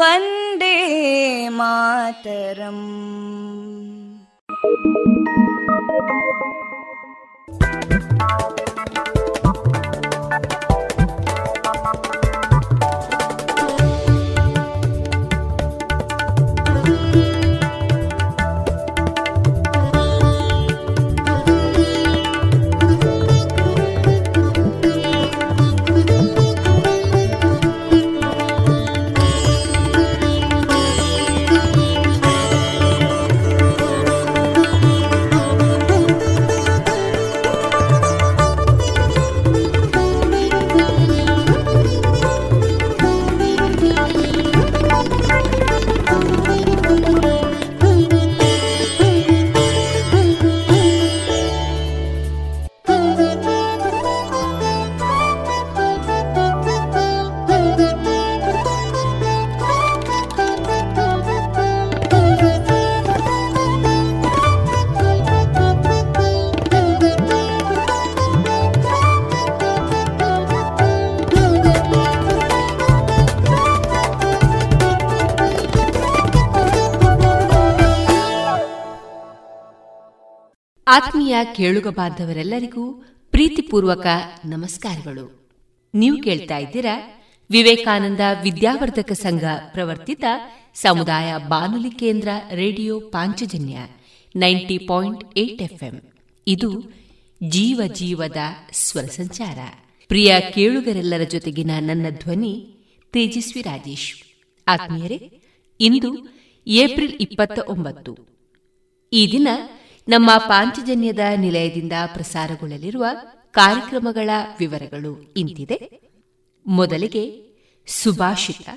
वन्दे मातरम् ಆತ್ಮೀಯ ಕೇಳುಗ ಬಾಂಧವರೆಲ್ಲರಿಗೂ ಪ್ರೀತಿಪೂರ್ವಕ ನಮಸ್ಕಾರಗಳು. ನೀವು ಕೇಳ್ತಾ ಇದ್ದೀರಾ ವಿವೇಕಾನಂದ ವಿದ್ಯಾವರ್ಧಕ ಸಂಘ ಪ್ರವರ್ತಿತ ಸಮುದಾಯ ಬಾನುಲಿ ಕೇಂದ್ರ radio Panchajanya ninety point eight FM. ಇದು ಜೀವ ಜೀವದ ಸ್ವರ ಸಂಚಾರ. ಪ್ರಿಯ ಕೇಳುಗರೆಲ್ಲರ ಜೊತೆಗಿನ ನನ್ನ ಧ್ವನಿ ತೇಜಸ್ವಿ ರಾಜೇಶ್. ಆತ್ಮೀಯರೇ, ಇಂದು ಏಪ್ರಿಲ್ ಇಪ್ಪತ್ತ ಒಂಬತ್ತು ಈ ದಿನ ನಮ್ಮ ಪಾಂಚಜನ್ಯದ ನಿಲಯದಿಂದ ಪ್ರಸಾರಗೊಳ್ಳಲಿರುವ ಕಾರ್ಯಕ್ರಮಗಳ ವಿವರಗಳು ಇಂತಿದೆ. ಮೊದಲಿಗೆ ಸುಭಾಷಿತ,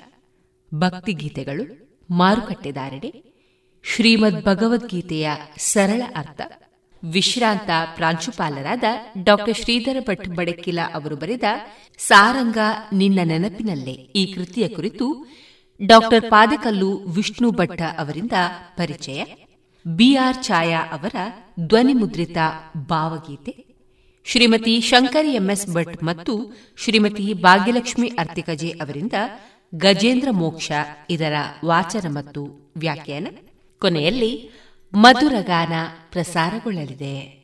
ಭಕ್ತಿಗೀತೆಗಳು ಮಾರುಕಟ್ಟೆದಾರಣೆ ಶ್ರೀಮದ್ ಭಗವದ್ಗೀತೆಯ ಸರಳ ಅರ್ಥ. ವಿಶ್ರಾಂತ ಪ್ರಾಂಶುಪಾಲರಾದ ಡಾ. ಶ್ರೀಧರ ಭಟ್ ಬಡಕಿಲ ಅವರು ಬರೆದ ಸಾರಂಗ ನಿನ್ನ ನೆನಪಿನಲ್ಲೇ ಈ ಕೃತಿಯ ಕುರಿತು ಡಾ. ಪಾದಕಲ್ಲು ವಿಷ್ಣು ಭಟ್ಟ ಅವರಿಂದ ಪರಿಚಯ. ಬಿಆರ್ ಛಾಯಾ ಅವರ ಧ್ವನಿಮುದ್ರಿತ ಭಾವಗೀತೆ, ಶ್ರೀಮತಿ ಶಂಕರ್ ಎಂಎಸ್ ಭಟ್ ಮತ್ತು ಶ್ರೀಮತಿ ಭಾಗ್ಯಲಕ್ಷ್ಮಿ ಅರ್ತಿಕಜೆ ಅವರಿಂದ ಗಜೇಂದ್ರ ಮೋಕ್ಷ ಇದರ ವಾಚನ ಮತ್ತು ವ್ಯಾಖ್ಯಾನ. ಕೊನೆಯಲ್ಲಿ ಮಧುರಗಾನ ಪ್ರಸಾರಗೊಳ್ಳಲಿದೆ.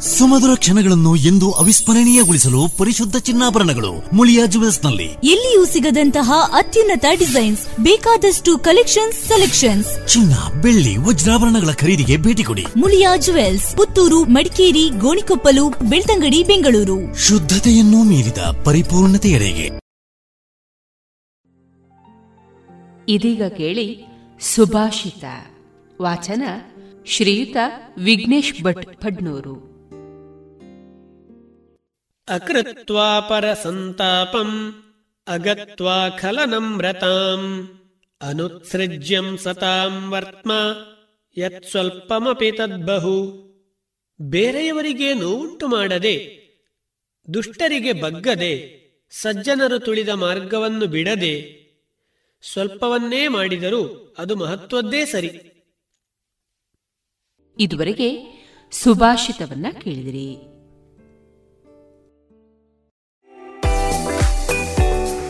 ಸುಮಧುರ ಕ್ಷಣಗಳನ್ನು ಎಂದು ಅವಿಸ್ಮರಣೀಯಗೊಳಿಸಲು ಪರಿಶುದ್ಧ ಚಿನ್ನಾಭರಣಗಳು ಮುಳಿಯಾ ಜುವೆಲ್ಸ್ನಲ್ಲಿ ಎಲ್ಲಿಯೂ ಸಿಗದಂತಹ ಅತ್ಯುನ್ನತ ಡಿಸೈನ್ಸ್ ಬೇಕಾದಷ್ಟು ಕಲೆಕ್ಷನ್ಸ್ ಸೆಲೆಕ್ಷನ್ಸ್. ಚಿನ್ನ ಬೆಳ್ಳಿ ವಜ್ರಾಭರಣಗಳ ಖರೀದಿಗೆ ಭೇಟಿ ಕೊಡಿ. ಮುಳಿಯಾ ಜುವೆಲ್ಸ್ ಪುತ್ತೂರು ಮಡಿಕೇರಿ ಗೋಣಿಕೊಪ್ಪಲು ಬೆಳ್ತಂಗಡಿ ಬೆಂಗಳೂರು. ಶುದ್ಧತೆಯನ್ನು ಮೀರಿದ ಪರಿಪೂರ್ಣತೆಯಡೆಗೆ. ಇದೀಗ ಕೇಳಿ ಸುಭಾಷಿತ. ವಾಚನ ಶ್ರೀಯುತ ವಿಘ್ನೇಶ್ ಭಟ್ ಫಡ್ನೂರು अकृत्वा परसन्तापम् अगत्वा खलनम्रताम् अनुत्सृज्यम् सताम् ವರ್ತ್ಮ ಯತ್ಸ್ವಲ್ಪಮಪಿ ತದ್ಬಹು ಬೇರೆಯವರಿಗೆ ನೋವುಂಟು ಮಾಡದೆ ದುಷ್ಟರಿಗೆ ಬಗ್ಗದೆ ಸಜ್ಜನರು ತುಳಿದ ಮಾರ್ಗವನ್ನು ಬಿಡದೆ ಸ್ವಲ್ಪವನ್ನೇ ಮಾಡಿದರೂ ಅದು ಮಹತ್ವದ್ದೇ ಸರಿ ಇದುವರೆಗೆ ಸುಭಾಷಿತವನ್ನ ಕೇಳಿದಿರಿ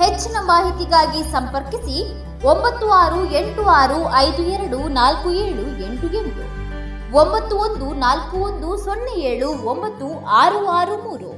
ಹೆಚ್ಚಿನ ಮಾಹಿತಿಗಾಗಿ ಸಂಪರ್ಕಿಸಿ ಒಂಬತ್ತು ಆರು ಎಂಟು ಆರು ಐದು ಎರಡು ನಾಲ್ಕು ಏಳು ಎಂಟು ಎಂಟು. ಒಂಬತ್ತು ಒಂದು ನಾಲ್ಕು ಒಂದು ಸೊನ್ನೆ ಏಳು ಒಂಬತ್ತು ಆರು ಆರು ಮೂರು.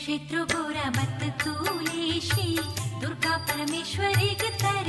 क्षेत्र गौरवेष दुर्गा परमेश्वरी कार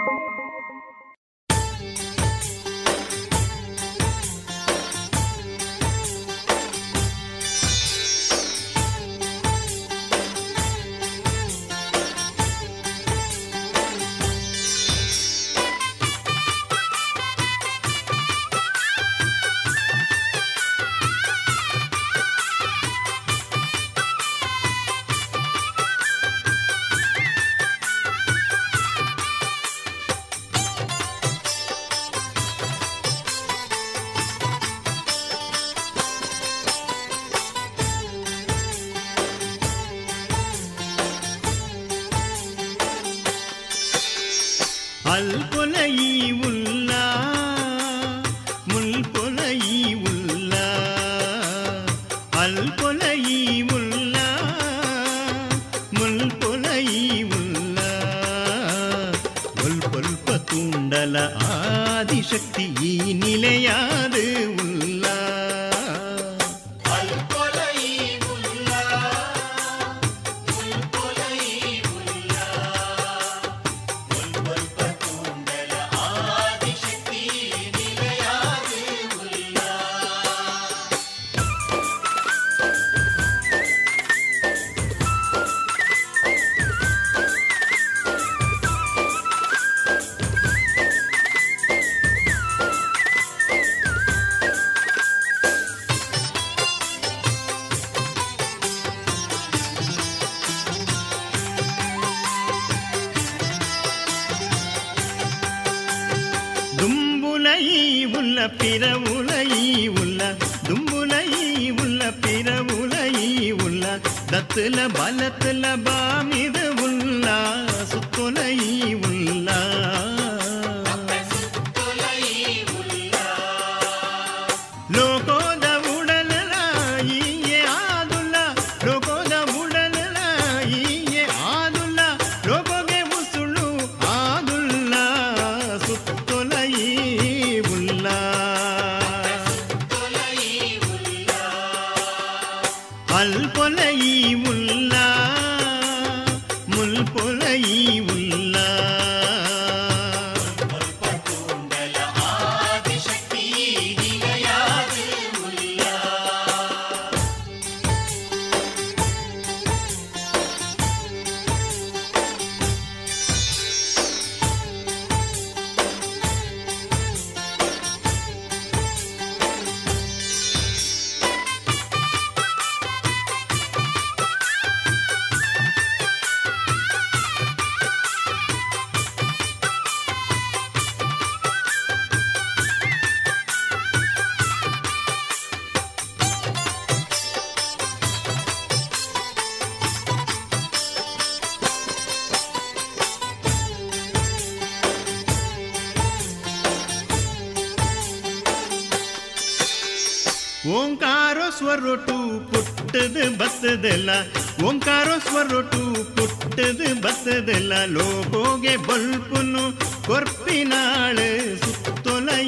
ಬರ್ತದೆಲ್ಲ ಓಂಕಾರೋ ಸ್ವರೊಟು ಪುಟ್ಟದು ಬರ್ತದೆಲ್ಲ ಲೋಕೋಗೆ ಬಲ್ಪುನು ಕೊರ್ಪಿನಾಳೆ ಸುತ್ತೊಲೈ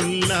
ಉಲ್ಲಾ.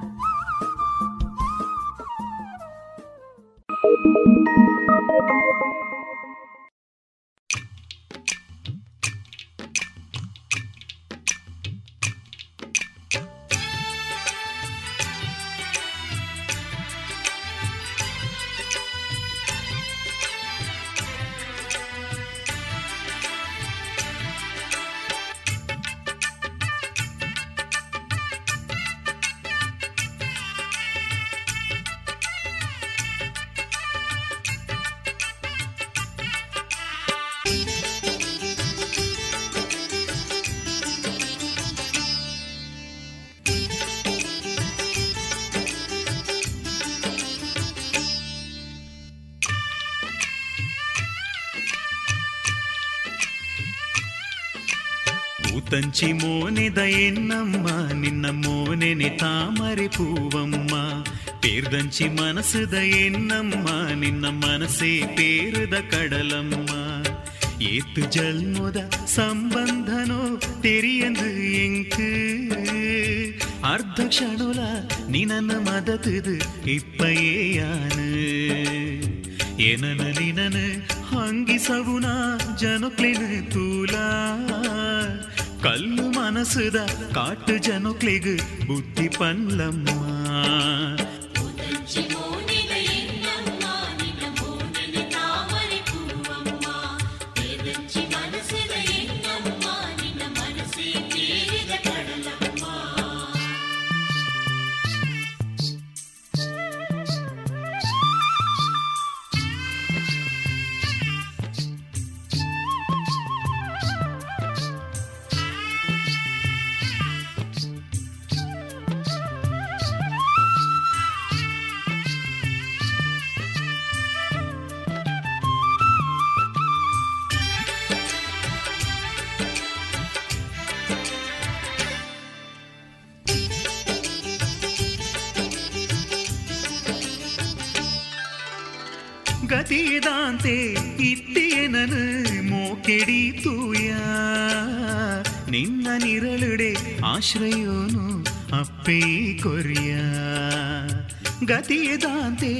ಊತಂಚಿ ಮೋನೆದ ಎನ್ನಮ್ಮ ನಿನ್ನ ಮೋನೆನೆ ತಾಮರೆ ಪೂವಮ್ಮ ಪೇರ್ದಂಚಿ ಮನಸ್ಸುದ ಎನ್ನಮ್ಮ ನಿನ್ನ ಮನಸ್ಸೇ ಪೇರದ ಕಡಲಮ್ಮ ಏತು ಜಲ್ಮುದ ಸಂಬಂಧನೋ ತೆರಿಯಂದು ಎಂಕು ಅರ್ಧ ಕ್ಷಣುಲ ನಿನನ ಮದತದು ಇಪ್ಪಯೇಯಾನು ಏನನ ನಿನನ ಹಂಗಿಸವುನ ಜನಕ್ಲೆನ ತೂಲ ಕಲ್ಲು ಮನಸ್ಸುದ ಕಾಟು ಜನಕ್ಲಿಗ್ ಬುದ್ಧಿ ಪನ್ಲಮ್ಮ ನಿರಳುಡೆ ಆಶ್ರಯೋನು ಅಪ್ಪೇ ಕೊರಿಯ ಗತಿಯದಾಂತೆ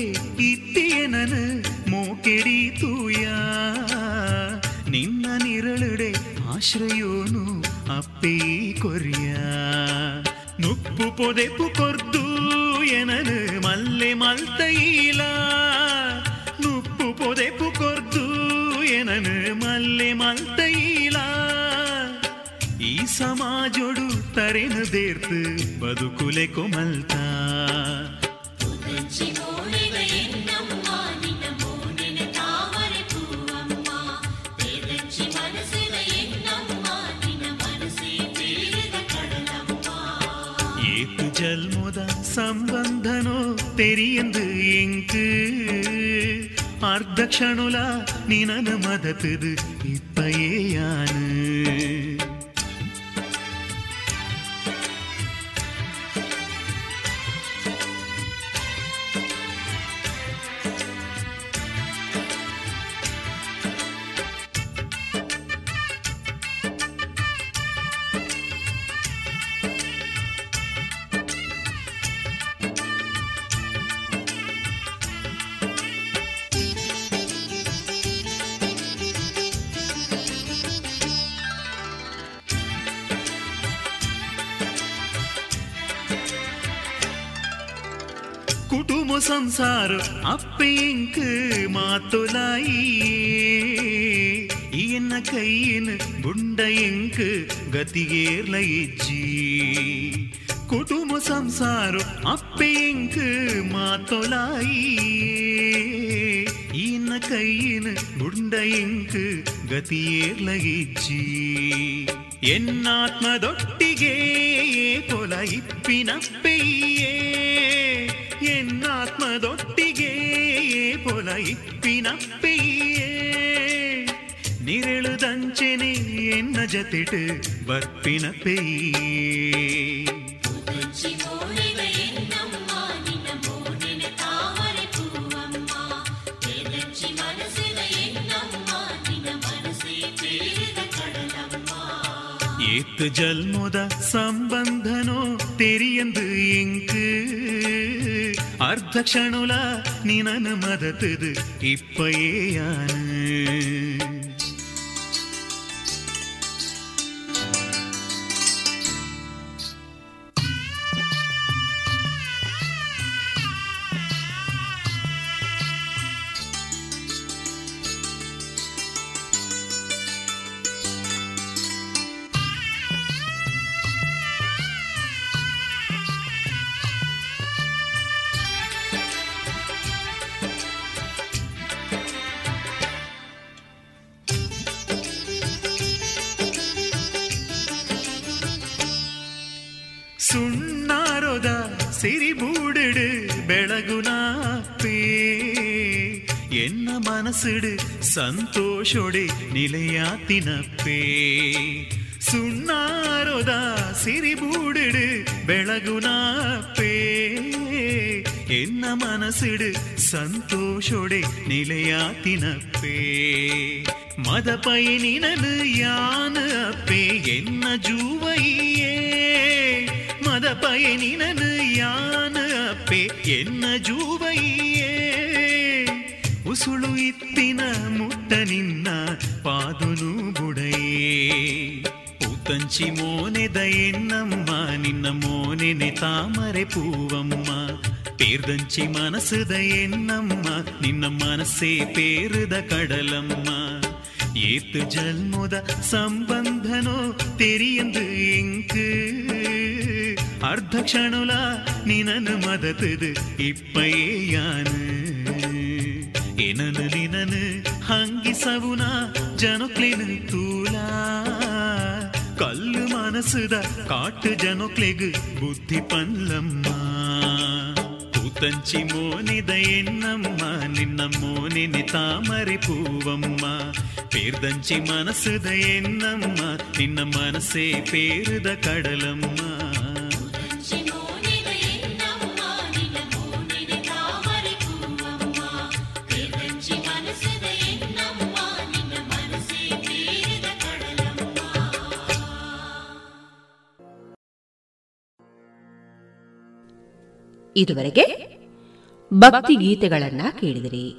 ಬದುಕುಲೆ ಕೊಮಲ್ತ ஏத்து ஜல்முத సంబంధనో తెరియందు ఎంకు అర్ధ క్షణుల నినను మదతుదు ನಿನ್ನ ಕೈನ ಗುಂಡ ಎಂಕ್ ಗತಿಗೇರ್ಲ ಇಜ್ಜಿ ಕುಟುಂಬ ಸಂಸಾರ ಅಪ್ಪೆ ಎಂಕ್ ಮಾತೊಲಾಯಿ ఈయన కయ్యిన గుండ ఎంక్ గతియేర్లగిచ్చి ఎన్నాత్మదొట్టిగే కొల ఇప్పినప్పెయ్యే ఎన్నాత్మదొట్టిగే కొల ఇప్పినప్పెయ్యే ನಿರಳುದಂಚೆನೆ ಎನ್ನ ಜತೆಟ್ ಬರ್ಪಿನ ಪೆಯ್ಯೇ ஏத்து ஜல்முத சம்பந்தனோ தெரியந்து இங்கு அர்த்த க்ஷணுல நினனு மதத்துது இப்பயேயானு ಮನಸ್ಸಿಡು ಸಂತೋಷೊಡೆ ನಿಲೆಯಾತಿನಪ್ಪೇ ಸುಣ್ಣಾರೋದ ಸಿರಿಬೂಡಿಡು ಬೆಳಗುನಪ್ಪೇ എന്ന മനസ്സിട് സന്തോഷോടെ നിലയാത്തിനപ്പേ മതപയനിനു യാന് അപ്പേ എന്ന ജൂവയ്യേ മതപയനിനു യാന് അപ്പേ എന്ന ജൂവയ്യേ బుసులు ఇత్తిన ముట్ట నిన్న పాదును బుడయే పూతంచి మోనెద ఎన్నమ్మ నిన్న మోనెనె తామరె పూవమ్మ పేర్దంచి మనసుద ఎన్నమ్మ నిన్న మనసే పేరుద కడలమ్మ ஏத்து ஜல்முத சம்பந்தனோ தெரியந்து இங்கு அர்த்தக்ஷணுலா நினனு மதத்துது இப்பையே யானு ನನಲಿನನೆ ಹಂಗಿಸವুনা ಜನಕ್ಲಿನತೂನಾ ಕಲ್ಲು ಮನಸುದ ಕಾಟ ಜನಕ್ಲಿಗು, ಬುದ್ಧಿ ಪನ್ನಮ್ಮ ತೂತಂಚಿ ಮೋನಿ ದಯೆನ್ನಮ್ಮ ನಿನ್ನ ಮೋನಿನಿ ತಾಮರಿ ಪೂವಮ್ಮ. ಪೇರ್ದಂಚಿ ದಂಚಿ ಮನಸು ದಯೆನ್ನಮ್ಮ ತಿನ್ನ ಮನಸೇ ಪೇರುದ ಕಡಲಮ್ಮ. ಇದುವರೆಗೆ ಭಕ್ತಿ ಗೀತೆಗಳನ್ನ ಕೇಳಿದಿರಿ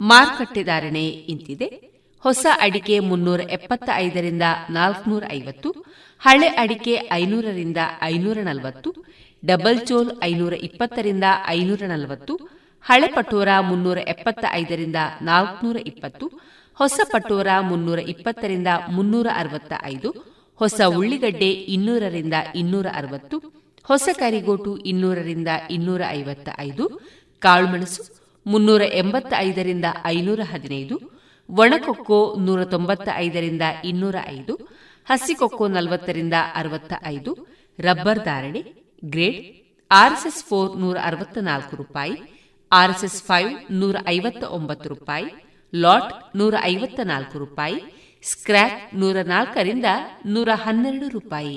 ಮಾರುಕಟ್ಟೆದಾರಣೆ ಇಂತಿದೆ. ಹೊಸ ಅಡಿಕೆ ಮುನ್ನೂರ ಎಪ್ಪತ್ತ ಐದರಿಂದ ನಾಲ್ಕನೂರ ಐವತ್ತು, ಹಳೆ ಅಡಿಕೆ ಐನೂರರಿಂದ ಐನೂರ ನಲವತ್ತು, ಡಬಲ್ ಚೋಲ್ ಐನೂರ ಇಪ್ಪತ್ತರಿಂದ ಐನೂರ ನಲವತ್ತು ಹಳೆ ಪಟೋರ ಮುನ್ನೂರ ಎಪ್ಪತ್ತ ಐದರಿಂದ ನಾಲ್ಕನೂರ ಇಪ್ಪತ್ತು, ಹೊಸ ಪಟೋರ ಮುನ್ನೂರ ಇಪ್ಪತ್ತರಿಂದ ಮುನ್ನೂರ ಅರವತ್ತ ಐದು ಹೊಸ ಉಳ್ಳಿಗಡ್ಡೆ ಇನ್ನೂರರಿಂದ ಇನ್ನೂರ ಅರವತ್ತು, ಹೊಸ ಕರಿಗೋಟು ಇನ್ನೂರರಿಂದ ಇನ್ನೂರ ಐವತ್ತ ಐದು ಕಾಳುಮೆಣಸು ಮುನ್ನೂರ ಎಂಬತ್ತ ಐದರಿಂದ ಐನೂರ ಹದಿನೈದು, ಒಣಕೊಕ್ಕೋ ನೂರ ತೊಂಬತ್ತ ಐದರಿಂದ ಇನ್ನೂರ ಐದು, ಹಸಿಕೊಕ್ಕೋ ನಲವತ್ತರಿಂದ ಅರವತ್ತ ಐದು ರಬ್ಬರ್ ಧಾರಣೆ, ಗ್ರೇಡ್ ಆರ್ಎಸ್ಎಸ್ ಫೋರ್ ನೂರ ಅರವತ್ತ ನಾಲ್ಕು ರೂಪಾಯಿ ಆರ್ಎಸ್ಎಸ್ ಫೈವ್ ನೂರ ಐವತ್ತ ಒಂಬತ್ತು ರೂಪಾಯಿ ಲಾಟ್ ನೂರ ಐವತ್ತ ನಾಲ್ಕು ರೂಪಾಯಿ ಸ್ಕ್ರ್ಯಾಪ್ ನೂರ ನಾಲ್ಕರಿಂದ ನೂರ ಹನ್ನೆರಡು ರೂಪಾಯಿ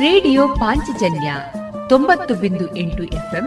ರೇಡಿಯೋ ಪಾಂಚಜನ್ಯ ತೊಂಬತ್ತು ಬಿಂದು ಎಂಟು FM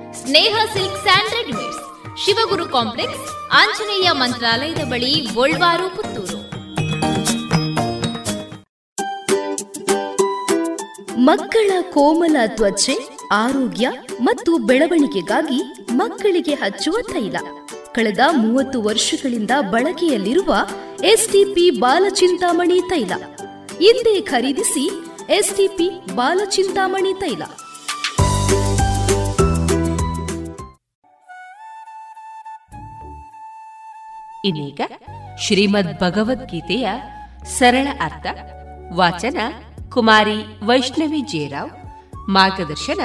Sneha silks and readymades, Shivaguru complex, Anjaneya ಮಂತ್ರಾಲಯದ ಬಳಿ ಗೋಲ್ವಾರು ಪುತ್ತೂರು. ಮಕ್ಕಳ ಕೋಮಲ ತ್ವಚೆ, ಆರೋಗ್ಯ ಮತ್ತು ಬೆಳವಣಿಗೆಗಾಗಿ ಮಕ್ಕಳಿಗೆ ಹಚ್ಚುವ ತೈಲ. ಕಳೆದ ಮೂವತ್ತು ವರ್ಷಗಳಿಂದ ಬಳಕೆಯಲ್ಲಿರುವ ಎಸ್ಟಿಪಿ ಬಾಲಚಿಂತಾಮಣಿ ತೈಲ. ಹಿಂದೆ ಖರೀದಿಸಿ ಎಸ್ಟಿಪಿ ಬಾಲಚಿಂತಾಮಣಿ ತೈಲ. ಇನ್ನೀಗ ಶ್ರೀಮದ್ ಭಗವದ್ಗೀತೆಯ ಸರಳ ಅರ್ಥ, ವಾಚನ ಕುಮಾರಿ ವೈಷ್ಣವಿ ಜೇರಾವ್ ಮಾರ್ಗದರ್ಶನ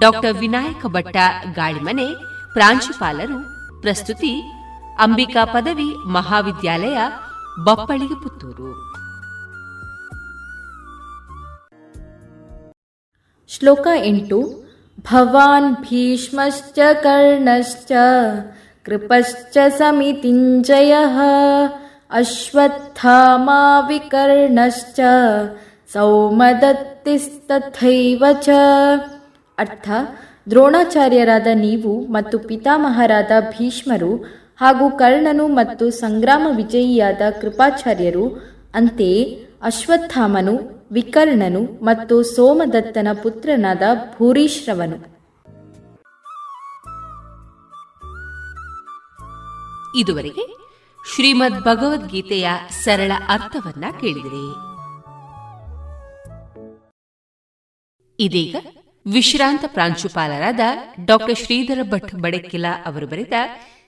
ಡಾಕ್ಟರ್ ವಿನಾಯಕ ಭಟ್ಟ ಗಾಳಿಮನೆ, ಪ್ರಾಂಶುಪಾಲರು, ಪ್ರಸ್ತುತಿ ಅಂಬಿಕಾ ಪದವಿ ಮಹಾವಿದ್ಯಾಲಯ ಬಪ್ಪಳಿಗೆ ಪುತ್ತೂರು ಶ್ಲೋಕ ಎಂಟು, ಭವಾನ್ ಭೀಷ್ಮಶ್ಚ ಕರ್ಣಶ್ಚ ಕೃಪಶ್ಚ ಸಮಿತಿಂಜಯ, ಅಶ್ವತ್ಥಾಮಾ ವಿಕರ್ಣಶ್ಚ, ಸೌಮದತ್ತಿಸ್ತಥೈವ ಚ. ಅರ್ಥ, ದ್ರೋಣಾಚಾರ್ಯರಾದ ನೀವು ಮತ್ತು ಪಿತಾಮಹರಾದ ಭೀಷ್ಮರು ಹಾಗೂ ಕರ್ಣನು ಮತ್ತು ಸಂಗ್ರಾಮ ವಿಜಯಿಯಾದ ಕೃಪಾಚಾರ್ಯರು ಅಂತೆಯೇ ಅಶ್ವತ್ಥಾಮನು, ವಿಕರ್ಣನು ಮತ್ತು ಸೋಮದತ್ತನ ಪುತ್ರನಾದ ಭೂರೀಶ್ರವನು. ಇದುವರೆಗೆ ಶ್ರೀಮದ್ ಭಗವದ್ಗೀತೆಯ ಸರಳ ಅರ್ಥವನ್ನ ಕೇಳಿದಿರಿ. ಇದೀಗ ವಿಶ್ರಾಂತ ಪ್ರಾಂಶುಪಾಲರಾದ ಡಾಕ್ಟರ್ ಶ್ರೀಧರ ಭಟ್ ಬಡಕಿಲ ಅವರು ಬರೆದ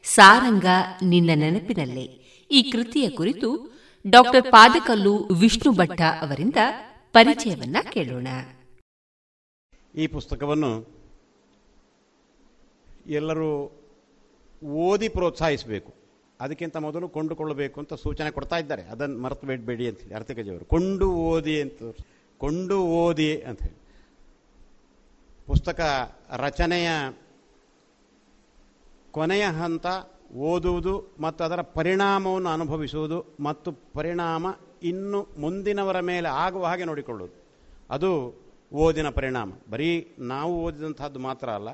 ಸಾರಂಗ ನಿನ್ನ ನೆನಪಿನಲ್ಲೇ. ಈ ಕೃತಿಯ ಕುರಿತು ಡಾಕ್ಟರ್ ಪಾದಕಲ್ಲು ವಿಷ್ಣು ಭಟ್ಟ ಅವರಿಂದ ಪರಿಚಯವನ್ನ ಕೇಳೋಣ. ಈ ಪುಸ್ತಕವನ್ನು ಎಲ್ಲರೂ ಓದಿ ಪ್ರೋತ್ಸಾಹಿಸಬೇಕು. ಅದಕ್ಕಿಂತ ಮೊದಲು ಕೊಂಡುಕೊಳ್ಳಬೇಕು ಅಂತ ಸೂಚನೆ ಕೊಡ್ತಾ ಇದ್ದಾರೆ. ಅದನ್ನು ಮರೆತು ಬೇಡಬೇಡಿ ಅಂತ ಹೇಳಿ ಅರ್ಥಕಜಿಯವರು ಕೊಂಡು ಓದಿ ಅಂತ ಕೊಂಡು ಓದಿ ಅಂತ ಹೇಳಿ. ಪುಸ್ತಕ ರಚನೆಯ ಕೊನೆಯ ಹಂತ ಓದುವುದು ಮತ್ತು ಅದರ ಪರಿಣಾಮವನ್ನು ಅನುಭವಿಸುವುದು ಮತ್ತು ಪರಿಣಾಮ ಇನ್ನು ಮುಂದಿನವರ ಮೇಲೆ ಆಗುವ ಹಾಗೆ ನೋಡಿಕೊಳ್ಳುವುದು. ಅದು ಓದಿನ ಪರಿಣಾಮ. ಬರೀ ನಾವು ಓದಿದಂತಹದ್ದು ಮಾತ್ರ ಅಲ್ಲ.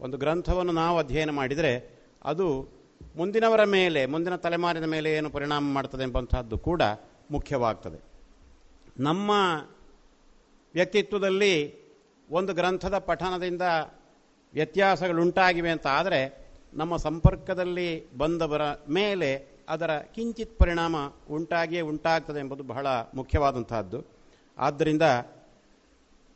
ಒಂದು ಗ್ರಂಥವನ್ನು ನಾವು ಅಧ್ಯಯನ ಮಾಡಿದರೆ ಅದು ಮುಂದಿನವರ ಮೇಲೆ, ಮುಂದಿನ ತಲೆಮಾರಿನ ಮೇಲೆ ಏನು ಪರಿಣಾಮ ಮಾಡ್ತದೆ ಎಂಬಂತಹದ್ದು ಕೂಡ ಮುಖ್ಯವಾಗ್ತದೆ. ನಮ್ಮ ವ್ಯಕ್ತಿತ್ವದಲ್ಲಿ ಒಂದು ಗ್ರಂಥದ ಪಠನದಿಂದ ವ್ಯತ್ಯಾಸಗಳುಂಟಾಗಿವೆ ಅಂತ ಆದರೆ ನಮ್ಮ ಸಂಪರ್ಕದಲ್ಲಿ ಬಂದವರ ಮೇಲೆ ಅದರ ಕಿಂಚಿತ್ ಪರಿಣಾಮ ಉಂಟಾಗಿಯೇ ಉಂಟಾಗ್ತದೆ ಎಂಬುದು ಬಹಳ ಮುಖ್ಯವಾದಂತಹದ್ದು. ಆದ್ದರಿಂದ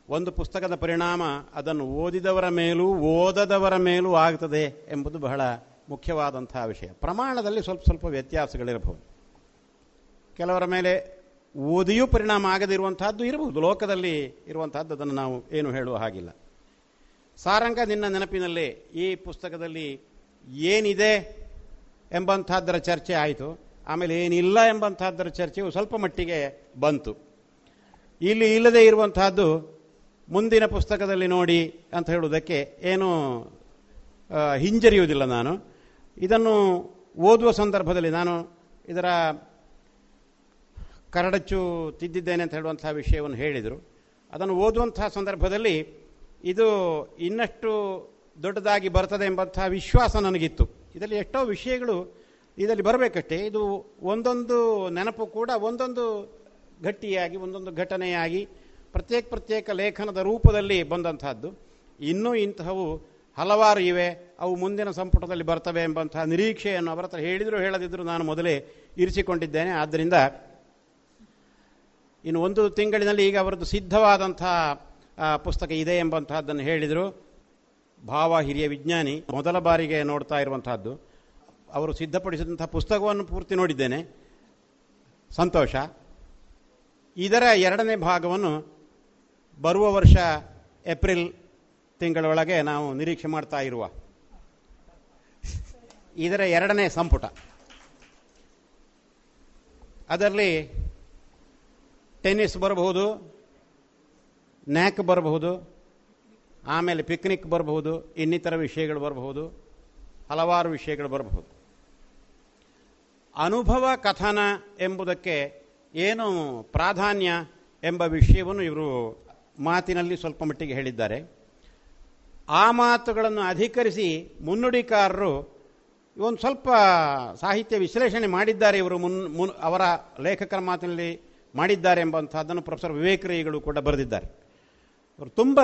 ಒಂದು ಪುಸ್ತಕದ ಪರಿಣಾಮ ಅದನ್ನು ಓದಿದವರ ಮೇಲೂ ಓದದವರ ಮೇಲೂ ಆಗ್ತದೆ ಎಂಬುದು ಬಹಳ ಮುಖ್ಯವಾದಂತಹ ವಿಷಯ. ಪ್ರಮಾಣದಲ್ಲಿ ಸ್ವಲ್ಪ ಸ್ವಲ್ಪ ವ್ಯತ್ಯಾಸಗಳಿರಬಹುದು. ಕೆಲವರ ಮೇಲೆ ಓದಿಯೂ ಪರಿಣಾಮ ಆಗದಿರುವಂತಹದ್ದು ಇರಬಹುದು. ಲೋಕದಲ್ಲಿ ಇರುವಂತಹದ್ದು ಅದನ್ನು ನಾವು ಏನು ಹೇಳುವ ಹಾಗಿಲ್ಲ. ಸಾರಂಗ ನಿನ್ನ ನೆನಪಿನಲ್ಲಿ ಈ ಪುಸ್ತಕದಲ್ಲಿ ಏನಿದೆ ಎಂಬಂತಹದ್ದರ ಚರ್ಚೆ ಆಯಿತು. ಆಮೇಲೆ ಏನಿಲ್ಲ ಎಂಬಂತಹದ್ದರ ಚರ್ಚೆಯು ಸ್ವಲ್ಪ ಮಟ್ಟಿಗೆ ಬಂತು. ಇಲ್ಲಿ ಇಲ್ಲದೆ ಇರುವಂತಹದ್ದು ಮುಂದಿನ ಪುಸ್ತಕದಲ್ಲಿ ನೋಡಿ ಅಂತ ಹೇಳುವುದಕ್ಕೆ ಏನು ಹಿಂಜರಿಯುವುದಿಲ್ಲ ನಾನು. ಇದನ್ನು ಓದುವ ಸಂದರ್ಭದಲ್ಲಿ ನಾನು ಇದರ ಕರಡಚ್ಚು ತಿದ್ದಿದ್ದೇನೆ ಅಂತ ಹೇಳುವಂಥ ವಿಷಯವನ್ನು ಹೇಳಿದರು. ಅದನ್ನು ಓದುವಂಥ ಸಂದರ್ಭದಲ್ಲಿ ಇದು ಇನ್ನಷ್ಟು ದೊಡ್ಡದಾಗಿ ಬರ್ತದೆ ಎಂಬಂತಹ ವಿಶ್ವಾಸ ನನಗಿತ್ತು. ಇದರಲ್ಲಿ ಎಷ್ಟೋ ವಿಷಯಗಳು ಇದರಲ್ಲಿ ಬರಬೇಕಷ್ಟೇ. ಇದು ಒಂದೊಂದು ನೆನಪು ಕೂಡ ಒಂದೊಂದು ಗಟ್ಟಿಯಾಗಿ, ಒಂದೊಂದು ಘಟನೆಯಾಗಿ ಪ್ರತ್ಯೇಕ ಪ್ರತ್ಯೇಕ ಲೇಖನದ ರೂಪದಲ್ಲಿ ಬಂದಂಥದ್ದು ಇನ್ನೂ ಇಂತಹವು ಹಲವಾರು ಇವೆ. ಅವು ಮುಂದಿನ ಸಂಪುಟದಲ್ಲಿ ಬರ್ತವೆ ಎಂಬಂತಹ ನಿರೀಕ್ಷೆಯನ್ನು ಅವರ ಹತ್ರ ಹೇಳಿದರೂ ಹೇಳದಿದ್ದರೂ ನಾನು ಮೊದಲೇ ಇರಿಸಿಕೊಂಡಿದ್ದೇನೆ. ಆದ್ದರಿಂದ ಇನ್ನು ಒಂದು ತಿಂಗಳಿನಲ್ಲಿ ಈಗ ಅವರದ್ದು ಸಿದ್ಧವಾದಂತಹ ಪುಸ್ತಕ ಇದೆ ಎಂಬಂತಹದ್ದನ್ನು ಹೇಳಿದರು. ಭಾವ ಹಿರಿಯ ವಿಜ್ಞಾನಿ, ಮೊದಲ ಬಾರಿಗೆ ನೋಡ್ತಾ ಇರುವಂತಹದ್ದು. ಅವರು ಸಿದ್ಧಪಡಿಸಿದಂಥ ಪುಸ್ತಕವನ್ನು ಪೂರ್ತಿ ನೋಡಿದ್ದೇನೆ. ಸಂತೋಷ. ಇದರ ಎರಡನೇ ಭಾಗವನ್ನು ಬರುವ ವರ್ಷ ಏಪ್ರಿಲ್ ತಿಂಗಳೊಳಗೆ ನಾವು ನಿರೀಕ್ಷೆ ಮಾಡ್ತಾ ಇರುವ. ಇದರ ಎರಡನೇ ಸಂಪುಟ. ಅದರಲ್ಲಿ ಟೆನ್ನಿಸ್ ಬರಬಹುದು, ನ್ಯಾಕ್ ಬರಬಹುದು, ಆಮೇಲೆ ಪಿಕ್ನಿಕ್ ಬರಬಹುದು, ಇನ್ನಿತರ ವಿಷಯಗಳು ಬರಬಹುದು, ಹಲವಾರು ವಿಷಯಗಳು ಬರಬಹುದು. ಅನುಭವ ಕಥನ ಎಂಬುದಕ್ಕೆ ಏನು ಪ್ರಾಧಾನ್ಯ ಎಂಬ ವಿಷಯವನ್ನು ಇವರು ಮಾತಿನಲ್ಲಿ ಸ್ವಲ್ಪ ಮಟ್ಟಿಗೆ ಹೇಳಿದ್ದಾರೆ. ಆ ಮಾತುಗಳನ್ನು ಅಧಿಕರಿಸಿ ಮುನ್ನುಡಿಕಾರರು ಒಂದು ಸ್ವಲ್ಪ ಸಾಹಿತ್ಯ ವಿಶ್ಲೇಷಣೆ ಮಾಡಿದ್ದಾರೆ ಇವರು ಮುನ್ ಮುನ್ ಅವರ ಲೇಖಕರ ಮಾತಿನಲ್ಲಿ ಮಾಡಿದ್ದಾರೆ ಎಂಬಂಥದ್ದನ್ನು ಪ್ರೊಫೆಸರ್ ವಿವೇಕರೈಗಳು ಕೂಡ ಬರೆದಿದ್ದಾರೆ. ಅವರು ತುಂಬ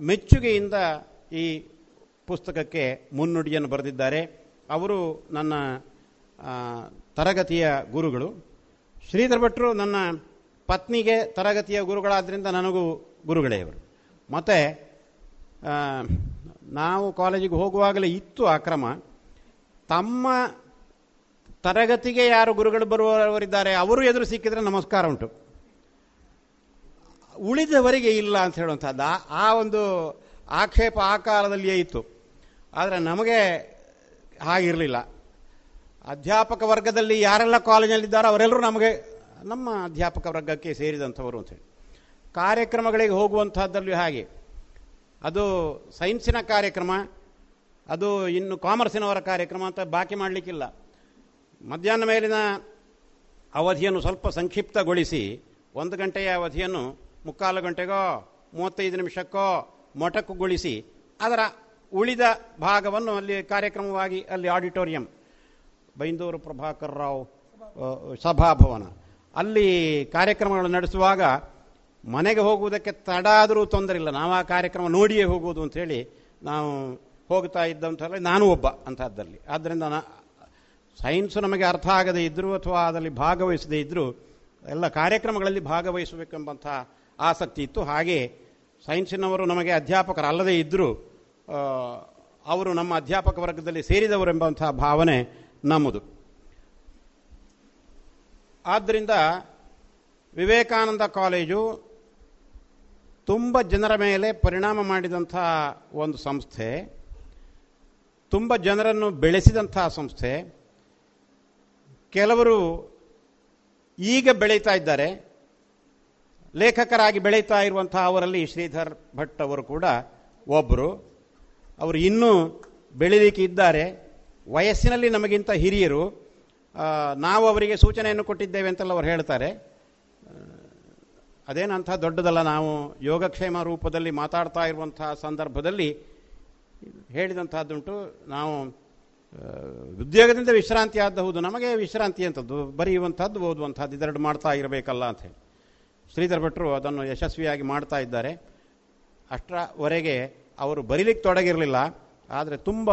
ಮೆಚ್ಚುಗೆಯಿಂದ ಈ ಪುಸ್ತಕಕ್ಕೆ ಮುನ್ನುಡಿಯನ್ನು ಬರೆದಿದ್ದಾರೆ. ಅವರು ನನ್ನ ತರಗತಿಯ ಗುರುಗಳು. ಶ್ರೀಧರ್ ಭಟ್ರು ನನ್ನ ಪತ್ನಿಗೆ ತರಗತಿಯ ಗುರುಗಳಾದ್ದರಿಂದ ನನಗೂ ಗುರುಗಳೇ ಇವರು. ಮತ್ತು ನಾವು ಕಾಲೇಜಿಗೆ ಹೋಗುವಾಗಲೇ ಇತ್ತು ಅಕ್ರಮ ಕ್ರಮ. ತಮ್ಮ ತರಗತಿಗೆ ಯಾರು ಗುರುಗಳು ಬರುವವರಿದ್ದಾರೆ, ಅವರು ಎದುರು ಸಿಕ್ಕಿದ್ರೆ ನಮಸ್ಕಾರ ಉಂಟು. ಉಳಿದವರಿಗೆ ಇಲ್ಲ ಅಂತ ಹೇಳುವಂಥದ್ದು ಆ- ಒಂದು ಆಕ್ಷೇಪ ಆ ಕಾಲದಲ್ಲಿಯೇ ಇತ್ತು. ಆದರೆ ನಮಗೆ ಹಾಗಿರಲಿಲ್ಲ. ಅಧ್ಯಾಪಕ ವರ್ಗದಲ್ಲಿ ಯಾರೆಲ್ಲ ಕಾಲೇಜಲ್ಲಿದ್ದಾರೋ ಅವರೆಲ್ಲರೂ ನಮಗೆ, ನಮ್ಮ ಅಧ್ಯಾಪಕ ವರ್ಗಕ್ಕೆ ಸೇರಿದಂಥವರು ಅಂತೇಳಿ ಕಾರ್ಯಕ್ರಮಗಳಿಗೆ ಹೋಗುವಂಥದ್ದಲ್ಲಿ ಹಾಗೆ. ಅದು ಸೈನ್ಸಿನ ಕಾರ್ಯಕ್ರಮ, ಅದು ಇನ್ನು ಕಾಮರ್ಸಿನವರ ಕಾರ್ಯಕ್ರಮ ಅಂತ ಬಾಕಿ ಮಾಡಲಿಕ್ಕಿಲ್ಲ. ಮಧ್ಯಾಹ್ನ ಮೇಲಿನ ಅವಧಿಯನ್ನು ಸ್ವಲ್ಪ ಸಂಕ್ಷಿಪ್ತಗೊಳಿಸಿ, ಒಂದು ಗಂಟೆಯ ಅವಧಿಯನ್ನು ಮುಕ್ಕಾಲು ಗಂಟೆಗೋ, ಮೂವತ್ತೈದು ನಿಮಿಷಕ್ಕೋ ಮೊಟಕುಗೊಳಿಸಿ, ಅದರ ಉಳಿದ ಭಾಗವನ್ನು ಅಲ್ಲಿ ಕಾರ್ಯಕ್ರಮವಾಗಿ ಅಲ್ಲಿ ಆಡಿಟೋರಿಯಂ, ಬೈಂದೂರು ಪ್ರಭಾಕರ್ ರಾವ್ ಸಭಾಭವನ. ಅಲ್ಲಿ ಕಾರ್ಯಕ್ರಮಗಳು ನಡೆಸುವಾಗ ಮನೆಗೆ ಹೋಗುವುದಕ್ಕೆ ತಡ ಆದರೂ ತೊಂದರೆ ಇಲ್ಲ. ನಾವು ಆ ಕಾರ್ಯಕ್ರಮ ನೋಡಿಯೇ ಹೋಗುವುದು ಅಂತ ಹೇಳಿ ನಾವು ಹೋಗ್ತಾ ಇದ್ದಂಥಲ್ಲ ನಾನು ಒಬ್ಬ ಅಂಥದ್ದರಲ್ಲಿ ಆದ್ದರಿಂದ ನಾ, ಸೈನ್ಸು ನಮಗೆ ಅರ್ಥ ಆಗದೇ ಇದ್ದರೂ ಅಥವಾ ಅದರಲ್ಲಿ ಭಾಗವಹಿಸದೇ ಇದ್ದರೂ ಎಲ್ಲ ಕಾರ್ಯಕ್ರಮಗಳಲ್ಲಿ ಭಾಗವಹಿಸಬೇಕೆಂಬಂಥ ಆಸಕ್ತಿ ಇತ್ತು. ಹಾಗೆ ಸೈನ್ಸಿನವರು ನಮಗೆ ಅಧ್ಯಾಪಕರಲ್ಲದೇ ಇದ್ದರೂ ಅವರು ನಮ್ಮ ಅಧ್ಯಾಪಕ ವರ್ಗದಲ್ಲಿ ಸೇರಿದವರೆಂಬಂಥ ಭಾವನೆ ನಮ್ಮದು. ಆದ್ದರಿಂದ ವಿವೇಕಾನಂದ ಕಾಲೇಜು ತುಂಬ ಜನರ ಮೇಲೆ ಪರಿಣಾಮ ಮಾಡಿದಂಥ ಒಂದು ಸಂಸ್ಥೆ, ತುಂಬ ಜನರನ್ನು ಬೆಳೆಸಿದಂಥ ಸಂಸ್ಥೆ. ಕೆಲವರು ಈಗ ಬೆಳೀತಾ ಇದ್ದಾರೆ. ಲೇಖಕರಾಗಿ ಬೆಳೀತಾ ಇರುವಂತಹ ಅವರಲ್ಲಿ ಶ್ರೀಧರ್ ಭಟ್ ಅವರು ಕೂಡ ಒಬ್ಬರು ಅವರು ಇನ್ನೂ ಬೆಳೀಲಿಕ್ಕೆ ಇದ್ದಾರೆ. ವಯಸ್ಸಿನಲ್ಲಿ ನಮಗಿಂತ ಹಿರಿಯರು ನಾವು ಅವರಿಗೆ ಸೂಚನೆಯನ್ನು ಕೊಟ್ಟಿದ್ದೇವೆ ಅಂತೆಲ್ಲ ಅವರು ಹೇಳ್ತಾರೆ. ಅದೇನಂಥ ದೊಡ್ಡದಲ್ಲ, ನಾವು ಯೋಗಕ್ಷೇಮ ರೂಪದಲ್ಲಿ ಮಾತಾಡ್ತಾ ಇರುವಂಥ ಸಂದರ್ಭದಲ್ಲಿ ಹೇಳಿದಂಥದ್ದುಂಟು, ನಾವು ಉದ್ಯೋಗದಿಂದ ವಿಶ್ರಾಂತಿ ಆದಬಹುದು ನಮಗೆ ವಿಶ್ರಾಂತಿ ಅಂತದ್ದು ಬರೆಯುವಂಥದ್ದು, ಓದುವಂಥದ್ದು ಇದೆರಡು ಮಾಡ್ತಾ ಇರಬೇಕಲ್ಲ ಅಂತ ಹೇಳಿ. ಶ್ರೀಧರ್ ಭಟ್ರು ಅದನ್ನು ಯಶಸ್ವಿಯಾಗಿ ಮಾಡ್ತಾ ಇದ್ದಾರೆ. ಅಷ್ಟರವರೆಗೆ ಅವರು ಬರೀಲಿಕ್ಕೆ ತೊಡಗಿರಲಿಲ್ಲ, ಆದರೆ ತುಂಬ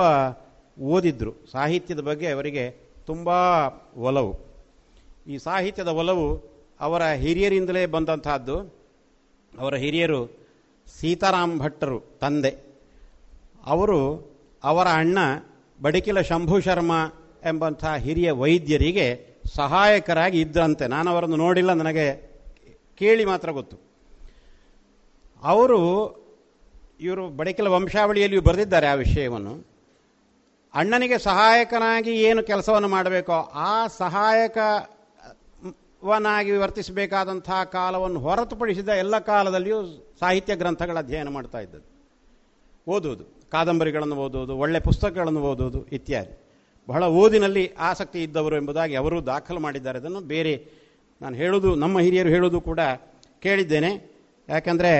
ಓದಿದ್ರು. ಸಾಹಿತ್ಯದ ಬಗ್ಗೆ ಅವರಿಗೆ ತುಂಬ ಒಲವು. ಈ ಸಾಹಿತ್ಯದ ಒಲವು ಅವರ ಹಿರಿಯರಿಂದಲೇ ಬಂದಂತಹದ್ದು. ಅವರ ಹಿರಿಯರು ಸೀತಾರಾಮ್ ಭಟ್ಟರು ತಂದೆ. ಅವರು ಅವರ ಅಣ್ಣ ಬಡಿಕಿಲ ಶಂಭು ಶರ್ಮಾ ಎಂಬಂಥ ಹಿರಿಯ ವೈದ್ಯರಿಗೆ ಸಹಾಯಕರಾಗಿ ಇದ್ದಂತೆ ನಾನು ಅವರನ್ನು ನೋಡಿಲ್ಲ, ನನಗೆ ಕೇಳಿ ಮಾತ್ರ ಗೊತ್ತು. ಅವರು ಇವರು ಬಡಕಿಲ ವಂಶಾವಳಿಯಲ್ಲಿಯೂ ಬರೆದಿದ್ದಾರೆ ಆ ವಿಷಯವನ್ನು. ಅಣ್ಣನಿಗೆ ಸಹಾಯಕನಾಗಿ ಏನು ಕೆಲಸವನ್ನು ಮಾಡಬೇಕೋ ಆ ಸಹಾಯಕವನಾಗಿ ವರ್ತಿಸಬೇಕಾದಂತಹ ಕಾಲವನ್ನು ಹೊರತುಪಡಿಸಿದ ಎಲ್ಲ ಕಾಲದಲ್ಲಿಯೂ ಸಾಹಿತ್ಯ ಗ್ರಂಥಗಳ ಅಧ್ಯಯನ ಮಾಡ್ತಾ ಇದ್ದದ್ದು. ಓದುವುದು, ಕಾದಂಬರಿಗಳನ್ನು ಓದುವುದು, ಒಳ್ಳೆ ಪುಸ್ತಕಗಳನ್ನು ಓದುವುದು ಇತ್ಯಾದಿ. ಬಹಳ ಓದಿನಲ್ಲಿ ಆಸಕ್ತಿ ಇದ್ದವರು ಎಂಬುದಾಗಿ ಅವರು ದಾಖಲು ಮಾಡಿದ್ದಾರೆ. ಅದನ್ನು ಬೇರೆ ನಾನು ಹೇಳೋದು, ನಮ್ಮ ಹಿರಿಯರು ಹೇಳೋದು ಕೂಡ ಕೇಳಿದ್ದೇನೆ. ಯಾಕೆಂದರೆ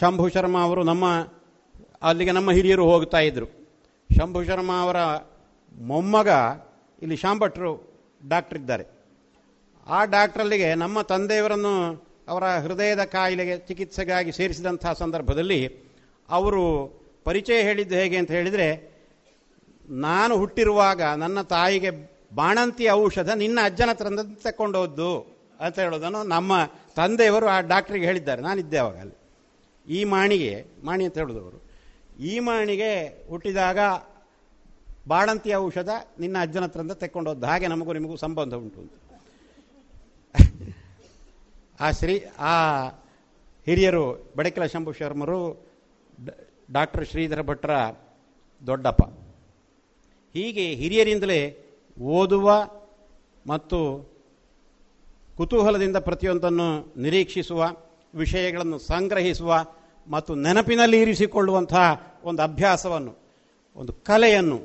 ಶಂಭು ಶರ್ಮಾ ಅವರು ನಮ್ಮ, ಅಲ್ಲಿಗೆ ನಮ್ಮ ಹಿರಿಯರು ಹೋಗ್ತಾ ಇದ್ದರು ಶಂಭು ಶರ್ಮಾ ಅವರ ಮೊಮ್ಮಗ, ಇಲ್ಲಿ ಶಾಂಭಟ್ರು ಡಾಕ್ಟರ್ ಇದ್ದಾರೆ ಆ ಡಾಕ್ಟ್ರಲ್ಲಿಗೆ ನಮ್ಮ ತಂದೆಯವರನ್ನು ಅವರ ಹೃದಯದ ಕಾಯಿಲೆಗೆ ಚಿಕಿತ್ಸೆಗಾಗಿ ಸೇರಿಸಿದಂಥ ಸಂದರ್ಭದಲ್ಲಿ ಅವರು ಪರಿಚಯ ಹೇಳಿದ್ದು ಹೇಗೆ ಅಂತ ಹೇಳಿದರೆ, ನಾನು ಹುಟ್ಟಿರುವಾಗ ನನ್ನ ತಾಯಿಗೆ ಬಾಣಂತಿ ಔಷಧ ನಿನ್ನ ಅಜ್ಜನ ಹತ್ರ ತಕ್ಕೊಂಡೋದ್ದು ಅಂತ ಹೇಳೋದನ್ನು ನಮ್ಮ ತಂದೆಯವರು ಆ ಡಾಕ್ಟ್ರಿಗೆ ಹೇಳಿದ್ದಾರೆ. ನಾನಿದ್ದೆ ಅವಾಗ ಅಲ್ಲಿ ಈ ಮಾಣಿಗೆ, ಮಾಣಿ ಅಂತ ಹೇಳೋದು ಅವರು. ಈ ಮಾಣಿಗೆ ಹುಟ್ಟಿದಾಗ ಬಾಣಂತಿ ಔಷಧ ನಿನ್ನ ಅಜ್ಜನ ಹತ್ರ ತಕ್ಕೊಂಡೋದ್ದು ಹಾಗೆ ನಮಗೂ ನಿಮಗೂ ಸಂಬಂಧ ಉಂಟು ಅಂತ. ಆ ಶ್ರೀ, ಆ ಹಿರಿಯರು ಬಡಕೆಲ ಶಂಭು ಶರ್ಮರು ಡಾಕ್ಟರ್ ಶ್ರೀಧರ ಭಟ್ರ ದೊಡ್ಡಪ್ಪ. ಹೀಗೆ ಹಿರಿಯರಿಂದಲೇ ಓದುವ ಮತ್ತು ಕುತೂಹಲದಿಂದ ಪ್ರತಿಯೊಂದನ್ನು ನಿರೀಕ್ಷಿಸುವ, ವಿಷಯಗಳನ್ನು ಸಂಗ್ರಹಿಸುವ ಮತ್ತು ನೆನಪಿನಲ್ಲಿ ಇರಿಸಿಕೊಳ್ಳುವಂತಹ ಒಂದು ಅಭ್ಯಾಸವನ್ನು, ಒಂದು ಕಲೆಯನ್ನು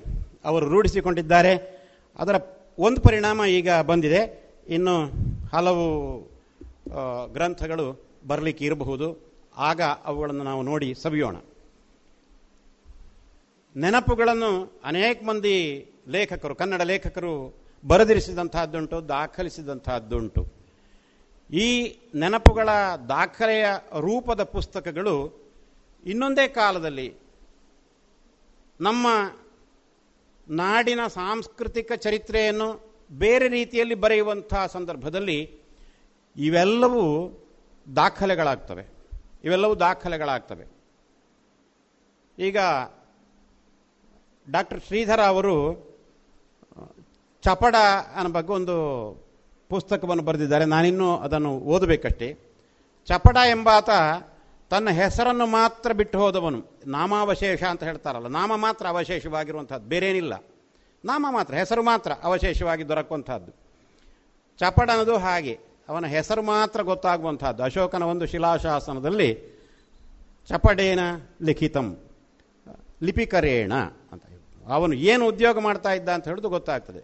ಅವರು ರೂಢಿಸಿಕೊಂಡಿದ್ದಾರೆ. ಅದರ ಒಂದು ಪರಿಣಾಮ ಈಗ ಬಂದಿದೆ. ಇನ್ನು ಹಲವು ಗ್ರಂಥಗಳು ಬರಲಿಕ್ಕೆ ಇರಬಹುದು. ಆಗ ಅವುಗಳನ್ನು ನಾವು ನೋಡಿ ಸವಿಯೋಣ. ನೆನಪುಗಳನ್ನು ಅನೇಕ ಮಂದಿ ಲೇಖಕರು, ಕನ್ನಡ ಲೇಖಕರು ಬರೆದಿರಿಸಿದಂತಹದ್ದುಂಟು, ದಾಖಲಿಸಿದಂತಹದ್ದುಂಟು. ಈ ನೆನಪುಗಳ ದಾಖಲೆಯ ರೂಪದ ಪುಸ್ತಕಗಳು ಇನ್ನೊಂದೇ ಕಾಲದಲ್ಲಿ ನಮ್ಮ ನಾಡಿನ ಸಾಂಸ್ಕೃತಿಕ ಚರಿತ್ರೆಯನ್ನು ಬೇರೆ ರೀತಿಯಲ್ಲಿ ಬರೆಯುವಂತಹ ಸಂದರ್ಭದಲ್ಲಿ ಇವೆಲ್ಲವೂ ದಾಖಲೆಗಳಾಗ್ತವೆ. ಇವೆಲ್ಲವೂ ದಾಖಲೆಗಳಾಗ್ತವೆ. ಈಗ ಡಾಕ್ಟರ್ ಶ್ರೀಧರ ಅವರು ಚಪಡ ಅನ್ನೋ ಬಗ್ಗೆ ಒಂದು ಪುಸ್ತಕವನ್ನು ಬರೆದಿದ್ದಾರೆ. ನಾನಿನ್ನೂ ಅದನ್ನು ಓದಬೇಕಷ್ಟೇ. ಚಪಡ ಎಂಬಾತ ತನ್ನ ಹೆಸರನ್ನು ಮಾತ್ರ ಬಿಟ್ಟು ಹೋದವನು. ನಾಮಾವಶೇಷ ಅಂತ ಹೇಳ್ತಾರಲ್ಲ, ನಾಮ ಮಾತ್ರ ಅವಶೇಷವಾಗಿರುವಂಥದ್ದು, ಬೇರೇನಿಲ್ಲ. ನಾಮ ಮಾತ್ರ, ಹೆಸರು ಮಾತ್ರ ಅವಶೇಷವಾಗಿ ದೊರಕುವಂಥದ್ದು. ಚಪಡ ಅನ್ನೋದು ಹಾಗೆ. ಅವನ ಹೆಸರು ಮಾತ್ರ ಗೊತ್ತಾಗುವಂಥದ್ದು. ಅಶೋಕನ ಒಂದು ಶಿಲಾಶಾಸನದಲ್ಲಿ ಚಪಡೇನ ಲಿಖಿತಂ, ಲಿಪಿಕರೇಣ ಅಂತ ಅವನು ಏನು ಉದ್ಯೋಗ ಮಾಡ್ತಾ ಇದ್ದ ಅಂತ ಹೇಳೋದು ಗೊತ್ತಾಗ್ತದೆ.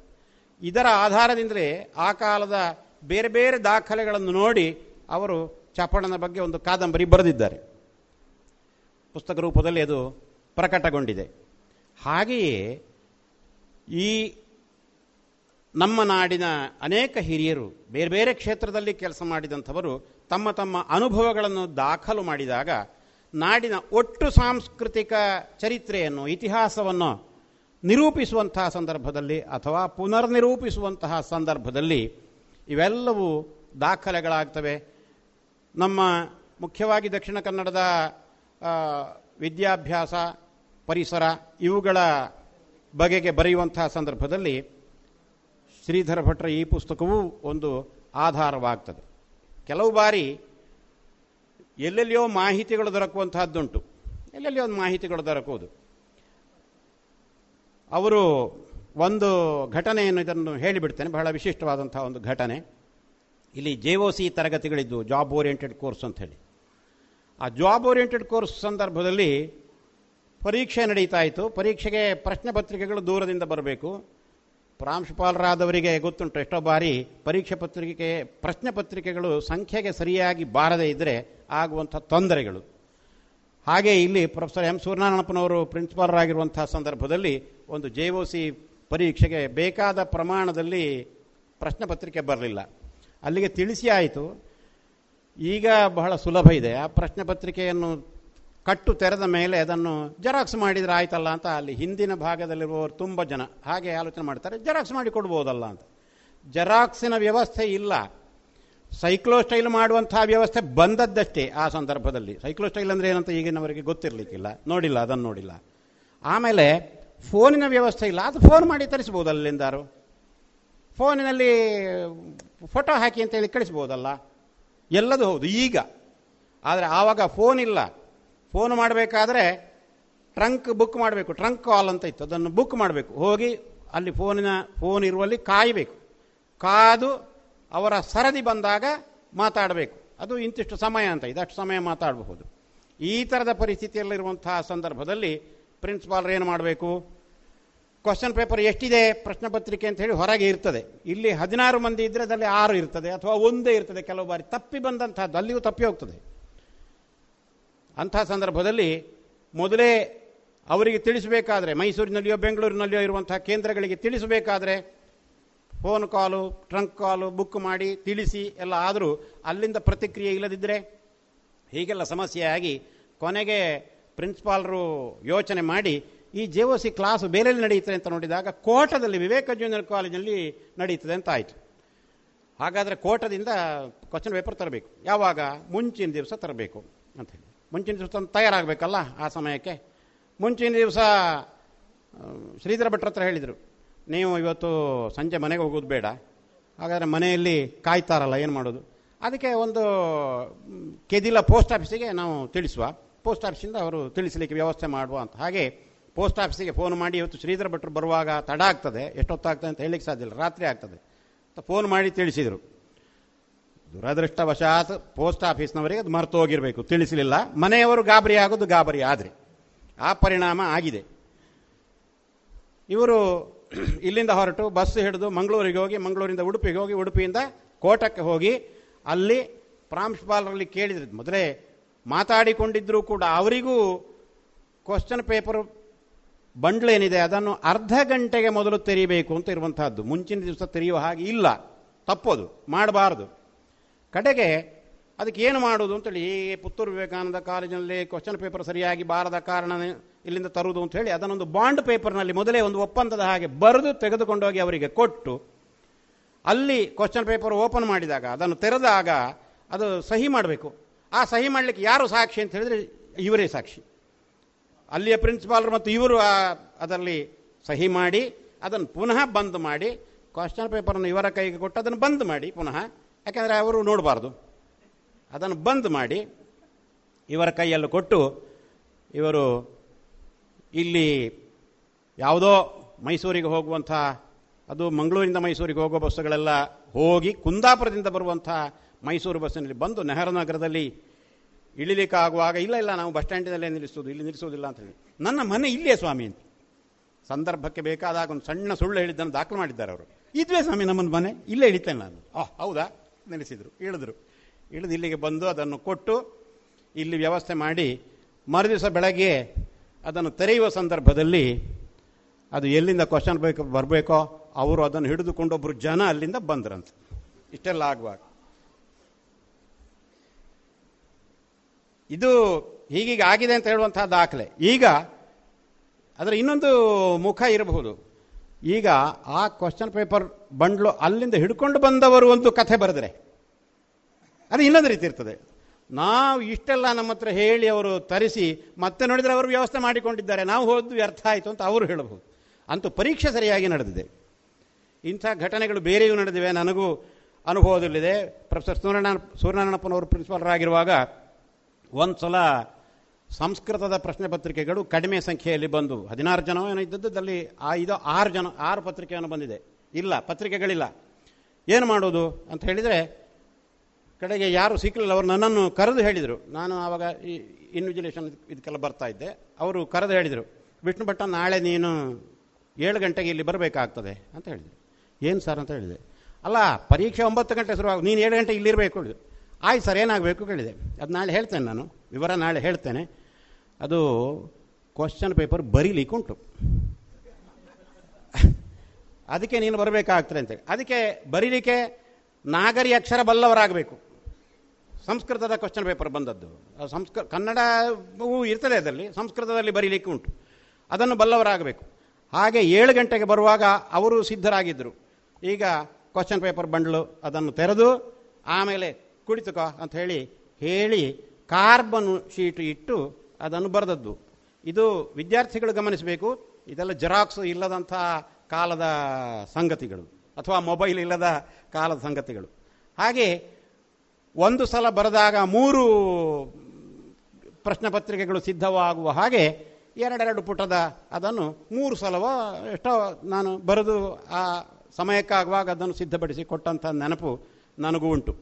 ಇದರ ಆಧಾರದಿಂದಲೇ ಆ ಕಾಲದ ಬೇರೆ ಬೇರೆ ದಾಖಲೆಗಳನ್ನು ನೋಡಿ ಅವರು ಚಪಡನ ಬಗ್ಗೆ ಒಂದು ಕಾದಂಬರಿ ಬರೆದಿದ್ದಾರೆ. ಪುಸ್ತಕ ರೂಪದಲ್ಲಿ ಅದು ಪ್ರಕಟಗೊಂಡಿದೆ. ಹಾಗೆಯೇ ಈ ನಮ್ಮ ನಾಡಿನ ಅನೇಕ ಹಿರಿಯರು ಬೇರೆ ಬೇರೆ ಕ್ಷೇತ್ರದಲ್ಲಿ ಕೆಲಸ ಮಾಡಿದಂಥವರು ತಮ್ಮ ತಮ್ಮ ಅನುಭವಗಳನ್ನು ದಾಖಲು ಮಾಡಿದಾಗ ನಾಡಿನ ಒಟ್ಟು ಸಾಂಸ್ಕೃತಿಕ ಚರಿತ್ರೆಯನ್ನು, ಇತಿಹಾಸವನ್ನು ನಿರೂಪಿಸುವಂತಹ ಸಂದರ್ಭದಲ್ಲಿ ಅಥವಾ ಪುನರ್ನಿರೂಪಿಸುವಂತಹ ಸಂದರ್ಭದಲ್ಲಿ ಇವೆಲ್ಲವೂ ದಾಖಲೆಗಳಾಗ್ತವೆ. ನಮ್ಮ ಮುಖ್ಯವಾಗಿ ದಕ್ಷಿಣ ಕನ್ನಡದ ವಿದ್ಯಾಭ್ಯಾಸ, ಪರಿಸರ ಇವುಗಳ ಬಗೆಗೆ ಬರೆಯುವಂತಹ ಸಂದರ್ಭದಲ್ಲಿ ಶ್ರೀಧರ ಭಟ್ರ ಈ ಪುಸ್ತಕವೂ ಒಂದು ಆಧಾರವಾಗ್ತದೆ. ಕೆಲವು ಬಾರಿ ಎಲ್ಲೆಲ್ಲಿಯೋ ಮಾಹಿತಿಗಳು ದೊರಕುವಂತಹದ್ದುಂಟು. ಎಲ್ಲೆಲ್ಲಿಯೋ ಒಂದು ಮಾಹಿತಿಗಳು ದೊರಕುವುದು. ಅವರು ಒಂದು ಘಟನೆಯನ್ನು ಇದನ್ನು ಹೇಳಿಬಿಡ್ತೇನೆ. ಬಹಳ ವಿಶಿಷ್ಟವಾದಂಥ ಒಂದು ಘಟನೆ. ಇಲ್ಲಿ ಜೆ ಒ ಸಿ ತರಗತಿಗಳಿದ್ದು ಜಾಬ್ ಓರಿಯೆಂಟೆಡ್ ಕೋರ್ಸ್ ಅಂತ ಹೇಳಿ. ಆ ಜಾಬ್ ಓರಿಯೆಂಟೆಡ್ ಕೋರ್ಸ್ ಸಂದರ್ಭದಲ್ಲಿ ಪರೀಕ್ಷೆ ನಡೀತಾ ಇತ್ತು. ಪರೀಕ್ಷೆಗೆ ಪ್ರಶ್ನೆ ಪತ್ರಿಕೆಗಳು ದೂರದಿಂದ ಬರಬೇಕು. ಪ್ರಾಂಶುಪಾಲರಾದವರಿಗೆ ಗೊತ್ತುಂಟು. ಎಷ್ಟೋ ಬಾರಿ ಪರೀಕ್ಷೆ ಪತ್ರಿಕೆ, ಪ್ರಶ್ನೆ ಪತ್ರಿಕೆಗಳು ಸಂಖ್ಯೆಗೆ ಸರಿಯಾಗಿ ಬಾರದೇ ಇದ್ದರೆ ಆಗುವಂಥ ತೊಂದರೆಗಳು. ಹಾಗೆ ಇಲ್ಲಿ ಪ್ರೊಫೆಸರ್ ಎಂ ಸೂರ್ಯನಾರಾಯಣಪ್ಪನವರು ಪ್ರಿನ್ಸಿಪಾಲರಾಗಿರುವಂಥ ಸಂದರ್ಭದಲ್ಲಿ ಒಂದು ಜೆ ಒ ಸಿ ಪರೀಕ್ಷೆಗೆ ಬೇಕಾದ ಪ್ರಮಾಣದಲ್ಲಿ ಪ್ರಶ್ನೆ ಪತ್ರಿಕೆ ಬರಲಿಲ್ಲ. ಅಲ್ಲಿಗೆ ತಿಳಿಸಿ ಆಯಿತು. ಈಗ ಬಹಳ ಸುಲಭ ಇದೆ. ಆ ಪ್ರಶ್ನೆ ಪತ್ರಿಕೆಯನ್ನು ಕಟ್ಟು ತೆರೆದ ಮೇಲೆ ಅದನ್ನು ಜೆರಾಕ್ಸ್ ಮಾಡಿದರೆ ಆಯ್ತಲ್ಲ ಅಂತ ಅಲ್ಲಿ ಹಿಂದಿನ ಭಾಗದಲ್ಲಿರುವವರು ತುಂಬ ಜನ. ಹಾಗೆ ಆಲೋಚನೆ ಮಾಡ್ತಾರೆ, ಜೆರಾಕ್ಸ್ ಮಾಡಿ ಕೊಡ್ಬೋದಲ್ಲ ಅಂತ. ಜೆರಾಕ್ಸಿನ ವ್ಯವಸ್ಥೆ ಇಲ್ಲ. ಸೈಕ್ಲೋ ಸ್ಟೈಲ್ ಮಾಡುವಂತಹ ವ್ಯವಸ್ಥೆ ಬಂದದ್ದಷ್ಟೇ ಆ ಸಂದರ್ಭದಲ್ಲಿ. ಸೈಕ್ಲೋಸ್ಟೈಲ್ ಅಂದರೆ ಏನಂತ ಈಗಿನವರಿಗೆ ಗೊತ್ತಿರಲಿಕ್ಕಿಲ್ಲ. ನೋಡಿಲ್ಲ, ಅದನ್ನು ನೋಡಿಲ್ಲ. ಆಮೇಲೆ ಫೋನಿನ ವ್ಯವಸ್ಥೆ ಇಲ್ಲ. ಅದು ಫೋನ್ ಮಾಡಿ ತರಿಸ್ಬೋದು ಅಲ್ಲಿಂದಾರು ಫೋನಿನಲ್ಲಿ ಫೋಟೋ ಹಾಕಿ ಅಂತೇಳಿ ಕಳಿಸ್ಬೋದಲ್ಲ? ಎಲ್ಲದು ಹೌದು, ಈಗ. ಆದರೆ ಆವಾಗ ಫೋನ್ ಇಲ್ಲ. ಫೋನ್ ಮಾಡಬೇಕಾದ್ರೆ ಟ್ರಂಕ್ ಬುಕ್ ಮಾಡಬೇಕು. ಟ್ರಂಕ್ ಕಾಲ್ ಅಂತ ಇತ್ತು. ಅದನ್ನು ಬುಕ್ ಮಾಡಬೇಕು. ಹೋಗಿ ಅಲ್ಲಿ ಫೋನಿನ, ಫೋನ್ ಇರುವಲ್ಲಿ ಕಾಯಬೇಕು. ಕಾದು ಅವರ ಸರದಿ ಬಂದಾಗ ಮಾತಾಡಬೇಕು. ಅದು ಇಂತಿಷ್ಟು ಸಮಯ ಅಂತ, ಇದಷ್ಟು ಸಮಯ ಮಾತಾಡಬಹುದು. ಈ ಥರದ ಪರಿಸ್ಥಿತಿಯಲ್ಲಿರುವಂತಹ ಸಂದರ್ಭದಲ್ಲಿ ಪ್ರಿನ್ಸಿಪಾಲ್ರು ಏನು ಮಾಡಬೇಕು? ಕ್ವಶನ್ ಪೇಪರ್ ಎಷ್ಟಿದೆ? ಪ್ರಶ್ನೆ ಪತ್ರಿಕೆ ಅಂತ ಹೇಳಿ ಹೊರಗೆ ಇರ್ತದೆ. ಇಲ್ಲಿ ಹದಿನಾರು ಮಂದಿ ಇದ್ದರೆ ಅದರಲ್ಲಿ ಆರು ಇರ್ತದೆ, ಅಥವಾ ಒಂದೇ ಇರ್ತದೆ. ಕೆಲವು ಬಾರಿ ತಪ್ಪಿ ಬಂದಂತಹದ್ದು ಅಲ್ಲಿಯೂ ತಪ್ಪಿ ಹೋಗ್ತದೆ. ಅಂಥ ಸಂದರ್ಭದಲ್ಲಿ ಮೊದಲೇ ಅವರಿಗೆ ತಿಳಿಸಬೇಕಾದ್ರೆ, ಮೈಸೂರಿನಲ್ಲಿಯೋ ಬೆಂಗಳೂರಿನಲ್ಲಿಯೋ ಇರುವಂಥ ಕೇಂದ್ರಗಳಿಗೆ ತಿಳಿಸಬೇಕಾದ್ರೆ phone call trunk call book ಮಾಡಿ, ತಿಳಿಸಿ, ಎಲ್ಲ ಆದರೂ ಅಲ್ಲಿಂದ ಪ್ರತಿಕ್ರಿಯೆ ಇಲ್ಲದಿದ್ದರೆ ಹೀಗೆಲ್ಲ ಸಮಸ್ಯೆಯಾಗಿ ಕೊನೆಗೆ ಪ್ರಿನ್ಸಿಪಾಲರು ಯೋಚನೆ ಮಾಡಿ, ಈ ಜೆ ಒ ಸಿ ಕ್ಲಾಸ್ ಬೇರೆಲ್ಲಿ ನಡೆಯುತ್ತದೆ ಅಂತ ನೋಡಿದಾಗ ಕೋಟದಲ್ಲಿ ವಿವೇಕ ಜೂನಿಯರ್ ಕಾಲೇಜಿನಲ್ಲಿ ನಡೆಯುತ್ತದೆ ಅಂತ ಆಯಿತು. ಹಾಗಾದರೆ ಕೋಟದಿಂದ ಕ್ವಶನ್ ಪೇಪರ್ ತರಬೇಕು. ಯಾವಾಗ? ಮುಂಚಿನ ದಿವಸ ತರಬೇಕು ಅಂತ ಹೇಳಿ. ಮುಂಚಿನ ದಿವಸ ತಯಾರಾಗಬೇಕಲ್ಲ ಆ ಸಮಯಕ್ಕೆ? ಮುಂಚಿನ ದಿವಸ ಶ್ರೀಧರ ಭಟ್ರ ಹತ್ರ ಹೇಳಿದರು, ನೀವು ಇವತ್ತು ಸಂಜೆ ಮನೆಗೆ ಹೋಗೋದು ಬೇಡ. ಹಾಗಾದರೆ ಮನೆಯಲ್ಲಿ ಕಾಯ್ತಾರಲ್ಲ, ಏನು ಮಾಡೋದು? ಅದಕ್ಕೆ ಒಂದು ಕೆದಿಲ ಪೋಸ್ಟ್ ಆಫೀಸಿಗೆ ನಾವು ತಿಳಿಸುವ. ಪೋಸ್ಟ್ ಆಫೀಸಿಂದ ಅವರು ತಿಳಿಸಲಿಕ್ಕೆ ವ್ಯವಸ್ಥೆ ಮಾಡುವ ಅಂತ. ಹಾಗೆ ಪೋಸ್ಟ್ ಆಫೀಸಿಗೆ ಫೋನ್ ಮಾಡಿ, ಇವತ್ತು ಶ್ರೀಧರ ಭಟ್ರು ಬರುವಾಗ ತಡ ಆಗ್ತದೆ. ಎಷ್ಟೊತ್ತಾಗ್ತದೆ? ಅಂತ ಹೇಳಲಿಕ್ಕೆ ಸಾಧ್ಯ ಇಲ್ಲ. ರಾತ್ರಿ ಆಗ್ತದೆ. ಫೋನ್ ಮಾಡಿ ತಿಳಿಸಿದರು. ದುರದೃಷ್ಟವಶಾತ್ ಪೋಸ್ಟ್ ಆಫೀಸ್ನವರಿಗೆ ಅದು ಮರೆತು ಹೋಗಿರಬೇಕು. ತಿಳಿಸಲಿಲ್ಲ. ಮನೆಯವರು ಗಾಬರಿ ಆಗೋದು ಗಾಬರಿ ಆದರೆ. ಆ ಪರಿಣಾಮ ಆಗಿದೆ. ಇವರು ಇಲ್ಲಿಂದ ಹೊರಟು ಬಸ್ ಹಿಡಿದು ಮಂಗಳೂರಿಗೆ ಹೋಗಿ, ಮಂಗಳೂರಿಂದ ಉಡುಪಿಗೆ ಹೋಗಿ, ಉಡುಪಿಯಿಂದ ಕೋಟಕ್ಕೆ ಹೋಗಿ ಅಲ್ಲಿ ಪ್ರಾಂಶುಪಾಲರಲ್ಲಿ ಕೇಳಿದ್ರು, ಮೊದಲೇ ಮಾತಾಡಿಕೊಂಡಿದ್ದರೂ ಕೂಡ ಅವರಿಗೂ ಕ್ವಶನ್ ಪೇಪರ್ ಬಂಡ್ಲೇನಿದೆ, ಅದನ್ನು ಅರ್ಧ ಗಂಟೆಗೆ ಮೊದಲು ತೆರೀಬೇಕು ಅಂತ ಇರುವಂತಹದ್ದು. ಮುಂಚಿನ ದಿವಸ ತೆರೆಯುವ ಹಾಗೆ ಇಲ್ಲ. ತಪ್ಪೋದು. ಮಾಡಬಾರದು. ಕಡೆಗೆ ಅದಕ್ಕೆ ಏನು ಮಾಡೋದು ಅಂತೇಳಿ ಈ ಪುತ್ತೂರು ವಿವೇಕಾನಂದ ಕಾಲೇಜಿನಲ್ಲಿ ಕ್ವಶನ್ ಪೇಪರ್ ಸರಿಯಾಗಿ ಬಾರದ ಕಾರಣ ಇಲ್ಲಿಂದ ತರುವುದು ಅಂತ ಹೇಳಿ ಅದನ್ನೊಂದು ಬಾಂಡ್ ಪೇಪರ್ನಲ್ಲಿ ಮೊದಲೇ ಒಂದು ಒಪ್ಪಂದದ ಹಾಗೆ ಬರೆದು ತೆಗೆದುಕೊಂಡೋಗಿ ಅವರಿಗೆ ಕೊಟ್ಟು, ಅಲ್ಲಿ ಕ್ವಶನ್ ಪೇಪರ್ ಓಪನ್ ಮಾಡಿದಾಗ, ಅದನ್ನು ತೆರೆದಾಗ ಅದು ಸಹಿ ಮಾಡಬೇಕು. ಆ ಸಹಿ ಮಾಡಲಿಕ್ಕೆ ಯಾರು ಸಾಕ್ಷಿ ಅಂತ ಹೇಳಿದ್ರೆ ಇವರೇ ಸಾಕ್ಷಿ. ಅಲ್ಲಿಯ ಪ್ರಿನ್ಸಿಪಾಲರು ಮತ್ತು ಇವರು ಅದರಲ್ಲಿ ಸಹಿ ಮಾಡಿ, ಅದನ್ನು ಪುನಃ ಬಂದ್ ಮಾಡಿ ಕ್ವಶನ್ ಪೇಪರನ್ನು ಇವರ ಕೈಗೆ ಕೊಟ್ಟು ಅದನ್ನು ಬಂದ್ ಮಾಡಿ ಪುನಃ. ಯಾಕೆಂದರೆ ಅವರು ನೋಡಬಾರ್ದು. ಅದನ್ನು ಬಂದ್ ಮಾಡಿ ಇವರ ಕೈಯಲ್ಲಿ ಕೊಟ್ಟು ಇವರು ಇಲ್ಲಿ ಯಾವುದೋ ಮೈಸೂರಿಗೆ ಹೋಗುವಂಥ, ಅದು ಮಂಗಳೂರಿಂದ ಮೈಸೂರಿಗೆ ಹೋಗುವ ಬಸ್ಸುಗಳೆಲ್ಲ ಹೋಗಿ ಕುಂದಾಪುರದಿಂದ ಬರುವಂಥ ಮೈಸೂರು ಬಸ್ಸಿನಲ್ಲಿ ಬಂದು ನೆಹರು ನಗರದಲ್ಲಿ ಇಳಿಲಿಕ್ಕೆ ಆಗುವಾಗ, ಇಲ್ಲ ಇಲ್ಲ, ನಾವು ಬಸ್ ಸ್ಟ್ಯಾಂಡಿನಲ್ಲೇ ನಿಲ್ಲಿಸೋದು, ಇಲ್ಲಿ ನಿಲ್ಲಿಸೋದಿಲ್ಲ ಅಂತ ಹೇಳಿ. ನನ್ನ ಮನೆ ಇಲ್ಲೇ ಸ್ವಾಮಿ ಅಂತ. ಸಂದರ್ಭಕ್ಕೆ ಬೇಕಾದಾಗ ಒಂದು ಸಣ್ಣ ಸುಳ್ಳು ಹೇಳಿದ್ದನ್ನು ದಾಖಲು ಮಾಡಿದ್ದಾರೆ ಅವರು. ಇದ್ವೇ ಸ್ವಾಮಿ ನಮ್ಮನ್ನು ಮನೆ? ಇಲ್ಲೇ ಇಳಿತೇನೆ ನಾನು. ಆ ಹೌದಾ? ನಿಲ್ಲಿಸಿದ್ರು ಇಳಿದ್ರು. ಇಳಿದು ಇಲ್ಲಿಗೆ ಬಂದು ಅದನ್ನು ಕೊಟ್ಟು ಇಲ್ಲಿ ವ್ಯವಸ್ಥೆ ಮಾಡಿ, ಮರುದಿವಸ ಬೆಳಗ್ಗೆ ಅದನ್ನು ತೆರೆಯುವ ಸಂದರ್ಭದಲ್ಲಿ ಅದು ಎಲ್ಲಿಂದ ಕ್ವಶನ್ ಬೇಕು, ಬರಬೇಕೋ, ಅವರು ಅದನ್ನು ಹಿಡಿದುಕೊಂಡು ಒಬ್ಬರು ಜನ ಅಲ್ಲಿಂದ ಬಂದ್ರಂತ. ಇಷ್ಟೆಲ್ಲ ಆಗುವಾಗ. ಇದು ಹೀಗೀಗ ಆಗಿದೆ ಅಂತ ಹೇಳುವಂತಹ ದಾಖಲೆ. ಈಗ ಅದರ ಇನ್ನೊಂದು ಮುಖ ಇರಬಹುದು. ಈಗ ಆ ಕ್ವಶನ್ ಪೇಪರ್ ಬಂಡ್ಲು ಅಲ್ಲಿಂದ ಹಿಡ್ಕೊಂಡು ಬಂದವರು ಒಂದು ಕಥೆ ಬರೆದರೆ. ಅದು ಇನ್ನೊಂದು ರೀತಿ ಇರ್ತದೆ. ನಾವು ಇಷ್ಟೆಲ್ಲ ನಮ್ಮ ಹತ್ರ ಹೇಳಿ ಅವರು ತರಿಸಿ, ಮತ್ತೆ ನೋಡಿದರೆ ಅವರು ವ್ಯವಸ್ಥೆ ಮಾಡಿಕೊಂಡಿದ್ದಾರೆ. ನಾವು ಹೋದ್ದು ವ್ಯರ್ಥ ಆಯಿತು ಅಂತ ಅವರು ಹೇಳಬಹುದು. ಅಂತೂ ಪರೀಕ್ಷೆ ಸರಿಯಾಗಿ ನಡೆದಿದೆ. ಇಂಥ ಘಟನೆಗಳು ಬೇರೆಯೂ ನಡೆದಿವೆ. ನನಗೂ ಅನುಭವದಲ್ಲಿದೆ. ಪ್ರೊಫೆಸರ್ ಸೂರ್ಯನಾರಾಯಣ ಸೂರ್ಯನಾರಾಯಣಪ್ಪನವರು ಪ್ರಿನ್ಸಿಪಾಲರಾಗಿರುವಾಗ ಒಂದು ಸಲ ಸಂಸ್ಕೃತದ ಪ್ರಶ್ನೆ ಪತ್ರಿಕೆಗಳು ಕಡಿಮೆ ಸಂಖ್ಯೆಯಲ್ಲಿ ಬಂದು, ಹದಿನಾರು ಜನ ಏನೋ ಇದ್ದದ್ದಲ್ಲಿ ಆ ಇದು ಆರು ಜನ, ಆರು ಪತ್ರಿಕೆಯನ್ನು ಬಂದಿದೆ. ಇಲ್ಲ, ಪತ್ರಿಕೆಗಳಿಲ್ಲ. ಏನು ಮಾಡೋದು ಅಂತ ಹೇಳಿದರೆ, ಕಡೆಗೆ ಯಾರು ಸಿಕ್ಕಲಿಲ್ಲ ಅವರು ನನ್ನನ್ನು ಕರೆದು ಹೇಳಿದರು. ನಾನು ಆವಾಗ ಈ ಇನ್ವಿಜಿಲೇಷನ್ ಇದಕ್ಕೆಲ್ಲ ಬರ್ತಾ ಇದ್ದೆ. ಅವರು ಕರೆದು ಹೇಳಿದರು, ವಿಷ್ಣು ಭಟ್ಟ, ನಾಳೆ ನೀನು ಏಳು ಗಂಟೆಗೆ ಇಲ್ಲಿ ಬರಬೇಕಾಗ್ತದೆ ಅಂತ ಹೇಳಿದರು. ಏನು ಸರ್? ಅಂತ ಹೇಳಿದೆ. ಅಲ್ಲ, ಪರೀಕ್ಷೆ ಒಂಬತ್ತು ಗಂಟೆ ಶುರುವಾಗ ನೀನು ಏಳು ಗಂಟೆ ಇಲ್ಲಿರಬೇಕು ಹೇಳಿದೆ ಆಯ್ತು ಸರ್, ಏನಾಗಬೇಕು? ಕೇಳಿದೆ. ಅದು ನಾಳೆ ಹೇಳ್ತೇನೆ ನಾನು. ವಿವರ ನಾಳೆ ಹೇಳ್ತೇನೆ. ಅದು ಕ್ವಶನ್ ಪೇಪರ್ ಬರೀಲಿಕ್ಕೆ ಉಂಟು ಅದಕ್ಕೆ ನೀನು ಬರಬೇಕಾಗ್ತದೆ ಅಂತೇಳಿ ಅದಕ್ಕೆ ಬರೀಲಿಕ್ಕೆ ನಾಗರಿ ಅಕ್ಷರ ಬಲ್ಲವರಾಗಬೇಕು. ಸಂಸ್ಕೃತದ ಕ್ವಶನ್ ಪೇಪರ್ ಬಂದದ್ದು. ಸಂಸ್ಕೃ, ಕನ್ನಡವೂ ಇರ್ತದೆ ಅದರಲ್ಲಿ, ಸಂಸ್ಕೃತದಲ್ಲಿ ಬರೀಲಿಕ್ಕೆ ಉಂಟು. ಅದನ್ನು ಬಲ್ಲವರಾಗಬೇಕು. ಹಾಗೆ ಏಳು ಗಂಟೆಗೆ ಬರುವಾಗ ಅವರು ಸಿದ್ಧರಾಗಿದ್ದರು. ಈಗ ಕ್ವಶನ್ ಪೇಪರ್ ಬಂಡ್ಲು ಅದನ್ನು ತೆರೆದು ಆಮೇಲೆ ಕುಳಿತುಕೋ ಅಂತ ಹೇಳಿ ಹೇಳಿ ಕಾರ್ಬನ್ ಶೀಟ್ ಇಟ್ಟು ಅದನ್ನು ಬರೆದದ್ದು. ಇದು ವಿದ್ಯಾರ್ಥಿಗಳು ಗಮನಿಸಬೇಕು. ಇದೆಲ್ಲ ಜೆರಾಕ್ಸ್ ಇಲ್ಲದಂಥ ಕಾಲದ ಸಂಗತಿಗಳು ಅಥವಾ ಮೊಬೈಲ್ ಇಲ್ಲದ ಕಾಲದ ಸಂಗತಿಗಳು. ಹಾಗೆ ಒಂದು ಸಲ ಬರೆದಾಗ ಮೂರು ಪ್ರಶ್ನೆ ಪತ್ರಿಕೆಗಳು ಸಿದ್ಧವಾಗುವ ಹಾಗೆ ಎರಡೆರಡು ಪುಟದ ಅದನ್ನು ಮೂರು ಸಲವೋ ಎಷ್ಟೋ ನಾನು ಬರೆದು ಆ ಸಮಯಕ್ಕಾಗುವಾಗ ಅದನ್ನು ಸಿದ್ಧಪಡಿಸಿ ಕೊಟ್ಟಂಥ ನೆನಪು ನನಗೂ ಉಂಟು.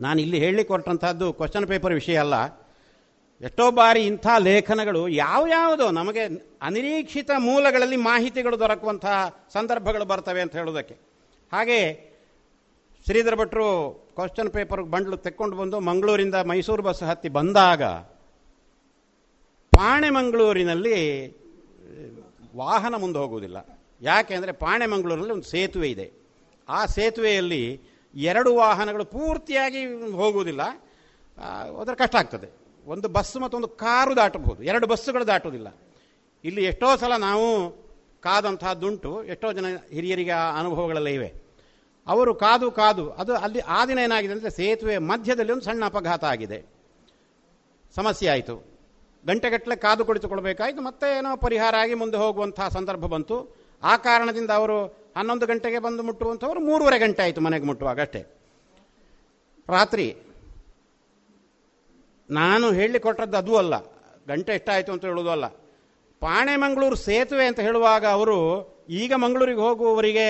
ನಾನು ಇಲ್ಲಿ ಹೇಳಿ ಕೊಟ್ಟಂಥದ್ದು ಕ್ವಶನ್ ಪೇಪರ್ ವಿಷಯ ಅಲ್ಲ. ಎಷ್ಟೋ ಬಾರಿ ಇಂಥ ಲೇಖನಗಳು ಯಾವ್ಯಾವುದೋ ನಮಗೆ ಅನಿರೀಕ್ಷಿತ ಮೂಲಗಳಲ್ಲಿ ಮಾಹಿತಿಗಳು ದೊರಕುವಂತಹ ಸಂದರ್ಭಗಳು ಬರ್ತವೆ ಅಂತ ಹೇಳೋದಕ್ಕೆ ಹಾಗೆ ಶ್ರೀಧರ ಭಟ್ರು ಕ್ವಶನ್ ಪೇಪರ್ ಬಂಡ್ಲು ತೆಕ್ಕೊಂಡು ಬಂದು ಮಂಗಳೂರಿಂದ ಮೈಸೂರು ಬಸ್ ಹತ್ತಿ ಬಂದಾಗ ಪಾಣೆಮಂಗಳೂರಿನಲ್ಲಿ ವಾಹನ ಮುಂದೆ ಹೋಗುವುದಿಲ್ಲ. ಯಾಕೆ ಅಂದರೆ ಪಾಣೆಮಂಗಳೂರಿನಲ್ಲಿ ಒಂದು ಸೇತುವೆ ಇದೆ. ಆ ಸೇತುವೆಯಲ್ಲಿ ಎರಡು ವಾಹನಗಳು ಪೂರ್ತಿಯಾಗಿ ಹೋಗುವುದಿಲ್ಲ. ಅದರ ಕಷ್ಟ ಆಗ್ತದೆ. ಒಂದು ಬಸ್ ಮತ್ತೊಂದು ಕಾರು ದಾಟಬಹುದು. ಎರಡು ಬಸ್ಸುಗಳು ದಾಟುವುದಿಲ್ಲ. ಇಲ್ಲಿ ಎಷ್ಟೋ ಸಲ ನಾವು ಕಾದಂತಹದ್ದುಂಟು ಎಷ್ಟೋ ಜನ ಹಿರಿಯರಿಗೆ ಆ ಅನುಭವಗಳೆಲ್ಲ ಇವೆ. ಅವರು ಕಾದು ಕಾದು, ಅದು ಅಲ್ಲಿ ಆ ದಿನ ಏನಾಗಿದೆ ಅಂದರೆ ಸೇತುವೆ ಮಧ್ಯದಲ್ಲಿ ಒಂದು ಸಣ್ಣ ಅಪಘಾತ ಆಗಿದೆ. ಸಮಸ್ಯೆ ಆಯಿತು. ಗಂಟೆಗಟ್ಟಲೆ ಕಾದು ಕುಳಿತುಕೊಳ್ಬೇಕಾಯಿತು. ಮತ್ತೆ ಏನೋ ಪರಿಹಾರ ಆಗಿ ಮುಂದೆ ಹೋಗುವಂತಹ ಸಂದರ್ಭ ಬಂತು. ಆ ಕಾರಣದಿಂದ ಅವರು ಹನ್ನೊಂದು ಗಂಟೆಗೆ ಬಂದು ಮುಟ್ಟುವಂಥವ್ರು ಮೂರುವರೆ ಗಂಟೆ ಆಯಿತು ಮನೆಗೆ ಮುಟ್ಟುವಾಗ ಅಷ್ಟೇ. ರಾತ್ರಿ ನಾನು ಹೇಳಿಕೊಟ್ಟದ್ದು ಅದು ಅಲ್ಲ. ಗಂಟೆ ಎಷ್ಟಾಯಿತು ಅಂತ ಹೇಳೋದು ಅಲ್ಲ. ಪಾಣೆ ಮಂಗಳೂರು ಸೇತುವೆ ಅಂತ ಹೇಳುವಾಗ ಅವರು ಈಗ ಮಂಗಳೂರಿಗೆ ಹೋಗುವವರಿಗೆ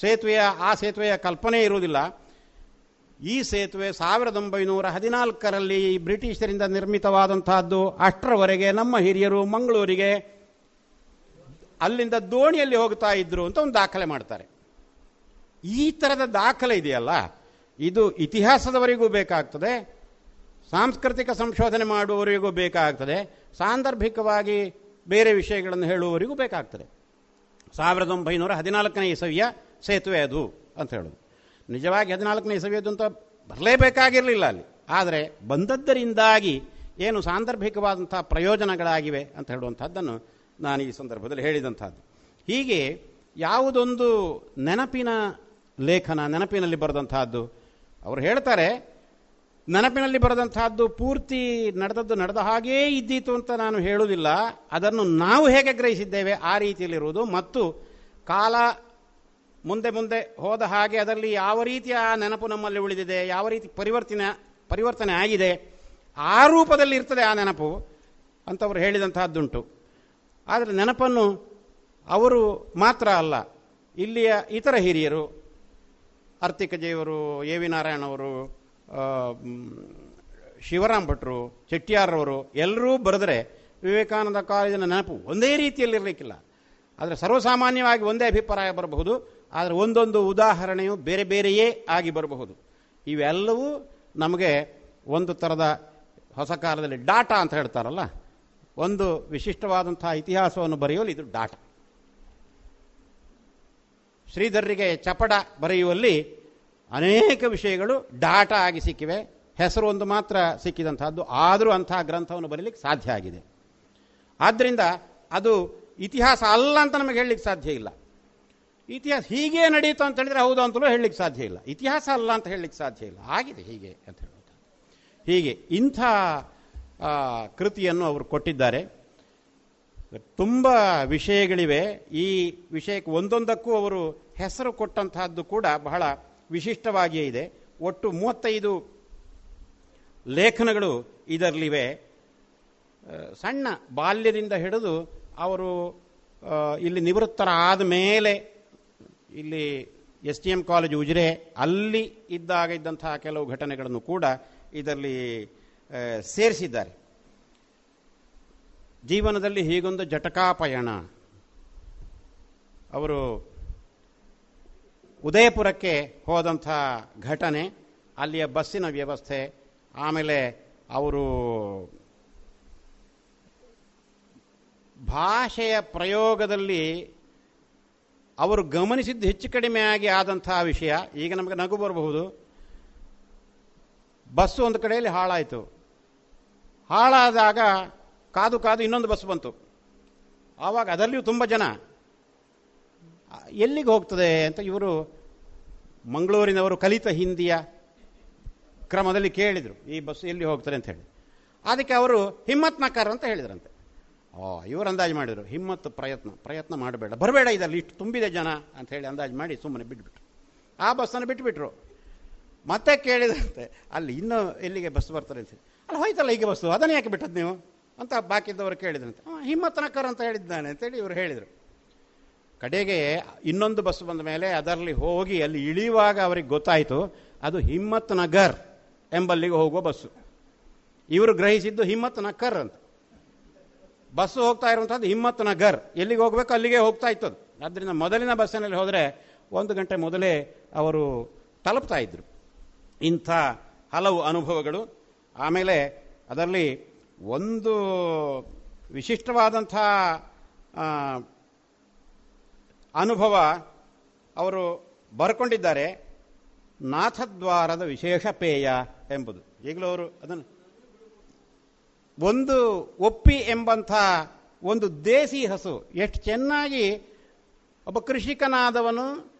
ಸೇತುವೆಯ, ಆ ಸೇತುವೆಯ ಕಲ್ಪನೆ ಇರುವುದಿಲ್ಲ. ಈ ಸೇತುವೆ ಸಾವಿರದ ಒಂಬೈನೂರ ಹದಿನಾಲ್ಕರಲ್ಲಿ ಬ್ರಿಟಿಷರಿಂದ ನಿರ್ಮಿತವಾದಂತಹದ್ದು. ಅಷ್ಟರವರೆಗೆ ನಮ್ಮ ಹಿರಿಯರು ಮಂಗಳೂರಿಗೆ ಅಲ್ಲಿಂದ ದೋಣಿಯಲ್ಲಿ ಹೋಗ್ತಾ ಇದ್ರು ಅಂತ ಒಂದು ದಾಖಲೆ ಮಾಡ್ತಾರೆ. ಈ ಥರದ ದಾಖಲೆ ಇದೆಯಲ್ಲ? ಇದು ಇತಿಹಾಸದವರಿಗೂ ಬೇಕಾಗ್ತದೆ. ಸಾಂಸ್ಕೃತಿಕ ಸಂಶೋಧನೆ ಮಾಡುವವರಿಗೂ ಬೇಕಾಗ್ತದೆ. ಸಾಂದರ್ಭಿಕವಾಗಿ ಬೇರೆ ವಿಷಯಗಳನ್ನು ಹೇಳುವವರಿಗೂ ಬೇಕಾಗ್ತದೆ. ಸಾವಿರದ ಒಂಬೈನೂರ ಹದಿನಾಲ್ಕನೇ ಇಸವಿಯ ಸೇತುವೆ ಅದು ಅಂತ ಹೇಳೋದು. ನಿಜವಾಗಿ ಹದಿನಾಲ್ಕನೇ ಇಸವಿಯದು ಅಂತ ಬರಲೇಬೇಕಾಗಿರಲಿಲ್ಲ ಅಲ್ಲಿ. ಆದರೆ ಬಂದದ್ದರಿಂದಾಗಿ ಏನು ಸಾಂದರ್ಭಿಕವಾದಂಥ ಪ್ರಯೋಜನಗಳಾಗಿವೆ ಅಂತ ಹೇಳುವಂಥದ್ದನ್ನು ನಾನು ಈ ಸಂದರ್ಭದಲ್ಲಿ ಹೇಳಿದಂಥದ್ದು. ಹೀಗೆ ಯಾವುದೊಂದು ನೆನಪಿನ ಲೇಖನ ನೆನಪಿನಲ್ಲಿ ಬರೆದಂತಹದ್ದು ಅವರು ಹೇಳ್ತಾರೆ ನೆನಪಿನಲ್ಲಿ ಬರೆದಂತಹದ್ದು ಪೂರ್ತಿ ನಡೆದದ್ದು ನಡೆದ ಹಾಗೇ ಇದ್ದೀತು ಅಂತ ನಾನು ಹೇಳುವುದಿಲ್ಲ. ಅದನ್ನು ನಾವು ಹೇಗೆ ಗ್ರಹಿಸಿದ್ದೇವೆ ಆ ರೀತಿಯಲ್ಲಿರುವುದು. ಮತ್ತು ಕಾಲ ಮುಂದೆ ಮುಂದೆ ಹೋದ ಹಾಗೆ ಅದರಲ್ಲಿ ಯಾವ ರೀತಿಯ ನೆನಪು ನಮ್ಮಲ್ಲಿ ಉಳಿದಿದೆ, ಯಾವ ರೀತಿ ಪರಿವರ್ತನೆ ಪರಿವರ್ತನೆ ಆಗಿದೆ, ಆ ರೂಪದಲ್ಲಿ ಇರ್ತದೆ ಆ ನೆನಪು ಅಂತವರು ಹೇಳಿದಂತಹದ್ದುಂಟು. ಆದರೆ ನೆನಪನ್ನು ಅವರು ಮಾತ್ರ ಅಲ್ಲ, ಇಲ್ಲಿಯ ಇತರ ಹಿರಿಯರು ಆರ್ತಿಕಜೆಯವರು ಎ ವಿ ನಾರಾಯಣವರು ಶಿವರಾಮ್ ಭಟ್ರು ಚೆಟ್ಟಿಯಾರ್ರವರು ಎಲ್ಲರೂ ಬರೆದರೆ ವಿವೇಕಾನಂದ ಕಾಲೇಜಿನ ನೆನಪು ಒಂದೇ ರೀತಿಯಲ್ಲಿರಲಿಕ್ಕಿಲ್ಲ. ಆದರೆ ಸರ್ವಸಾಮಾನ್ಯವಾಗಿ ಒಂದೇ ಅಭಿಪ್ರಾಯ ಬರಬಹುದು. ಆದರೆ ಒಂದೊಂದು ಉದಾಹರಣೆಯು ಬೇರೆ ಬೇರೆಯೇ ಆಗಿ ಬರಬಹುದು. ಇವೆಲ್ಲವೂ ನಮಗೆ ಒಂದು ಥರದ ಹೊಸ ಕಾಲದಲ್ಲಿ ಡಾಟಾ ಅಂತ ಹೇಳ್ತಾರಲ್ಲ, ಒಂದು ವಿಶಿಷ್ಟವಾದಂತಹ ಇತಿಹಾಸವನ್ನು ಬರೆಯುವಲ್ಲಿ ಇದು ಡಾಟಾ. ಶ್ರೀಧರ್ರಿಗೆ ಚಪಡ ಬರೆಯುವಲ್ಲಿ ಅನೇಕ ವಿಷಯಗಳು ಡಾಟಾ ಆಗಿ ಸಿಕ್ಕಿವೆ. ಹೆಸರು ಒಂದು ಮಾತ್ರ ಸಿಕ್ಕಿದಂತಹದ್ದು. ಆದರೂ ಅಂತಹ ಗ್ರಂಥವನ್ನು ಬರೀಲಿಕ್ಕೆ ಸಾಧ್ಯ ಆಗಿದೆ. ಆದ್ದರಿಂದ ಅದು ಇತಿಹಾಸ ಅಲ್ಲ ಅಂತ ನಮಗೆ ಹೇಳಲಿಕ್ಕೆ ಸಾಧ್ಯ ಇಲ್ಲ. ಇತಿಹಾಸ ಹೀಗೆ ನಡೆಯಿತು ಅಂತ ಹೇಳಿದರೆ ಹೌದು ಅಂತಲೂ ಹೇಳಲಿಕ್ಕೆ ಸಾಧ್ಯ ಇಲ್ಲ. ಇತಿಹಾಸ ಅಲ್ಲ ಅಂತ ಹೇಳಲಿಕ್ಕೆ ಸಾಧ್ಯ ಇಲ್ಲ. ಆಗಿದೆ ಹೀಗೆ ಅಂತ ಹೇಳುವಂಥದ್ದು. ಹೀಗೆ ಇಂಥ ಕೃತಿಯನ್ನು ಅವರು ಕೊಟ್ಟಿದ್ದಾರೆ. ತುಂಬ ವಿಷಯಗಳಿವೆ. ಈ ವಿಷಯಕ್ಕೆ ಒಂದೊಂದಕ್ಕೂ ಅವರು ಹೆಸರು ಕೊಟ್ಟಂತಹದ್ದು ಕೂಡ ಬಹಳ ವಿಶಿಷ್ಟವಾಗಿಯೇ ಇದೆ. ಒಟ್ಟು ಮೂವತ್ತೈದು ಲೇಖನಗಳು ಇದರಲ್ಲಿವೆ. ಸಣ್ಣ ಬಾಲ್ಯದಿಂದ ಹಿಡಿದು ಅವರು ಇಲ್ಲಿ ನಿವೃತ್ತರಾದ ಮೇಲೆ ಇಲ್ಲಿ S T M college Ujire, ಅಲ್ಲಿ ಇದ್ದಾಗ ಇದ್ದಂತಹ ಕೆಲವು ಘಟನೆಗಳನ್ನು ಕೂಡ ಇದರಲ್ಲಿ ಸೇರಿಸಿದ್ದಾರೆ. ಜೀವನದಲ್ಲಿ ಹೀಗೊಂದು ಜಟಕಾಪಯಣ. ಅವರು ಉದಯಪುರಕ್ಕೆ ಹೋದಂಥ ಘಟನೆ, ಅಲ್ಲಿಯ ಬಸ್ಸಿನ ವ್ಯವಸ್ಥೆ, ಆಮೇಲೆ ಅವರು ಭಾಷೆಯ ಪ್ರಯೋಗದಲ್ಲಿ ಅವರು ಗಮನಿಸಿದ್ದು ಹೆಚ್ಚು ಕಡಿಮೆ ಆಗಿ ಆದಂತಹ ವಿಷಯ, ಈಗ ನಮಗೆ ನಗು ಬರಬಹುದು. ಬಸ್ಸು ಒಂದು ಕಡೆಯಲ್ಲಿ ಹಾಳಾಯಿತು. ಹಾಳಾದಾಗ ಕಾದು ಕಾದು ಇನ್ನೊಂದು ಬಸ್ ಬಂತು. ಆವಾಗ ಅದರಲ್ಲಿಯೂ ತುಂಬ ಜನ ಎಲ್ಲಿಗೆ ಹೋಗ್ತದೆ ಅಂತ ಇವರು ಮಂಗಳೂರಿನವರು ಕಲಿತ ಹಿಂದಿಯ ಕ್ರಮದಲ್ಲಿ ಕೇಳಿದರು ಈ ಬಸ್ ಎಲ್ಲಿ ಹೋಗ್ತಾರೆ ಅಂತ ಹೇಳಿ. ಅದಕ್ಕೆ ಅವರು ಹಿಮ್ಮತ್ ನಕಾರ ಅಂತ ಹೇಳಿದ್ರಂತೆ. ಓ ಇವರು ಅಂದಾಜು ಮಾಡಿದರು ಹಿಮ್ಮತ್ತು ಪ್ರಯತ್ನ ಪ್ರಯತ್ನ ಮಾಡಬೇಡ ಬರಬೇಡ ಇದರಲ್ಲಿ ಇಷ್ಟು ತುಂಬಿದೆ ಜನ ಅಂತ ಹೇಳಿ ಅಂದಾಜು ಮಾಡಿ ಸುಮ್ಮನೆ ಬಿಟ್ಬಿಟ್ರು. ಆ ಬಸ್ಸನ್ನು ಬಿಟ್ಬಿಟ್ರು. ಮತ್ತೆ ಕೇಳಿದ್ರಂತೆ ಅಲ್ಲಿ ಇನ್ನೂ ಎಲ್ಲಿಗೆ ಬಸ್ ಬರ್ತಾರೆ ಅಂತ ಅಲ್ಲಿ ಹೋಯ್ತಲ್ಲ ಹೀಗೆ ಬಸ್ಸು ಅದನ್ನು ಯಾಕೆ ಬಿಟ್ಟದ್ದು ನೀವು? ಅಂತ ಬಾಕಿದ್ದವರು ಕೇಳಿದ್ರಂತೆ. "ಆ, ಹಿಮ್ಮತ್ ಅಂತ ಹೇಳಿದ್ದಾನೆ ಅಂತೇಳಿ ಇವರು ಹೇಳಿದರು. ಕಡೆಗೆ ಇನ್ನೊಂದು ಬಸ್ ಬಂದ ಮೇಲೆ ಅದರಲ್ಲಿ ಹೋಗಿ ಅಲ್ಲಿ ಇಳಿಯುವಾಗ ಅವರಿಗೆ ಗೊತ್ತಾಯಿತು, ಅದು ಹಿಮ್ಮತ್ ನಗರ್ ಎಂಬಲ್ಲಿಗೆ ಹೋಗುವ ಬಸ್ಸು. ಇವರು ಗ್ರಹಿಸಿದ್ದು ಹಿಮ್ಮತ್ ನಕರ್ ಅಂತ. ಬಸ್ಸು ಹೋಗ್ತಾ ಇರುವಂಥದ್ದು ಹಿಮ್ಮತ್ ನಗರ್. ಎಲ್ಲಿಗೆ ಹೋಗಬೇಕು ಅಲ್ಲಿಗೆ ಹೋಗ್ತಾ ಇತ್ತು ಅದು. ಆದ್ದರಿಂದ ಮೊದಲಿನ ಬಸ್ಸಿನಲ್ಲಿ ಹೋದರೆ ಒಂದು ಗಂಟೆ ಮೊದಲೇ ಅವರು ತಲುಪ್ತಾ ಇದ್ದರು ಇಂಥ ಹಲವು ಅನುಭವಗಳು. ಆಮೇಲೆ ಅದರಲ್ಲಿ ಒಂದು ವಿಶಿಷ್ಟವಾದಂಥ ಅನುಭವ ಅವರು ಬರ್ಕೊಂಡಿದ್ದಾರೆ. ನಾಥದ್ವಾರದ ವಿಶೇಷ ಪೇಯ ಎಂಬುದು. ಈಗಲೂ ಅವರು ಅದನ್ನು ಒಂದು ಒಪ್ಪಿ ಎಂಬಂಥ ಒಂದು ದೇಸಿ ಹಸು, ಎಷ್ಟು ಚೆನ್ನಾಗಿ ಒಬ್ಬ ಕೃಷಿಕನಾದವನು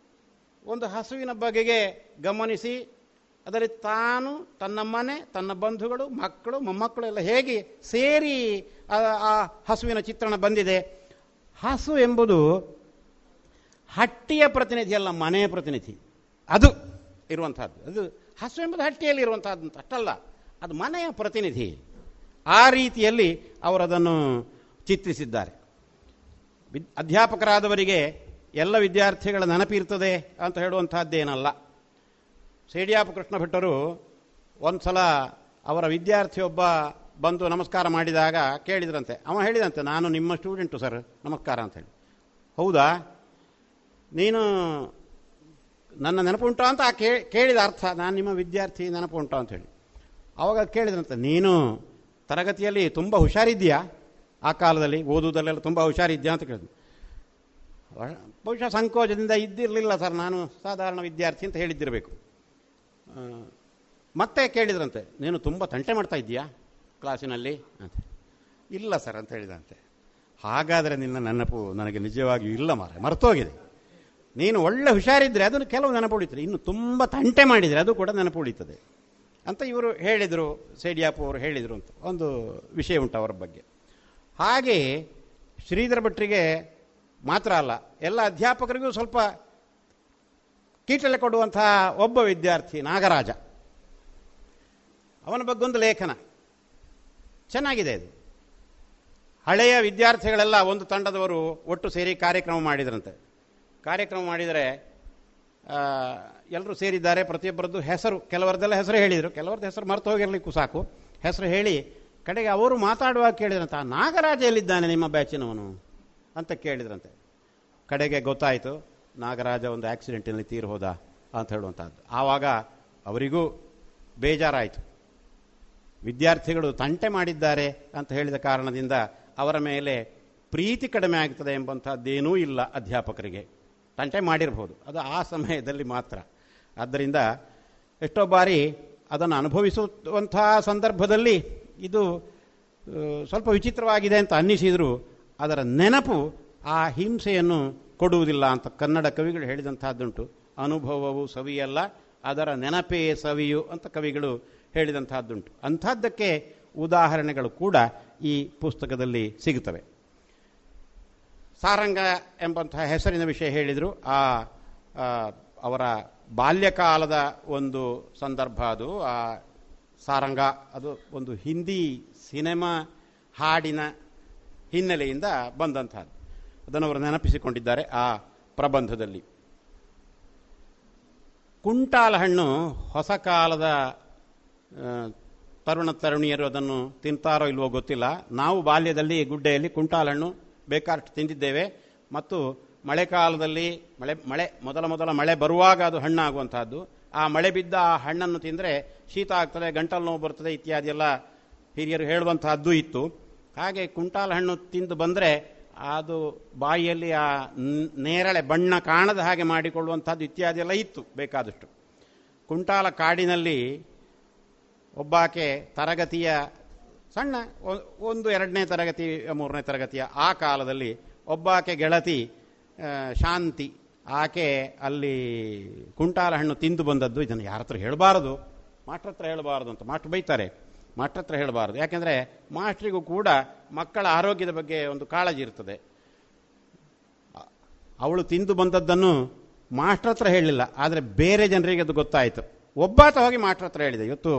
ಒಂದು ಹಸುವಿನ ಬಗೆಗೆ ಗಮನಿಸಿ, ಅದರಲ್ಲಿ ತಾನು ತನ್ನ ಮನೆ, ತನ್ನ ಬಂಧುಗಳು, ಮಕ್ಕಳು, ಮೊಮ್ಮಕ್ಕಳು ಎಲ್ಲ ಹೇಗೆ ಸೇರಿ ಆ ಹಸುವಿನ ಚಿತ್ರಣ ಬಂದಿದೆ. ಹಸು ಎಂಬುದು ಹಟ್ಟಿಯ ಪ್ರತಿನಿಧಿ ಅಲ್ಲ, ಮನೆಯ ಪ್ರತಿನಿಧಿ. ಅದು ಇರುವಂತಹದ್ದು. ಅದು ಹಸು ಎಂಬುದು ಹಟ್ಟಿಯಲ್ಲಿ ಇರುವಂತಹದ್ದು ಅಷ್ಟಲ್ಲ, ಅದು ಮನೆಯ ಪ್ರತಿನಿಧಿ. ಆ ರೀತಿಯಲ್ಲಿ ಅವರದನ್ನು ಚಿತ್ರಿಸಿದ್ದಾರೆ. ಅಧ್ಯಾಪಕರಾದವರಿಗೆ ಎಲ್ಲ ವಿದ್ಯಾರ್ಥಿಗಳ ನೆನಪಿರ್ತದೆ ಅಂತ ಹೇಳುವಂತಹದ್ದೇನಲ್ಲ. ಸೇಡಿಯಾಪ ಕೃಷ್ಣ ಭಟ್ಟರು ಒಂದು ಸಲ ಅವರ ವಿದ್ಯಾರ್ಥಿಯೊಬ್ಬ ಬಂದು ನಮಸ್ಕಾರ ಮಾಡಿದಾಗ ಕೇಳಿದ್ರಂತೆ. ಅವ ಹೇಳಿದಂತೆ, ನಾನು ನಿಮ್ಮ ಸ್ಟೂಡೆಂಟು ಸರ್, ನಮಸ್ಕಾರ ಅಂತ ಹೇಳಿ. ಹೌದಾ? ನೀನು ನನ್ನ ನೆನಪುಂಟು ಅಂತ ಆ ಕೇಳಿದ ಅರ್ಥ. ನಾನು ನಿಮ್ಮ ವಿದ್ಯಾರ್ಥಿ ನೆನಪುಂಟು ಅಂತ ಹೇಳಿ. ಅವಾಗ ಕೇಳಿದ್ರಂತೆ, ನೀನು ತರಗತಿಯಲ್ಲಿ ತುಂಬ ಹುಷಾರಿದ್ದೀಯಾ? ಆ ಕಾಲದಲ್ಲಿ ಓದುವುದಲ್ಲೆಲ್ಲ ತುಂಬ ಹುಷಾರಿದ್ಯಾ ಅಂತ ಕೇಳಿದ್ರು ವ- ಬಹುಶಃ ಸಂಕೋಚದಿಂದ ಇದ್ದಿರಲಿಲ್ಲ ಸರ್. ನಾನು ಸಾಧಾರಣ ವಿದ್ಯಾರ್ಥಿ ಅಂತ ಹೇಳಿದ್ದಿರಬೇಕು. ಮತ್ತೆ ಕೇಳಿದ್ರಂತೆ, ನೀನು ತುಂಬ ತಂಟೆ ಮಾಡ್ತಾ ಇದ್ದೀಯಾ ಕ್ಲಾಸಿನಲ್ಲಿ? ಅಂತ ಇಲ್ಲ ಸರ್ ಅಂತ ಹೇಳಿದಂತೆ ಹಾಗಾದರೆ ನಿನ್ನ ನೆನಪು ನನಗೆ ನಿಜವಾಗಿಯೂ ಇಲ್ಲ ಮಾರೆ ಮರ್ತೋಗಿದೆ. ನೀನು ಒಳ್ಳೆ ಹುಷಾರಿದ್ರೆ ಅದನ್ನು ಕೆಲವು ನೆನಪು ಉಳಿತದೆ ಇನ್ನು ತುಂಬ ತಂಟೆ ಮಾಡಿದರೆ ಅದು ಕೂಡ ನೆನಪು ಉಳಿತದೆ ಅಂತ ಇವರು ಹೇಳಿದರು, ಸೇಡಿಯಾಪು ಅವರು ಹೇಳಿದರು ಅಂತ. ಒಂದು ವಿಷಯ ಉಂಟು ಅವರ ಬಗ್ಗೆ. ಹಾಗೆ ಶ್ರೀಧರ ಭಟ್ರಿಗೆ ಮಾತ್ರ ಅಲ್ಲ, ಎಲ್ಲ ಅಧ್ಯಾಪಕರಿಗೂ ಸ್ವಲ್ಪ ಕೀಟಲೆ ಕೊಡುವಂತಹ ಒಬ್ಬ ವಿದ್ಯಾರ್ಥಿ ನಾಗರಾಜ. ಅವನ ಬಗ್ಗೆ ಒಂದು ಲೇಖನ. ಚೆನ್ನಾಗಿದೆ ಇದು. ಹಳೆಯ ವಿದ್ಯಾರ್ಥಿಗಳೆಲ್ಲ ಒಂದು ತಂಡದವರು ಒಟ್ಟು ಸೇರಿ ಕಾರ್ಯಕ್ರಮ ಮಾಡಿದ್ರಂತೆ. ಕಾರ್ಯಕ್ರಮ ಮಾಡಿದರೆ ಎಲ್ಲರೂ ಸೇರಿದ್ದಾರೆ. ಪ್ರತಿಯೊಬ್ಬರದ್ದು ಹೆಸರು, ಕೆಲವರದ್ದೆಲ್ಲ ಹೆಸರು ಹೇಳಿದರು. ಕೆಲವರದ್ದು ಹೆಸರು ಮರೆತು ಹೋಗಿರಲಿಕ್ಕೂ ಸಾಕು. ಹೆಸರು ಹೇಳಿ, ಕಡೆಗೆ ಅವರು ಮಾತಾಡುವಾಗ ಕೇಳಿದ್ರಂತ ನಾಗರಾಜ ಎಲ್ಲಿದ್ದಾನೆ ನಿಮ್ಮ ಬ್ಯಾಚಿನವನು ಅಂತ ಕೇಳಿದ್ರಂತೆ. ಕಡೆಗೆ ಗೊತ್ತಾಯಿತು, ನಾಗರಾಜ ಒಂದು ಆಕ್ಸಿಡೆಂಟಿನಲ್ಲಿ ತೀರು ಹೋದ ಅಂತ ಹೇಳುವಂಥದ್ದು ಆವಾಗ ಅವರಿಗೂ ಬೇಜಾರಾಯಿತು. ವಿದ್ಯಾರ್ಥಿಗಳು ತಂಟೆ ಮಾಡಿದ್ದಾರೆ ಅಂತ ಹೇಳಿದ ಕಾರಣದಿಂದ ಅವರ ಮೇಲೆ ಪ್ರೀತಿ ಕಡಿಮೆ ಆಗ್ತದೆ ಎಂಬಂಥದ್ದೇನೂ ಇಲ್ಲ ಅಧ್ಯಾಪಕರಿಗೆ. ತಂಟೆ ಮಾಡಿರ್ಬೋದು. ಅದು ಆ ಸಮಯದಲ್ಲಿ ಮಾತ್ರ. ಆದ್ದರಿಂದ ಎಷ್ಟೋ ಬಾರಿ ಅದನ್ನು ಅನುಭವಿಸುವಂತಹ ಸಂದರ್ಭದಲ್ಲಿ ಇದು ಸ್ವಲ್ಪ ವಿಚಿತ್ರವಾಗಿದೆ ಅಂತ ಅನ್ನಿಸಿದರೂ ಅದರ ನೆನಪು ಆ ಹಿಂಸೆಯನ್ನು ಕೊಡುವುದಿಲ್ಲ ಅಂತ ಕನ್ನಡ ಕವಿಗಳು ಹೇಳಿದಂತಹದ್ದುಂಟು ಅನುಭವವು ಸವಿಯಲ್ಲ, ಅದರ ನೆನಪೇ ಸವಿಯು ಅಂತ ಕವಿಗಳು ಹೇಳಿದಂತಹದ್ದುಂಟು ಅಂಥದ್ದಕ್ಕೆ ಉದಾಹರಣೆಗಳು ಕೂಡ ಈ ಪುಸ್ತಕದಲ್ಲಿ ಸಿಗುತ್ತವೆ. ಸಾರಂಗ ಎಂಬಂತಹ ಹೆಸರಿನ ವಿಷಯ ಹೇಳಿದರು. ಆ ಅವರ ಬಾಲ್ಯಕಾಲದ ಒಂದು ಸಂದರ್ಭ ಅದು. ಆ, ಸಾರಂಗ, ಅದು ಒಂದು ಹಿಂದಿ ಸಿನಿಮಾ ಹಾಡಿನ ಹಿನ್ನೆಲೆಯಿಂದ ಬಂದಂತಹದ್ದು ಅದನ್ನು ಅವರು ನೆನಪಿಸಿಕೊಂಡಿದ್ದಾರೆ ಆ ಪ್ರಬಂಧದಲ್ಲಿ. ಕುಂಟಾಲ ಹಣ್ಣು ಹೊಸ ಕಾಲದ ತರುಣ ತರುಣಿಯರು ಅದನ್ನು ತಿಂತಾರೋ ಇಲ್ವೋ ಗೊತ್ತಿಲ್ಲ. ನಾವು ಬಾಲ್ಯದಲ್ಲಿ, ಗುಡ್ಡೆಯಲ್ಲಿ ಕುಂಟಾಲ ಹಣ್ಣು ಬೇಕಾದಷ್ಟು ತಿಂದಿದ್ದೇವೆ. ಮತ್ತು ಮಳೆಕಾಲದಲ್ಲಿ ಮಳೆ ಮಳೆ, ಮೊದಲ ಮೊದಲ ಮಳೆ ಬರುವಾಗ ಅದು ಹಣ್ಣಾಗುವಂತಹದ್ದು. ಆ ಮಳೆ ಬಿದ್ದ ಆ ಹಣ್ಣನ್ನು ತಿಂದರೆ ಶೀತ ಆಗ್ತದೆ, ಗಂಟಲು ನೋವು ಬರ್ತದೆ ಇತ್ಯಾದಿ ಎಲ್ಲ ಹಿರಿಯರು ಹೇಳುವಂತಹದ್ದು ಇತ್ತು. ಹಾಗೆ ಕುಂಟಾಲ ಹಣ್ಣು ತಿಂದು ಬಂದರೆ ಅದು ಬಾಯಿಯಲ್ಲಿ ಆ ನೇರಳೆ ಬಣ್ಣ ಕಾಣದ ಹಾಗೆ ಮಾಡಿಕೊಳ್ಳುವಂಥದ್ದು ಇತ್ಯಾದಿ ಎಲ್ಲ ಇತ್ತು ಬೇಕಾದಷ್ಟು. ಕುಂಟಾಲ ಕಾಡಿನಲ್ಲಿ ಒಬ್ಬಾಕೆ ತರಗತಿಯ ಸಣ್ಣ ಒಂದು ಎರಡನೇ ತರಗತಿ, ಮೂರನೇ ತರಗತಿಯ ಆ ಕಾಲದಲ್ಲಿ ಒಬ್ಬಾಕೆ ಗೆಳತಿ ಶಾಂತಿ, ಆಕೆ ಅಲ್ಲಿ ಕುಂಟಾಲ ಹಣ್ಣು ತಿಂದು ಬಂದದ್ದು. ಇದನ್ನು ಯಾರ ಹತ್ರ ಹೇಳಬಾರದು? ಮಾಸ್ಟ್ರ ಹತ್ರ ಹೇಳಬಾರದು ಅಂತ ಮಾಸ್ಟ್ರು ಬೈತಾರೆ. ಮಾಸ್ಟ್ರ ಹತ್ರ ಹೇಳಬಾರದು. ಯಾಕೆಂದರೆ ಮಾಸ್ಟ್ರಿಗೂ ಕೂಡ ಮಕ್ಕಳ ಆರೋಗ್ಯದ ಬಗ್ಗೆ ಒಂದು ಕಾಳಜಿ ಇರ್ತದೆ. ಅವಳು ತಿಂದು ಬಂದದ್ದನ್ನು ಮಾಸ್ಟ್ರ ಹತ್ರ ಹೇಳಲಿಲ್ಲ. ಆದರೆ ಬೇರೆ ಜನರಿಗೆ ಅದು ಗೊತ್ತಾಯಿತು. ಒಬ್ಬಾತ ಹೋಗಿ ಮಾಸ್ಟ್ರ ಹತ್ರ ಹೇಳಿದೆ, ಇವತ್ತು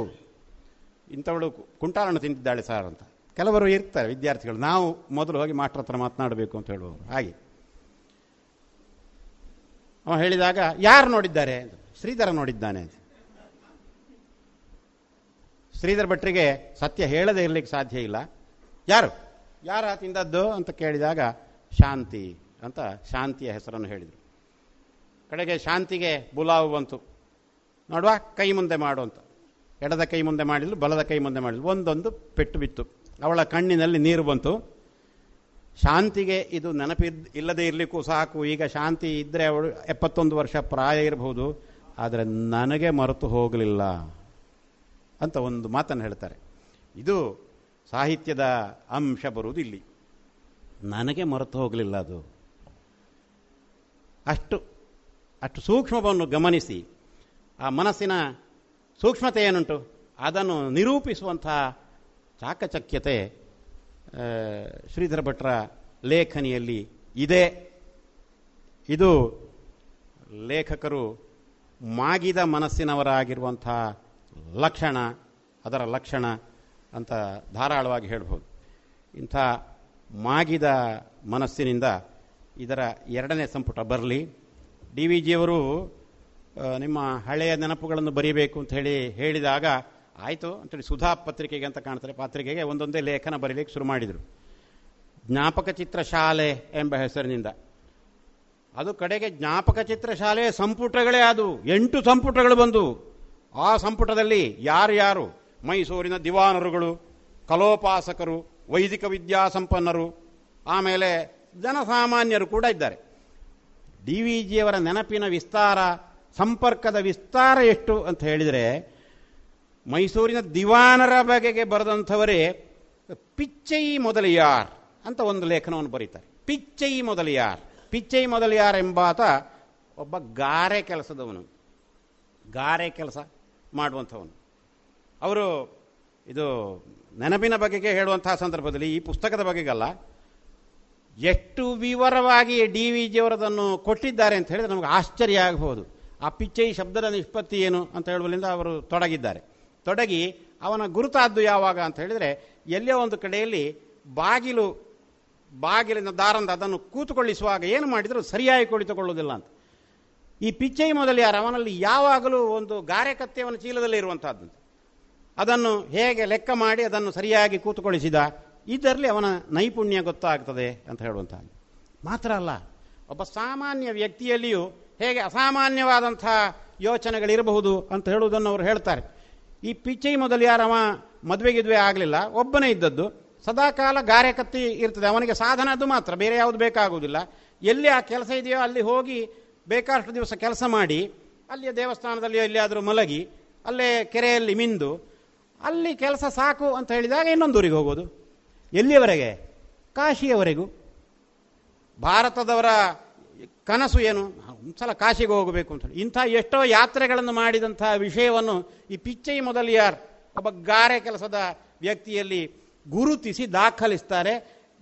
ಇಂಥವಳು ಕುಂಟಾಲನ್ನು ತಿಂದಿದ್ದಾಳೆ ಸರ್ ಅಂತ. ಕೆಲವರು ಇರ್ತಾರೆ ವಿದ್ಯಾರ್ಥಿಗಳು, ನಾವು ಮೊದಲು ಹೋಗಿ ಮಾಸ್ಟರ್ ಹತ್ರ ಮಾತನಾಡಬೇಕು ಅಂತ ಹೇಳುವವರು. ಹಾಗೆ. ಅವ ಹೇಳಿದಾಗ, ಯಾರು ನೋಡಿದ್ದಾರೆ? ಶ್ರೀಧರ ನೋಡಿದ್ದಾನೆ. ಅಂತ ಶ್ರೀಧರ ಭಟ್ರಿಗೆ ಸತ್ಯ ಹೇಳದೇ ಇರಲಿಕ್ಕೆ ಸಾಧ್ಯ ಇಲ್ಲ. ಯಾರು? ಯಾರ ತಿಂದದ್ದು ಅಂತ ಕೇಳಿದಾಗ, ಶಾಂತಿ ಅಂತ ಶಾಂತಿಯ ಹೆಸರನ್ನು ಹೇಳಿದರು. ಕಡೆಗೆ ಶಾಂತಿಗೆ ಬುಲಾವು ಬಂತು. ನೋಡುವ, ಕೈ ಮುಂದೆ ಮಾಡು ಅಂತ. ಎಡದ ಕೈ ಮುಂದೆ ಮಾಡಿದ್ಲು, ಬಲದ ಕೈ ಮುಂದೆ ಮಾಡಿದ್ಲು. ಒಂದೊಂದು ಪೆಟ್ಟು ಬಿತ್ತು. ಅವಳ ಕಣ್ಣಿನಲ್ಲಿ ನೀರು ಬಂತು. ಶಾಂತಿಗೆ ಇದು ನೆನಪಿದ್, ಇಲ್ಲದೆ ಇರಲಿಕ್ಕೂ ಸಾಕು. ಈಗ ಶಾಂತಿ ಇದ್ದರೆ ಅವಳು ಎಪ್ಪತ್ತೊಂದು ವರ್ಷ ಪ್ರಾಯ ಇರಬಹುದು ಆದರೆ ನನಗೆ ಮರೆತು ಹೋಗಲಿಲ್ಲ ಅಂತ ಒಂದು ಮಾತನ್ನು ಹೇಳ್ತಾರೆ. ಇದು ಸಾಹಿತ್ಯದ ಅಂಶ ಬರುವುದು ಇಲ್ಲಿ. ನನಗೆ ಮರೆತು ಹೋಗಲಿಲ್ಲ ಅದು. ಅಷ್ಟು ಅಷ್ಟು ಸೂಕ್ಷ್ಮವನ್ನು ಗಮನಿಸಿ. ಆ ಮನಸ್ಸಿನ ಸೂಕ್ಷ್ಮತೆ ಏನುಂಟು? ಅದನ್ನು ನಿರೂಪಿಸುವಂತಹ ಚಾಕಚಕ್ಯತೆ ಶ್ರೀಧರ ಭಟ್ರ ಲೇಖನಿಯಲ್ಲಿ ಇದೆ. ಇದು ಲೇಖಕರು ಮಾಗಿದ ಮನಸ್ಸಿನವರಾಗಿರುವಂಥ ಲಕ್ಷಣ, ಅದರ ಲಕ್ಷಣ ಅಂತ ಧಾರಾಳವಾಗಿ ಹೇಳ್ಬೋದು. ಇಂಥ ಮಾಗಿದ ಮನಸ್ಸಿನಿಂದ ಇದರ ಎರಡನೇ ಸಂಪುಟ ಬರಲಿ. ಡಿ ವಿ ಜಿಯವರು ನಿಮ್ಮ ಹಳೆಯ ನೆನಪುಗಳನ್ನು ಬರೀಬೇಕು ಅಂತ ಹೇಳಿ ಹೇಳಿದಾಗ, ಆಯಿತು, ಅಂತೇಳಿ ಸುಧಾ ಪತ್ರಿಕೆಗೆ ಅಂತ ಕಾಣ್ತಾರೆ. ಪತ್ರಿಕೆಗೆ ಒಂದೊಂದೇ ಲೇಖನ ಬರೀಲಿಕ್ಕೆ ಶುರು ಮಾಡಿದರು. ಜ್ಞಾಪಕ ಚಿತ್ರ ಶಾಲೆ ಎಂಬ ಹೆಸರಿನಿಂದ. ಅದು ಕಡೆಗೆ ಜ್ಞಾಪಕ ಚಿತ್ರಶಾಲೆ ಸಂಪುಟಗಳೇ ಅದು. ಎಂಟು ಸಂಪುಟಗಳು ಬಂದು. ಆ ಸಂಪುಟದಲ್ಲಿ ಯಾರ್ಯಾರು ಮೈಸೂರಿನ ದಿವಾನರುಗಳು, ಕಲೋಪಾಸಕರು, ವೈದಿಕ ವಿದ್ಯಾಸಂಪನ್ನರು ಆಮೇಲೆ ಜನಸಾಮಾನ್ಯರು ಕೂಡ ಇದ್ದಾರೆ. ಡಿ ವಿ ಜಿಯವರ ನೆನಪಿನ ವಿಸ್ತಾರ ಸಂಪರ್ಕದ ವಿಸ್ತಾರ ಎಷ್ಟು ಅಂತ ಹೇಳಿದರೆ, ಮೈಸೂರಿನ ದಿವಾನರ ಬಗೆಗೆ ಬರೆದಂಥವರೇ ಪಿಚ್ಚೈ ಮೊದಲಿಯಾರ್ ಅಂತ ಒಂದು ಲೇಖನವನ್ನು ಬರೀತಾರೆ. ಪಿಚ್ಚೈ ಮೊದಲಿಯಾರ್. ಪಿಚ್ಚೈ ಮೊದಲಿಯಾರ್ ಎಂಬಾತ ಒಬ್ಬ ಗಾರೆ ಕೆಲಸದವನು. ಗಾರೆ ಕೆಲಸ ಮಾಡುವಂಥವನು. ಅವರು ಇದು ನೆನಪಿನ ಬಗೆಗೆ ಹೇಳುವಂತಹ ಸಂದರ್ಭದಲ್ಲಿ ಈ ಪುಸ್ತಕದ ಬಗೆಗಲ್ಲ. ಎಷ್ಟು ವಿವರವಾಗಿ ಡಿ ವಿ ಜಿಯವರದನ್ನು ಕೊಟ್ಟಿದ್ದಾರೆ ಅಂತ ಹೇಳಿದ್ರೆ ನಮಗೆ ಆಶ್ಚರ್ಯ ಆಗಬಹುದು ಆ ಪಿಚ್ಚೈ ಶಬ್ದದ ನಿಷ್ಪತ್ತಿ ಏನು ಅಂತ ಹೇಳುವಲ್ಲಿಂದ ಅವರು ತೊಡಗಿದ್ದಾರೆ. ತೊಡಗಿ ಅವನ ಗುರುತಾದ್ದು ಯಾವಾಗ ಅಂತ ಹೇಳಿದರೆ ಎಲ್ಲೇ ಒಂದು ಕಡೆಯಲ್ಲಿ ಬಾಗಿಲು, ಬಾಗಿಲಿನ ದಾರಂದ ಅದನ್ನು ಕೂತುಕೊಳ್ಳಿಸುವಾಗ ಏನು ಮಾಡಿದರೂ ಸರಿಯಾಗಿ ಕುಳಿತುಕೊಳ್ಳುವುದಿಲ್ಲ ಅಂತ. ಈ ಪಿಚ್ಚೈ ಮೊದಲು ಯಾರು ಅವನಲ್ಲಿ ಯಾವಾಗಲೂ ಒಂದು ಅವನ ಚೀಲದಲ್ಲಿ ಇರುವಂತಹದ್ದು. ಅದನ್ನು ಹೇಗೆ ಲೆಕ್ಕ ಮಾಡಿ ಅದನ್ನು ಸರಿಯಾಗಿ ಕೂತುಕೊಳ್ಳಿಸಿದ, ಇದರಲ್ಲಿ ಅವನ ನೈಪುಣ್ಯ ಗೊತ್ತಾಗ್ತದೆ ಅಂತ ಹೇಳುವಂತಹ ಮಾತ್ರ ಅಲ್ಲ, ಒಬ್ಬ ಸಾಮಾನ್ಯ ವ್ಯಕ್ತಿಯಲ್ಲಿಯೂ ಹೇಗೆ ಅಸಾಮಾನ್ಯವಾದಂಥ ಯೋಚನೆಗಳಿರಬಹುದು ಅಂತ ಹೇಳುವುದನ್ನು ಅವರು ಹೇಳ್ತಾರೆ. ಈ ಪಿಚ್ಚೈ ಮೊದಲು ಯಾರವ ಮದುವೆಗಿದ್ವೆ ಆಗಲಿಲ್ಲ. ಒಬ್ಬನೇ ಇದ್ದದ್ದು. ಸದಾಕಾಲ ಗಾರೆ ಕತ್ತಿ ಇರ್ತದೆ. ಅವನಿಗೆ ಸಾಧನ ಅದು ಮಾತ್ರ. ಬೇರೆ ಯಾವುದು ಬೇಕಾಗುವುದಿಲ್ಲ. ಎಲ್ಲಿ ಆ ಕೆಲಸ ಇದೆಯೋ ಅಲ್ಲಿ ಹೋಗಿ ಬೇಕಾಷ್ಟು ದಿವಸ ಕೆಲಸ ಮಾಡಿ, ಅಲ್ಲಿಯ ದೇವಸ್ಥಾನದಲ್ಲಿ ಎಲ್ಲಿಯಾದರೂ ಮಲಗಿ, ಅಲ್ಲೇ ಕೆರೆಯಲ್ಲಿ ಮಿಂದು, ಅಲ್ಲಿ ಕೆಲಸ ಸಾಕು ಅಂತ ಹೇಳಿದಾಗ ಇನ್ನೊಂದು ಊರಿಗೆ ಹೋಗೋದು. ಎಲ್ಲಿಯವರೆಗೆ? ಕಾಶಿಯವರೆಗೂ. ಭಾರತದವರ ಕನಸು ಏನು? ಒಂದ್ಸಲ ಕಾಶಿಗೆ ಹೋಗಬೇಕು ಅಂತ ಇಂಥ ಎಷ್ಟೋ ಯಾತ್ರೆಗಳನ್ನು ಮಾಡಿದಂಥ ವಿಷಯವನ್ನು ಈ ಪಿಚ್ಚೈ ಮೊದಲಿಯಾರ್ ಒಬ್ಬ ಗಾರೆ ಕೆಲಸದ ವ್ಯಕ್ತಿಯಲ್ಲಿ ಗುರುತಿಸಿ ದಾಖಲಿಸ್ತಾರೆ.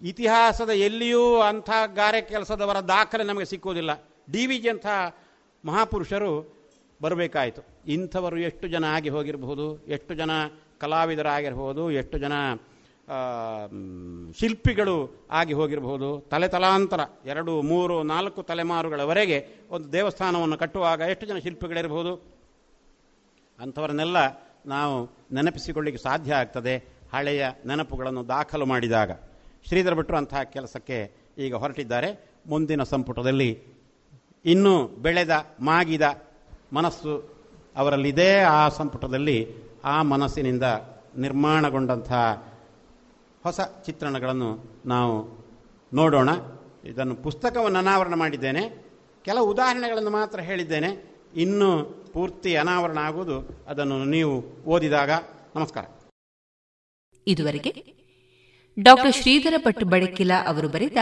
ಇತಿಹಾಸದ ಎಲ್ಲಿಯೂ ಅಂಥ ಗಾರೆ ಕೆಲಸದವರ ದಾಖಲೆ ನಮಗೆ ಸಿಕ್ಕುವುದಿಲ್ಲ ಡಿ ವಿ ಜಿ ಅಂಥ ಮಹಾಪುರುಷರು ಬರಬೇಕಾಯಿತು. ಇಂಥವರು ಎಷ್ಟು ಜನ ಆಗಿ ಹೋಗಿರಬಹುದು? ಎಷ್ಟು ಜನ ಕಲಾವಿದರಾಗಿರ್ಬೋದು ಎಷ್ಟು ಜನ ಶಿಲ್ಪಿಗಳು ಆಗಿ ಹೋಗಿರಬಹುದು. ತಲೆ ತಲಾಂತರ. ಎರಡು, ಮೂರು, ನಾಲ್ಕು ತಲೆಮಾರುಗಳವರೆಗೆ ಒಂದು ದೇವಸ್ಥಾನವನ್ನು ಕಟ್ಟುವಾಗ ಎಷ್ಟು ಜನ ಶಿಲ್ಪಿಗಳಿರಬಹುದು? ಅಂಥವರನ್ನೆಲ್ಲ ನಾವು ನೆನಪಿಸಿಕೊಳ್ಳಿಕ್ಕೆ ಸಾಧ್ಯ ಆಗ್ತದೆ. ಹಳೆಯ ನೆನಪುಗಳನ್ನು ದಾಖಲು ಮಾಡಿದಾಗ. ಶ್ರೀಧರ ಭಟ್ರು ಅಂತಹ ಕೆಲಸಕ್ಕೆ ಈಗ ಹೊರಟಿದ್ದಾರೆ. ಮುಂದಿನ ಸಂಪುಟದಲ್ಲಿ ಇನ್ನೂ ಬೆಳೆದ, ಮಾಗಿದ ಮನಸ್ಸು ಅವರಲ್ಲಿದೆ. ಆ ಸಂಪುಟದಲ್ಲಿ ಆ ಮನಸ್ಸಿನಿಂದ ನಿರ್ಮಾಣಗೊಂಡಂಥ ಹೊಸ ಚಿತ್ರಣಗಳನ್ನು ನಾವು ನೋಡೋಣ. ಇದನ್ನು ಪುಸ್ತಕವನ್ನು ಅನಾವರಣ ಮಾಡಿದ್ದೇನೆ. ಕೆಲವು ಉದಾಹರಣೆಗಳನ್ನು ಮಾತ್ರ ಹೇಳಿದ್ದೇನೆ. ಇನ್ನು ಪೂರ್ತಿ ಅನಾವರಣ ಆಗುವುದು ಅದನ್ನು ನೀವು ಓದಿದಾಗ. ನಮಸ್ಕಾರ. ಇದುವರೆಗೆ ಡಾಕ್ಟರ್ ಶ್ರೀಧರ ಭಟ್ ಬಡಕಿಲ ಅವರು ಬರೆದ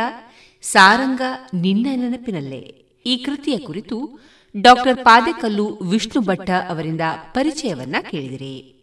ಸಾರಂಗ ನಿನ್ನ ನೆನಪಿನಲ್ಲೇ. ಈ ಕೃತಿಯ ಕುರಿತು ಡಾಕ್ಟರ್ ಪಾದೆಕಲ್ಲು ವಿಷ್ಣು ಭಟ್ಟ ಅವರಿಂದ ಪರಿಚಯವನ್ನ ಕೇಳಿದಿರಿ.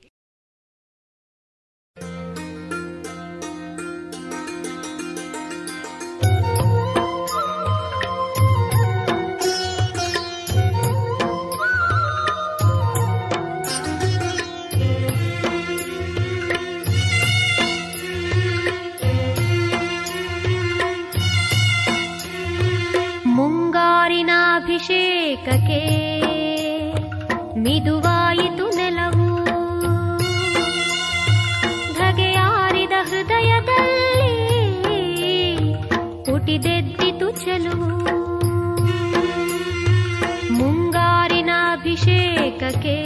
ಮುಂಗಾರಿನಾಭಿಷೇಕಕ್ಕೆ ಮಿದುವಾಯಿತು ನೆಲವು. ಧಗೆಯಾರಿದ ಹೃದಯದಲ್ಲಿ ಹುಟಿದೆದ್ದಿತು ಚೆಲುವು. ಮುಂಗಾರಿನ ಅಭಿಷೇಕಕ್ಕೆ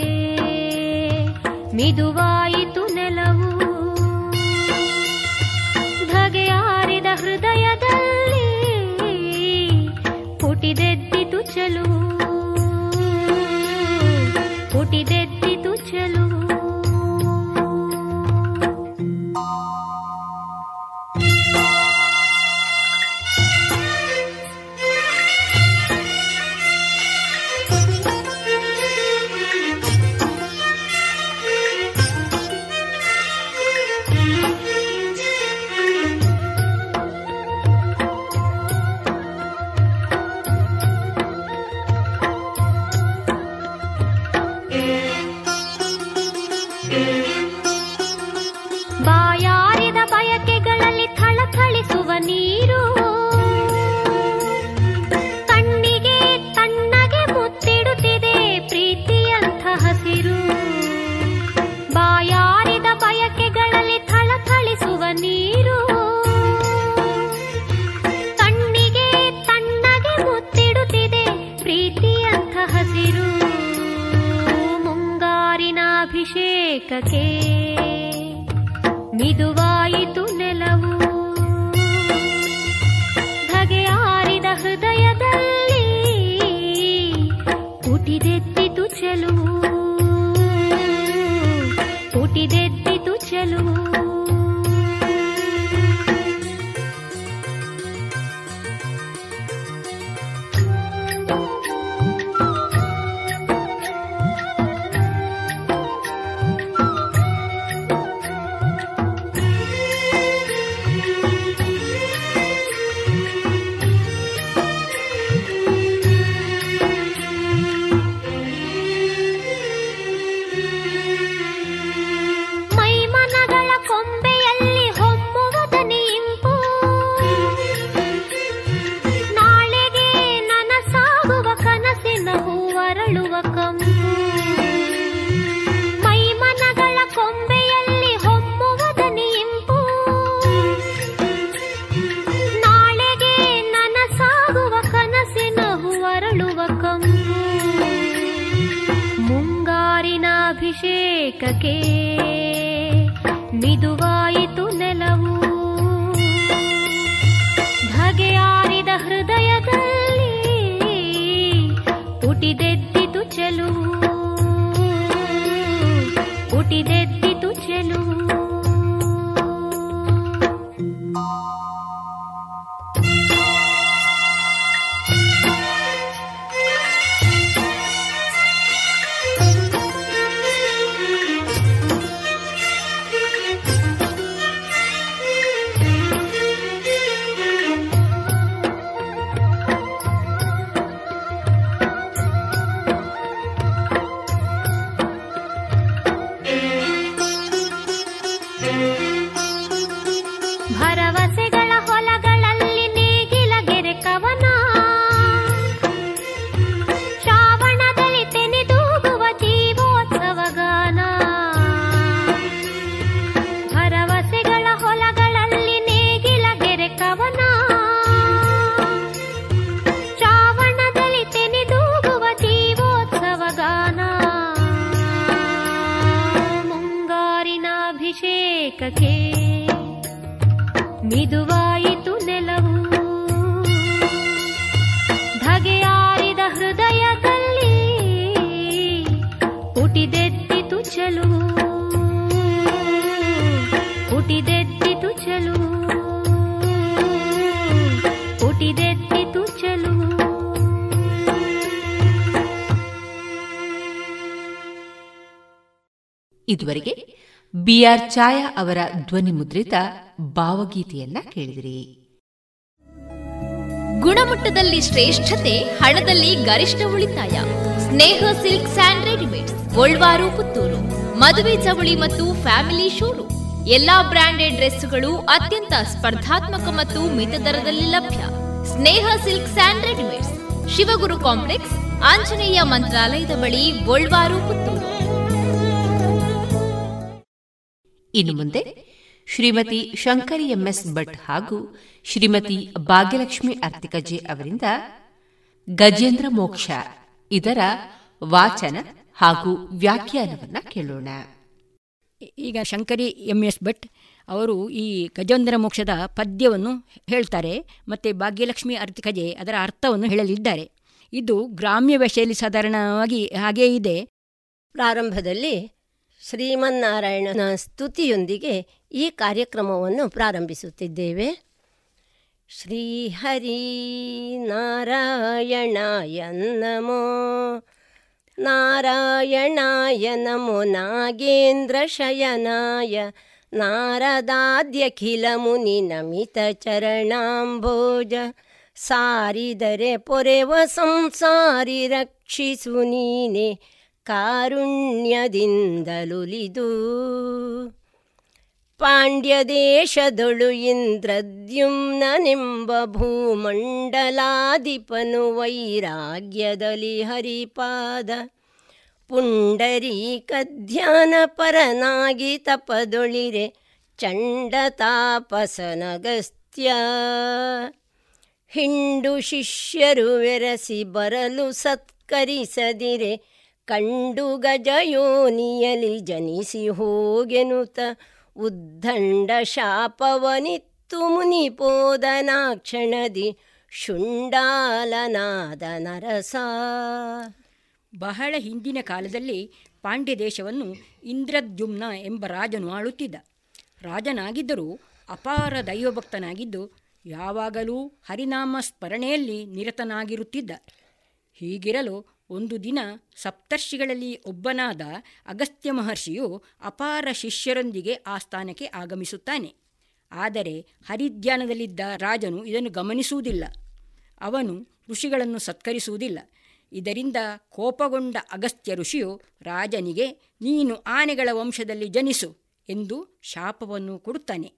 ಮಿದುವಾಯಿತು ನೆಲವು. ಧಗೆಯಾರಿದ ಹೃದಯದಲ್ಲಿ ಪುಟಿದೆದ್ದಿತು ಚೆಲುವು ಇದುವರೆಗೆ ಬಿಆರ್ ಛಾಯಾ ಅವರ ಧ್ವನಿ ಮುದ್ರಿತ ಭಾವಗೀತೆಯನ್ನ ಕೇಳಿದಿರಿ. ಗುಣಮಟ್ಟದಲ್ಲಿ ಶ್ರೇಷ್ಠತೆ, ಹಣದಲ್ಲಿ ಗರಿಷ್ಠ ಉಳಿತಾಯ. Sneha, silk, and readymades Golwaru, Puttur. ಮದುವೆ ಚವಳಿ ಮತ್ತು ಫ್ಯಾಮಿಲಿ ಶೋರೂಮ್. ಎಲ್ಲಾ ಬ್ರಾಂಡೆಡ್ ಡ್ರೆಸ್ಗಳು ಅತ್ಯಂತ ಸ್ಪರ್ಧಾತ್ಮಕ ಮತ್ತು ಮಿತ ದರದಲ್ಲಿ ಲಭ್ಯ. Sneha, silks, and readymades. Shivaguru complex, Anjaneya ಮಂತ್ರಾಲಯದ ಬಳಿ ಗೋಲ್ವಾರು, ಪುತ್ತೂರು. ಇನ್ನು ಮುಂದೆ ಶ್ರೀಮತಿ ಶಂಕರಿ ಎಂಎಸ್ ಭಟ್ ಹಾಗೂ ಶ್ರೀಮತಿ ಭಾಗ್ಯಲಕ್ಷ್ಮಿ ಅರ್ತಿಕಜೆ ಅವರಿಂದ ಗಜೇಂದ್ರ ಮೋಕ್ಷ ಇದರ ವಾಚನ ಹಾಗೂ ವ್ಯಾಖ್ಯಾನವನ್ನು ಕೇಳೋಣ. ಈಗ ಶಂಕರಿ ಎಂ ಎಸ್ ಭಟ್ ಅವರು ಈ ಗಜೇಂದ್ರ ಮೋಕ್ಷದ ಪದ್ಯವನ್ನು ಹೇಳ್ತಾರೆ ಮತ್ತು ಭಾಗ್ಯಲಕ್ಷ್ಮಿ ಅರ್ತಿಕಜೆ ಅದರ ಅರ್ಥವನ್ನು ಹೇಳಲಿದ್ದಾರೆ. ಇದು ಗ್ರಾಮ್ಯ ಭಾಷೆಯಲ್ಲಿ ಸಾಧಾರಣವಾಗಿ ಹಾಗೇ ಇದೆ. ಪ್ರಾರಂಭದಲ್ಲಿ ಶ್ರೀಮನ್ನಾರಾಯಣನ ಸ್ತುತಿಯೊಂದಿಗೆ ಈ ಕಾರ್ಯಕ್ರಮವನ್ನು ಪ್ರಾರಂಭಿಸುತ್ತಿದ್ದೇವೆ. ಶ್ರೀಹರಿ ನಾರಾಯಣಾಯ ನಮೋ ನಾರಾಯಣಾಯ ನಮೋ, ನಾಗೇಂದ್ರ ಶಯನಾಯ, ನಾರದಾದ್ಯಖಿಲ ಮುನಿ ನಮಿತ ಚರಣಾಂಬೋಜ ಸಾರಿದರೆ ಪೊರೆವ ಸಂಸಾರಿ ರಕ್ಷಿಸು ನೀನೆ. ಕಾರುಣ್ಯದಿಂದಲುಲಿದು. ಪಾಂಡ್ಯ ದೇಶದೊಳು ಇಂದ್ರದ್ಯುಮ್ನನೆಂಬ ಭೂಮಂಡಲಾಧಿಪನು ವೈರಾಗ್ಯದಲ್ಲಿ ಹರಿಪಾದ. ಪುಂಡರೀಕ ಧ್ಯಾನ ಪರನಾಗಿ ತಪದೊಳಿರೆ ಚಂಡ ತಾಪಸನಗಸ್ತ್ಯ ಹಿಂಡು ಶಿಷ್ಯರು ವೆರಸಿ ಬರಲು ಸತ್ಕರಿಸದಿರೆ ಕಂಡು ಗಜಯೋನಿಯಲಿ ಜನಿಸಿ ಹೋಗೆನುತ ಉದ್ದಂಡ ಶಾಪವನಿತ್ತು ಮುನಿಪೋದನಾಕ್ಷಣದಿ ಶುಂಡಾಲನಾದ ನರಸ. ಬಹಳ ಹಿಂದಿನ ಕಾಲದಲ್ಲಿ ಪಾಂಡ್ಯ ದೇಶವನ್ನು ಇಂದ್ರದ್ಯುಮ್ನ ಎಂಬ ರಾಜನು ಆಳುತ್ತಿದ್ದ. ರಾಜನಾಗಿದ್ದರೂ ಅಪಾರ ದೈವಭಕ್ತನಾಗಿದ್ದು ಯಾವಾಗಲೂ ಹರಿನಾಮ ಸ್ಮರಣೆಯಲ್ಲಿ ನಿರತನಾಗಿರುತ್ತಿದ್ದ. ಹೀಗಿರಲು ಒಂದು ದಿನ ಸಪ್ತರ್ಷಿಗಳಲ್ಲಿ ಒಬ್ಬನಾದ ಅಗಸ್ತ್ಯ ಮಹರ್ಷಿಯು ಅಪಾರ ಶಿಷ್ಯರೊಂದಿಗೆ ಆ ಸ್ಥಾನಕ್ಕೆ ಆಗಮಿಸುತ್ತಾನೆ. ಆದರೆ ಹರಿದ್ಯಾನದಲ್ಲಿದ್ದ ರಾಜನು ಇದನ್ನು ಗಮನಿಸುವುದಿಲ್ಲ. ಅವನು ಋಷಿಗಳನ್ನು ಸತ್ಕರಿಸುವುದಿಲ್ಲ. ಇದರಿಂದ ಕೋಪಗೊಂಡ ಅಗಸ್ತ್ಯ ಋಷಿಯು ರಾಜನಿಗೆ, ನೀನು ಆನೆಗಳ ವಂಶದಲ್ಲಿ ಜನಿಸು ಎಂದು ಶಾಪವನ್ನು ಕೊಡುತ್ತಾನೆ.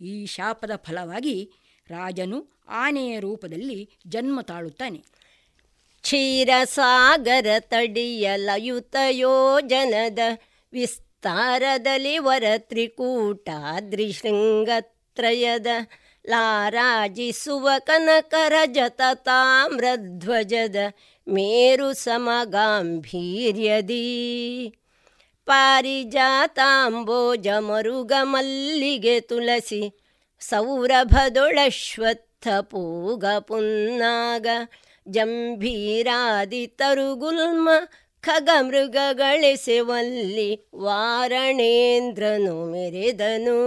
ಈ ಶಾಪದ ಫಲವಾಗಿ ರಾಜನು ಆನೆಯ ರೂಪದಲ್ಲಿ ಜನ್ಮ ತಾಳುತ್ತಾನೆ. ಕ್ಷೀರಸಾಗರ ತಡಿಯಲಯುತ ಯೋಜನದ ವಿಸ್ತಾರದಲ್ಲಿ ವರ ತ್ರಿಕೂಟಾದ್ರಿ ಶೃಂಗತ್ರಯದ ಲಾರಾಜಿಸುವ ಕನಕರ ಜತ ತಾಮ್ರಧ್ವಜದ ಮೇರು ಸಮಗಾಂಭೀರ್ಯದಿ. ಪಾರಿಜಾತಾಂಬೋಜ ಮರುಗ ಮಲ್ಲಿಗೆ ತುಳಸಿ ಸೌರಭದೊಳಶ್ವತ್ಥ ಪೂಗ ಪುನ್ನಾಗ ಜಂಭೀರಾದಿ ತರುಗುಲ್ಮ ಖಗ ಮೃಗಗಳೆಸೆವಲ್ಲಿ ವಾರಣೇಂದ್ರನು ಮೆರೆದನು.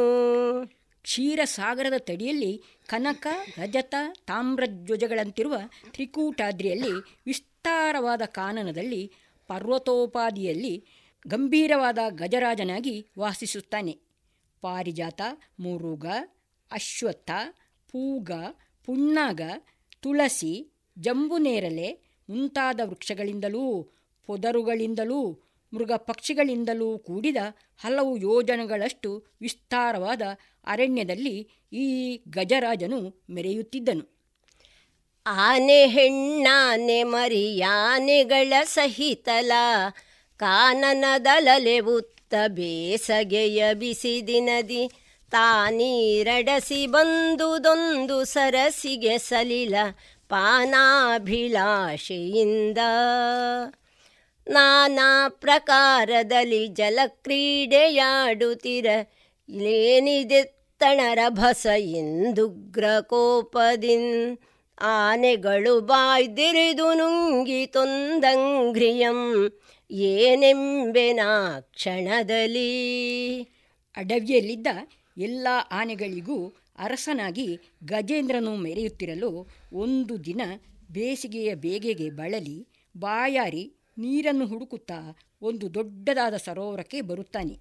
ಕ್ಷೀರಸಾಗರದ ತಡಿಯಲ್ಲಿ ಕನಕ, ರಜತ, ತಾಮ್ರಧ್ವಜಗಳಂತಿರುವ ತ್ರಿಕೂಟಾದ್ರಿಯಲ್ಲಿ ವಿಸ್ತಾರವಾದ ಕಾನನದಲ್ಲಿ ಪರ್ವತೋಪಾದಿಯಲ್ಲಿ ಗಂಭೀರವಾದ ಗಜರಾಜನಾಗಿ ವಾಸಿಸುತ್ತಾನೆ. ಪಾರಿಜಾತ ಮುರುಗ ಅಶ್ವತ್ಥ, ಪೂಗ, ಪುಣ್ಣಾಗ, ತುಳಸಿ ಜಂಬುನೇರಳೆ ಮುಂತಾದ ವೃಕ್ಷಗಳಿಂದಲೂ, ಪೊದರುಗಳಿಂದಲೂ ಮೃಗ ಪಕ್ಷಿಗಳಿಂದಲೂ ಕೂಡಿದ ಹಲವು ಯೋಜನೆಗಳಷ್ಟು ವಿಸ್ತಾರವಾದ ಅರಣ್ಯದಲ್ಲಿ ಈ ಗಜರಾಜನು ಮೆರೆಯುತ್ತಿದ್ದನು. ಆನೆ ಹೆಣ್ಣಾನೆ ಮರಿಯಾನೆಗಳ ಸಹಿತಲ ಕಾನನದಲಲೆ ಉತ್ತ ಬೇಸಗೆಯ ಬಿಸಿ ದಿನದಿ ತಾನೀರಡಸಿ ಬಂದುದೊಂದು ಸರಸಿಗೆ ಸಲಿಲ ಪಾನಾಭಿಲಾಷೆಯಿಂದ ನಾನಾ ಪ್ರಕಾರದಲ್ಲಿ ಜಲಕ್ರೀಡೆಯಾಡುತ್ತಿರ. ಇಲೇನಿದೆ ಭಸ ಎಂದುಗ್ರ ಕೋಪದಿನ್ ಆನೆಗಳು ಬಾಯ್ದಿರಿದು ನುಂಗಿ ತೊಂದಂಘ್ರಿಯಂ ಏನೆಂಬೆನ ಕ್ಷಣದಲ್ಲಿ? ಅಡವಿಯಲ್ಲಿದ್ದ ಎಲ್ಲ ಆನೆಗಳಿಗೂ ಅರಸನಾಗಿ ಗಜೇಂದ್ರನು ಮೆರೆಯುತ್ತಿರಲು ಒಂದು ದಿನ ಬೇಸಿಗೆಯ ಬೇಗೆಗೆ ಬಳಲಿ, ಬಾಯಾರಿ ನೀರನ್ನು ಹುಡುಕುತ್ತಾ ಒಂದು ದೊಡ್ಡದಾದ ಸರೋವರಕ್ಕೆ ಬರುತ್ತಾನೆ.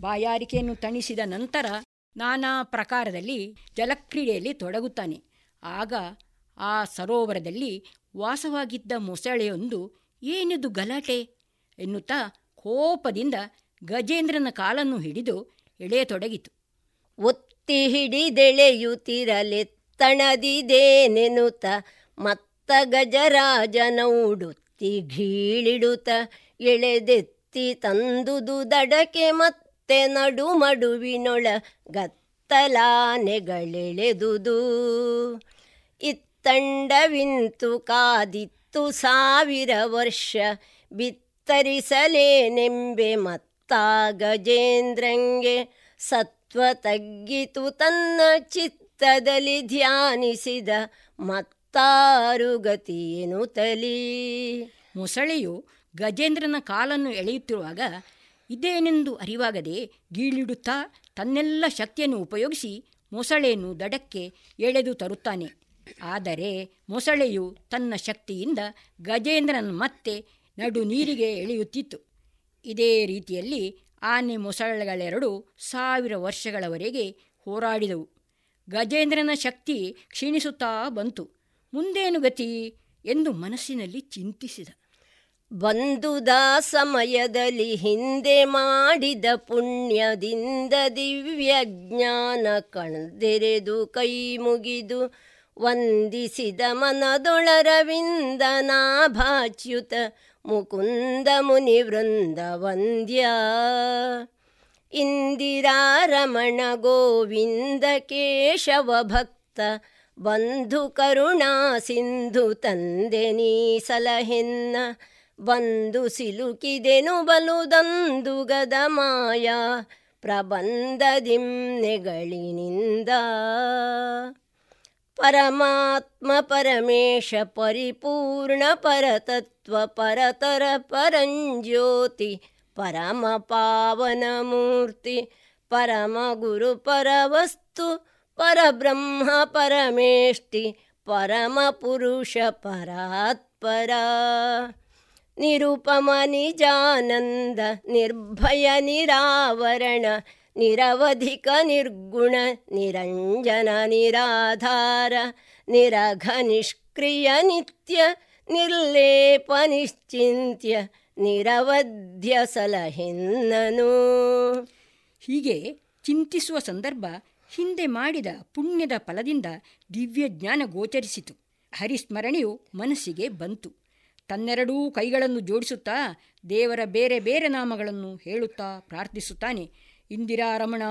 ಬಾಯಾರಿಕೆಯನ್ನು ತಣಿಸಿದ ನಂತರ ನಾನಾ ಪ್ರಕಾರದಲ್ಲಿ ಜಲಕ್ರೀಡೆಯಲ್ಲಿ ತೊಡಗುತ್ತಾನೆ. ಆಗ ಆ ಸರೋವರದಲ್ಲಿ ವಾಸವಾಗಿದ್ದ ಮೊಸಳೆಯೊಂದು, ಏನಿದು ಗಲಾಟೆ? ಎನ್ನುತ್ತಾ ಕೋಪದಿಂದ ಗಜೇಂದ್ರನ ಕಾಲನ್ನು ಹಿಡಿದು ಎಳೆಯತೊಡಗಿತು. ಒತ್ತಿ ಹಿಡಿದೆಳೆಯುತ್ತಿರಲೆತ್ತಣದಿದೇನೆನುತ ಮತ್ತ ಗಜರಾಜನೌಡುತ್ತಿ ಘೀಳಿಡುತ ಎಳೆದೆತ್ತಿ ತಂದುದು ದಡಕೆ ಮತ್ತೆ ನಡು ಮಡುವಿನೊಳ ಗತ್ತಲಾನೆಗಳೆಳೆದುದು. ಇತ್ತಂಡವಿಂತು ಕಾದಿತ್ತು ಸಾವಿರ ವರ್ಷ ಬಿತ್ತರಿಸಲೇನೆಂಬೆ ಮತ್ತ ಗಜೇಂದ್ರಂಗೆ ಸತ್ವ ತಗ್ಗಿತು ತನ್ನ ಚಿತ್ತದಲ್ಲಿ ಧ್ಯಾನಿಸಿದ ಮತ್ತಾರು ಗತಿಯೇನು ತಲಿ? ಮೊಸಳೆಯು ಗಜೇಂದ್ರನ ಕಾಲನ್ನು ಎಳೆಯುತ್ತಿರುವಾಗ ಇದೇನೆಂದು ಅರಿವಾಗದೆ ಗೀಳಿಡುತ್ತಾ ತನ್ನೆಲ್ಲ ಶಕ್ತಿಯನ್ನು ಉಪಯೋಗಿಸಿ ಮೊಸಳೆಯನ್ನು ದಡಕ್ಕೆ ಎಳೆದು ತರುತ್ತಾನೆ. ಆದರೆ ಮೊಸಳೆಯು ತನ್ನ ಶಕ್ತಿಯಿಂದ ಗಜೇಂದ್ರನ ಮತ್ತೆ ನಡು ನೀರಿಗೆ ಎಳೆಯುತ್ತಿತ್ತು. ಇದೇ ರೀತಿಯಲ್ಲಿ ಆನೆ ಮೊಸಳೆಗಳೆರಡು ಸಾವಿರ ವರ್ಷಗಳವರೆಗೆ ಹೋರಾಡಿದವು. ಗಜೇಂದ್ರನ ಶಕ್ತಿ ಕ್ಷೀಣಿಸುತ್ತಾ ಬಂತು. ಮುಂದೇನು ಗತಿ ಎಂದು ಮನಸ್ಸಿನಲ್ಲಿ ಚಿಂತಿಸಿದ. ಬಂದುದ ಸಮಯದಲ್ಲಿ ಹಿಂದೆ ಮಾಡಿದ ಪುಣ್ಯದಿಂದ ದಿವ್ಯ ಜ್ಞಾನ ಕಣ್ದೆರೆದು ಕೈ ಮುಗಿದು ವಂದಿಸಿದ ಮನದೊಳರವಿಂದ ನಾಭಾಚ್ಯುತ ಮುಕುಂದ ಮುನಿ ವೃಂದ ವಂದ್ಯ. ಇಂದಿರಾರಮಣ ಗೋವಿಂದ ಕೇಶವ ಭಕ್ತ, ಬಂಧು ಕರುಣಾ ಸಿಂಧು ತಂದೆ ನೀ ಸಲಹೆನ್ನ, ಬಂದು ಸಿಲುಕಿದೆನು ಬಲುದಂದು ಗದ ಮಾಯ, ಪ್ರಬಂಧದಿಂ ನೆಗಳಿನಿಂದ. ಪರಮಾತ್ಮ ಪರಮೇಶ ಪರಿಪೂರ್ಣ ಪರತತ್ವ ಪರತರ ಪರಂಜ್ಯೋತಿ ಪರಮ ಪಾವನ ಮೂರ್ತಿ ಪರಮ ಗುರು ಪರವಸ್ತು ಪರಬ್ರಹ್ಮ ಪರಮೇಷ್ಟಿ ಪರಮ ಪುರುಷ ಪರಾತ್ಪರ. ನಿರುಪಮ ನಿಜಾನಂದ, ನಿರ್ಭಯ ನಿರಾವರಣ, ನಿರವಧಿಕ ನಿರ್ಗುಣ, ನಿರಂಜನ ನಿರಾಧಾರ, ನಿರಘ ನಿಷ್ಕ್ರಿಯ ನಿತ್ಯ, ನಿರ್ಲೇಪ ನಿಶ್ಚಿಂತ್ಯ ನಿರವಧ್ಯ ಸಲಹೆನ್ನನು. ಹೀಗೆ ಚಿಂತಿಸುವ ಸಂದರ್ಭ ಹಿಂದೆ ಮಾಡಿದ ಪುಣ್ಯದ ಫಲದಿಂದ ದಿವ್ಯ ಜ್ಞಾನ ಗೋಚರಿಸಿತು. ಹರಿಸ್ಮರಣೆಯು ಮನಸ್ಸಿಗೆ ಬಂತು. ತನ್ನೆರಡೂ ಕೈಗಳನ್ನು ಜೋಡಿಸುತ್ತಾ ದೇವರ ಬೇರೆ ಬೇರೆ ನಾಮಗಳನ್ನು ಹೇಳುತ್ತಾ ಪ್ರಾರ್ಥಿಸುತ್ತಾನೆ. ಇಂದಿರಾರಮಣ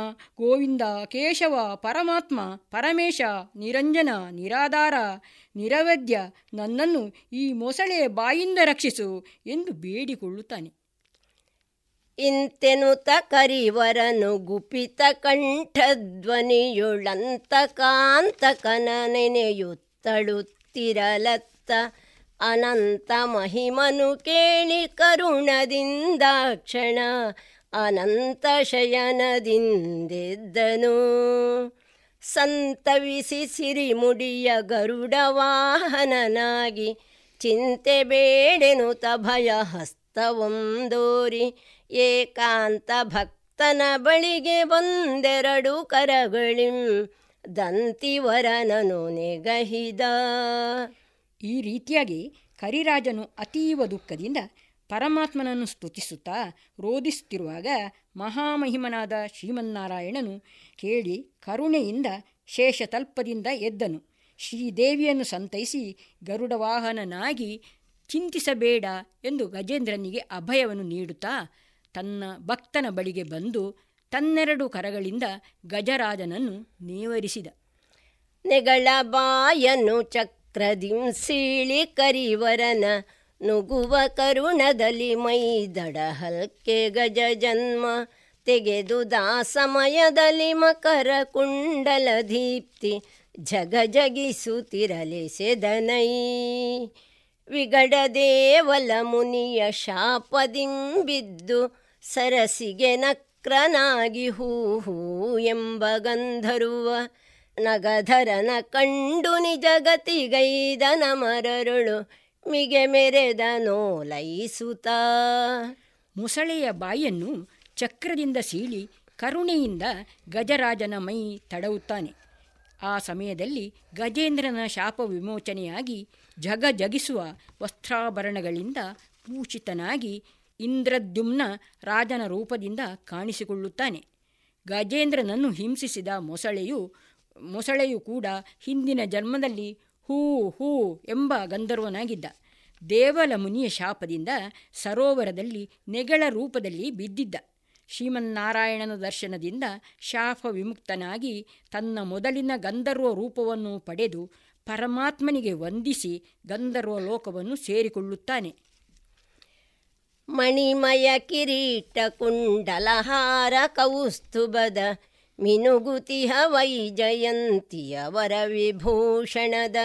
ಗೋವಿಂದ, ಕೇಶವ, ಪರಮಾತ್ಮ, ಪರಮೇಶ, ನಿರಂಜನ, ನಿರಾಧಾರ, ನಿರವದ್ಯ ನನ್ನನ್ನು ಈ ಮೊಸಳೆ ಬಾಯಿಂದ ರಕ್ಷಿಸು ಎಂದು ಬೇಡಿಕೊಳ್ಳುತ್ತಾನೆ. ಇಂತೆನುತ ಕರಿವರನು ಗುಪಿತ ಕಂಠಧ್ವನಿಯುಳಂತ ಕಾಂತಕನ ನೆನೆಯುತ್ತಳುತ್ತಿರಲತ್ತ ಅನಂತ ಮಹಿಮನು ಕೇಳಿ ಕರುಣದಿಂದಾಕ್ಷಣ ಅನಂತ ಶಯನದಿಂದೆದ್ದನು. ಸಂತವಿಸಿ ಸಿರಿಮುಡಿಯ ಗರುಡ ವಾಹನನಾಗಿ ಚಿಂತೆ ಬೇಡೆನುತ ಭಯ ಹಸ್ತವೊಂದೋರಿ. ಏಕಾಂತ ಭಕ್ತನ ಬಳಿಗೆ ಒಂದೆರಡು ಕರಗಳಿಂ ದಂತಿವರನನು ನೆಗಹಿದ. ಈ ರೀತಿಯಾಗಿ ಕರಿರಾಜನು ಅತೀವ ದುಃಖದಿಂದ ಪರಮಾತ್ಮನನ್ನು ಸ್ತುತಿಸುತ್ತಾ ರೋಧಿಸುತ್ತಿರುವಾಗ ಮಹಾಮಹಿಮನಾದ ಶ್ರೀಮನ್ನಾರಾಯಣನು ಕೇಳಿ ಕರುಣೆಯಿಂದ ಶೇಷತಲ್ಪದಿಂದ ಎದ್ದನು. ಶ್ರೀದೇವಿಯನ್ನು ಸಂತೈಸಿ ಗರುಡವಾಹನನಾಗಿ ಚಿಂತಿಸಬೇಡ ಎಂದು ಗಜೇಂದ್ರನಿಗೆ ಅಭಯವನ್ನು ನೀಡುತ್ತಾ ತನ್ನ ಭಕ್ತನ ಬಳಿಗೆ ಬಂದು ತನ್ನೆರಡು ಕರಗಳಿಂದ ಗಜರಾಜನನ್ನು ನೇವರಿಸಿದ. ನೆಗಳ ಬಾಯನು ಚಕ್ರದಿಂ ಸೀಳಿ ಕರಿವರನ ನುಗುವ ಕರುಣದಲ್ಲಿ ಮೈದಡ ಹಲ್ಕೆ ಗಜ ಜನ್ಮ, ತೆಗೆದು ಸಮಯದಲ್ಲಿ ಮಕರ ಕುಂಡಲ ದೀಪ್ತಿ ಜಗ ಜಗಿಸುತ್ತಿರಲೆಸೆದನೈ ವಿಗಡ ದೇವಲ ಮುನಿಯ ಶಾಪದಿಂಬಿದ್ದು ಸರಸಿಗೆ ನಕ್ರನಾಗಿ ಹೂ ಹೂ ಎಂಬ ಗಂಧರುವ, ನಗಧರನ ಕಂಡು ನಿಜಗತಿಗೈದನ ಮರರುಳು ಮಿಗೆ ಮೆರೆದನೋ ಲಯಿಸುತ್ತ. ಮೊಸಳೆಯ ಬಾಯನ್ನು ಚಕ್ರದಿಂದ ಸೀಳಿ ಕರುಣೆಯಿಂದ ಗಜರಾಜನ ಮೈ ತಡವುತ್ತಾನೆ. ಆ ಸಮಯದಲ್ಲಿ ಗಜೇಂದ್ರನ ಶಾಪ ವಿಮೋಚನೆಯಾಗಿ ಜಗ ಜಗಿಸುವ ವಸ್ತ್ರಾಭರಣಗಳಿಂದ ಪೂಷಿತನಾಗಿ ಇಂದ್ರದ್ಯುಮ್ನ ರಾಜನ ರೂಪದಿಂದ ಕಾಣಿಸಿಕೊಳ್ಳುತ್ತಾನೆ. ಗಜೇಂದ್ರನನ್ನು ಹಿಂಸಿಸಿದ ಮೊಸಳೆಯು ಮೊಸಳೆಯು ಕೂಡ ಹಿಂದಿನ ಜನ್ಮದಲ್ಲಿ ಹೂ ಹೂ ಎಂಬ ಗಂಧರ್ವನಾಗಿದ್ದ. ದೇವಲ ಮುನಿಯ ಶಾಪದಿಂದ ಸರೋವರದಲ್ಲಿ ನೆಗಳ ರೂಪದಲ್ಲಿ ಬಿದ್ದಿದ್ದ. ಶ್ರೀಮನ್ನಾರಾಯಣನ ದರ್ಶನದಿಂದ ಶಾಪ ವಿಮುಕ್ತನಾಗಿ ತನ್ನ ಮೊದಲಿನ ಗಂಧರ್ವ ರೂಪವನ್ನು ಪಡೆದು ಪರಮಾತ್ಮನಿಗೆ ವಂದಿಸಿ ಗಂಧರ್ವ ಲೋಕವನ್ನು ಸೇರಿಕೊಳ್ಳುತ್ತಾನೆ. ಮಣಿಮಯ ಕಿರೀಟ ಕುಂಡಲಹಾರ ಕೌಸ್ತುಭದ ಮಿನುಗುತಿಹ ವೈಜಯಂತಿಯ ವರ ವಿಭೂಷಣದ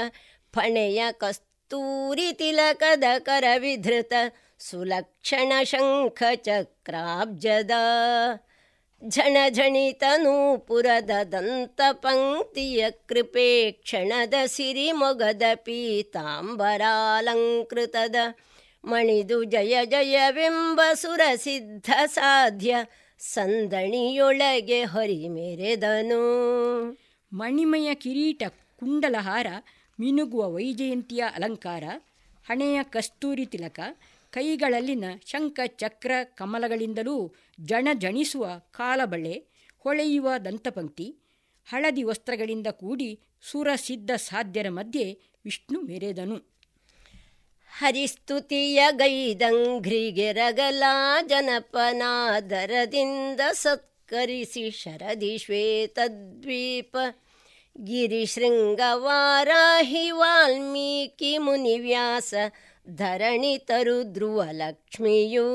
ಫಣೆಯ ಕಸ್ತೂರಿ ತಿಲಕದ ಕರವಿಧೃತ ಸುಲಕ್ಷಣ ಶಂಖ ಚಕ್ರಾಬ್ಜದ ಝಣಝಣಿತ ನೂಪುರದ ದಂತ ಪಂಕ್ತಿಯ ಕೃಪೆ ಕ್ಷಣದ ಸಿರಿಮೊಗದ ಪೀತಾಂಬರಾಲಂಕೃತದ ಮಣಿದು ಜಯ ಜಯವೆಂಬ ಸುರಸಿದ್ಧ ಸಾಧ್ಯ ಸಂದಣಿಯೊಳಗೆ ಹೊರಿಮೆರೆದನು. ಮಣಿಮಯ ಕಿರೀಟ ಕುಂಡಲಹಾರ, ಮಿನುಗುವ ವೈಜಯಂತಿಯ ಅಲಂಕಾರ, ಹಣೆಯ ಕಸ್ತೂರಿ ತಿಲಕ, ಕೈಗಳಲ್ಲಿನ ಶಂಖ ಚಕ್ರ ಕಮಲಗಳಿಂದಲೂ ಜಣ ಜಣಿಸುವ ಕಾಲಬಳೆ, ಹೊಳೆಯುವ ದಂತಪಂಕ್ತಿ, ಹಳದಿ ವಸ್ತ್ರಗಳಿಂದ ಕೂಡಿ ಸುರಸಿದ್ಧ ಸಾಧ್ಯರ ಮಧ್ಯೆ ವಿಷ್ಣು ಮೆರೆದನು. ಹರಿಸ್ತುತಿಯ ಗೈದಂಘ್ರಿಗೆರಗಲ ಜನಪನಾದರದಿಂದ ಸತ್ಕರಿಸಿ ಶರದಿ ಶ್ವೇತದ್ವೀಪ ಗಿರಿಶೃಂಗವಾರಾಹಿ ವಾಲ್ಮೀಕಿ ಮುನಿವ್ಯಾಸ ಧರಣಿ ತರು ಧ್ರುವ ಲಕ್ಷ್ಮಿಯು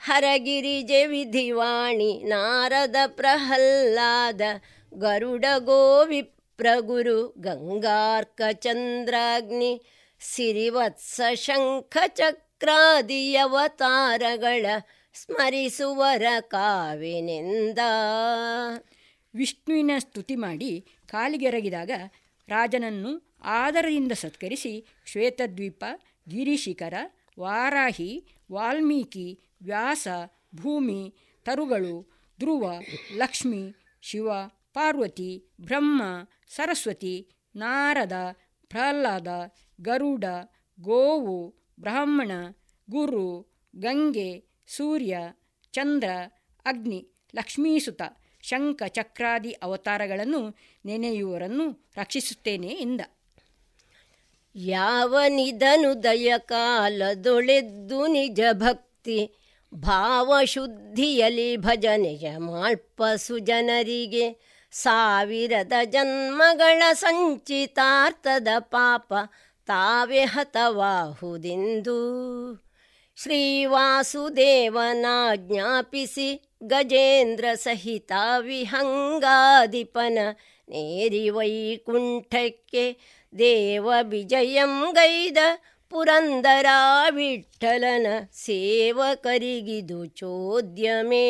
ಹರಗಿರಿಜೆ ವಿಧಿವಾಣಿ, ನಾರದ ಪ್ರಹ್ಲಾದ ಗರುಡ ಗೋವಿಪ್ರಗುರು ಗಂಗಾರ್ಕ ಚಂದ್ರಾಗ್ನಿ ಸಿರಿವತ್ಸ ಶಂಖ ಚಕ್ರಾದಿಯವತಾರಗಳ ಸ್ಮರಿಸುವರ ಕಾವಿನಿಂದ. ವಿಷ್ಣುವಿನ ಸ್ತುತಿ ಮಾಡಿ ಕಾಲಿಗೆರಗಿದಾಗ ರಾಜನನ್ನು ಆದರದಿಂದ ಸತ್ಕರಿಸಿ ಶ್ವೇತದ್ವೀಪ, ಗಿರಿಶಿಖರ, ವಾರಾಹಿ, ವಾಲ್ಮೀಕಿ, ವ್ಯಾಸ, ಭೂಮಿ, ತರುಗಳು, ಧ್ರುವ, ಲಕ್ಷ್ಮಿ, ಶಿವ, ಪಾರ್ವತಿ, ಬ್ರಹ್ಮ, ಸರಸ್ವತಿ, ನಾರದ, ಪ್ರಹ್ಲಾದ ಗರುಡ, ಗೋವು, ಬ್ರಾಹ್ಮಣ, ಗುರು, ಗಂಗೆ, ಸೂರ್ಯ, ಚಂದ್ರ, ಅಗ್ನಿ ಲಕ್ಷ್ಮೀಸುತ ಶಂಖ ಚಕ್ರಾದಿ ಅವತಾರಗಳನ್ನು ನೆನೆಯುವರನ್ನು ರಕ್ಷಿಸುತ್ತೇನೆ ಎಂದ ಯಾವನಿದನು ದಯ ಕಾಲದೊಳೆದ್ದು ನಿಜ ಭಕ್ತಿ ಭಾವಶುದ್ಧಿಯಲಿ ಭಜನೆಯ ಮಾಲ್ಪಸು ಜನರಿಗೆ, ಸಾವಿರದ ಜನ್ಮಗಳ ಸಂಚಿತಾರ್ಥದ ಪಾಪ ತಾವೇ ಹತವಾಹುದೆಂದು ಶ್ರೀವಾಸುದೇವನಾಜ್ಞಾಪಿಸಿ ಗಜೇಂದ್ರ ಸಹಿತ ವಿಹಂಗಾಧಿಪನ ನೇರಿ ವೈಕುಂಠಕ್ಕೆ ದೇವ ವಿಜಯಂ ಗೈದ ಪುರಂದರ ವಿಠಲನ ಸೇವಕರಿಗಿದು ಚೋದ್ಯಮೇ.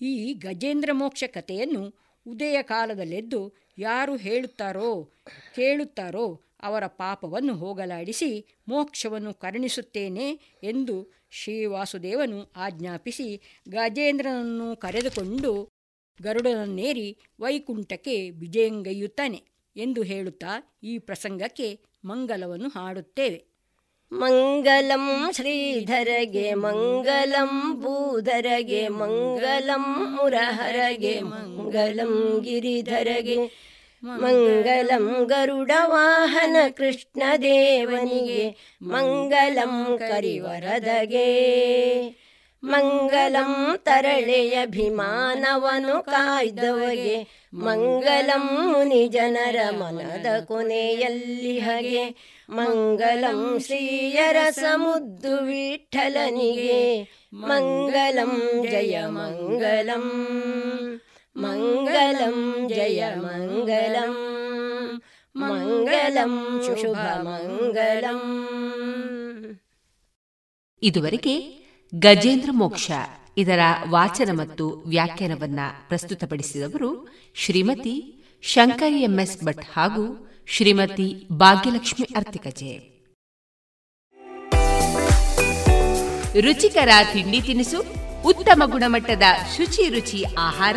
ಈ ಗಜೇಂದ್ರ ಮೋಕ್ಷ ಕಥೆಯನ್ನು ಉದಯ ಕಾಲದಲ್ಲೆದ್ದು ಯಾರು ಹೇಳುತ್ತಾರೋ, ಕೇಳುತ್ತಾರೋ ಅವರ ಪಾಪವನ್ನು ಹೋಗಲಾಡಿಸಿ ಮೋಕ್ಷವನ್ನು ಕರುಣಿಸುತ್ತೇನೆ ಎಂದು ಶ್ರೀವಾಸುದೇವನು ಆಜ್ಞಾಪಿಸಿ ಗಜೇಂದ್ರನನ್ನು ಕರೆದುಕೊಂಡು ಗರುಡನನ್ನೇರಿ ವೈಕುಂಠಕ್ಕೆ ವಿಜಯಂಗೈಯುತ್ತಾನೆ ಎಂದು ಹೇಳುತ್ತಾ ಈ ಪ್ರಸಂಗಕ್ಕೆ ಮಂಗಲವನ್ನು ಹಾಡುತ್ತೇವೆ. ಮಂಗಲಂ ಶ್ರೀಧರಗೆ ಮಂಗಲಂ ಭೂಧರಗೆ ಮಂಗಲಂ ಮುರಹರಗೆ ಮಂಗಲಂ ಗಿರಿಧರಗೆ ಮಂಗಲಂ ಕೃಷ್ಣ ದೇವನಿಗೆ, ಮಂಗಲಂ ಕರಿವರದಗೆ. ಮಂಗಲಂ ತರಳೆಯ ಅಭಿಮಾನವನು ಕಾಯ್ದವಗೆ, ಮಂಗಲಂ ಮುನಿ ಜನರ ಮನದ ಕೊನೆಯಲ್ಲಿ ಹಗೆ. ಮಂಗಲಂ ಶ್ರೀಯರ ಸಮುದ್ದು ವಿಠಲನಿಗೆ, ಮಂಗಲಂ ಜಯ ಮಂಗಲಂ. ಜಯ ಮಂಗಲಂ. ಮಂಗಲಂ ಶುಭ ಮಂಗಲಂ. ಇದುವರೆಗೆ ಗಜೇಂದ್ರ ಮೋಕ್ಷ ಇದರ ವಾಚನ ಮತ್ತು ವ್ಯಾಖ್ಯಾನವನ್ನ ಪ್ರಸ್ತುತಪಡಿಸಿದವರು ಶ್ರೀಮತಿ ಶಂಕರಿ ಎಂಎಸ್ ಭಟ್ ಹಾಗೂ ಶ್ರೀಮತಿ ಭಾಗ್ಯಲಕ್ಷ್ಮಿ ಅರ್ತಿಕಜೆ. ರುಚಿಕರ ತಿಂಡಿ ತಿನಿಸು, ಉತ್ತಮ ಗುಣಮಟ್ಟದ ಶುಚಿ ರುಚಿ ಆಹಾರ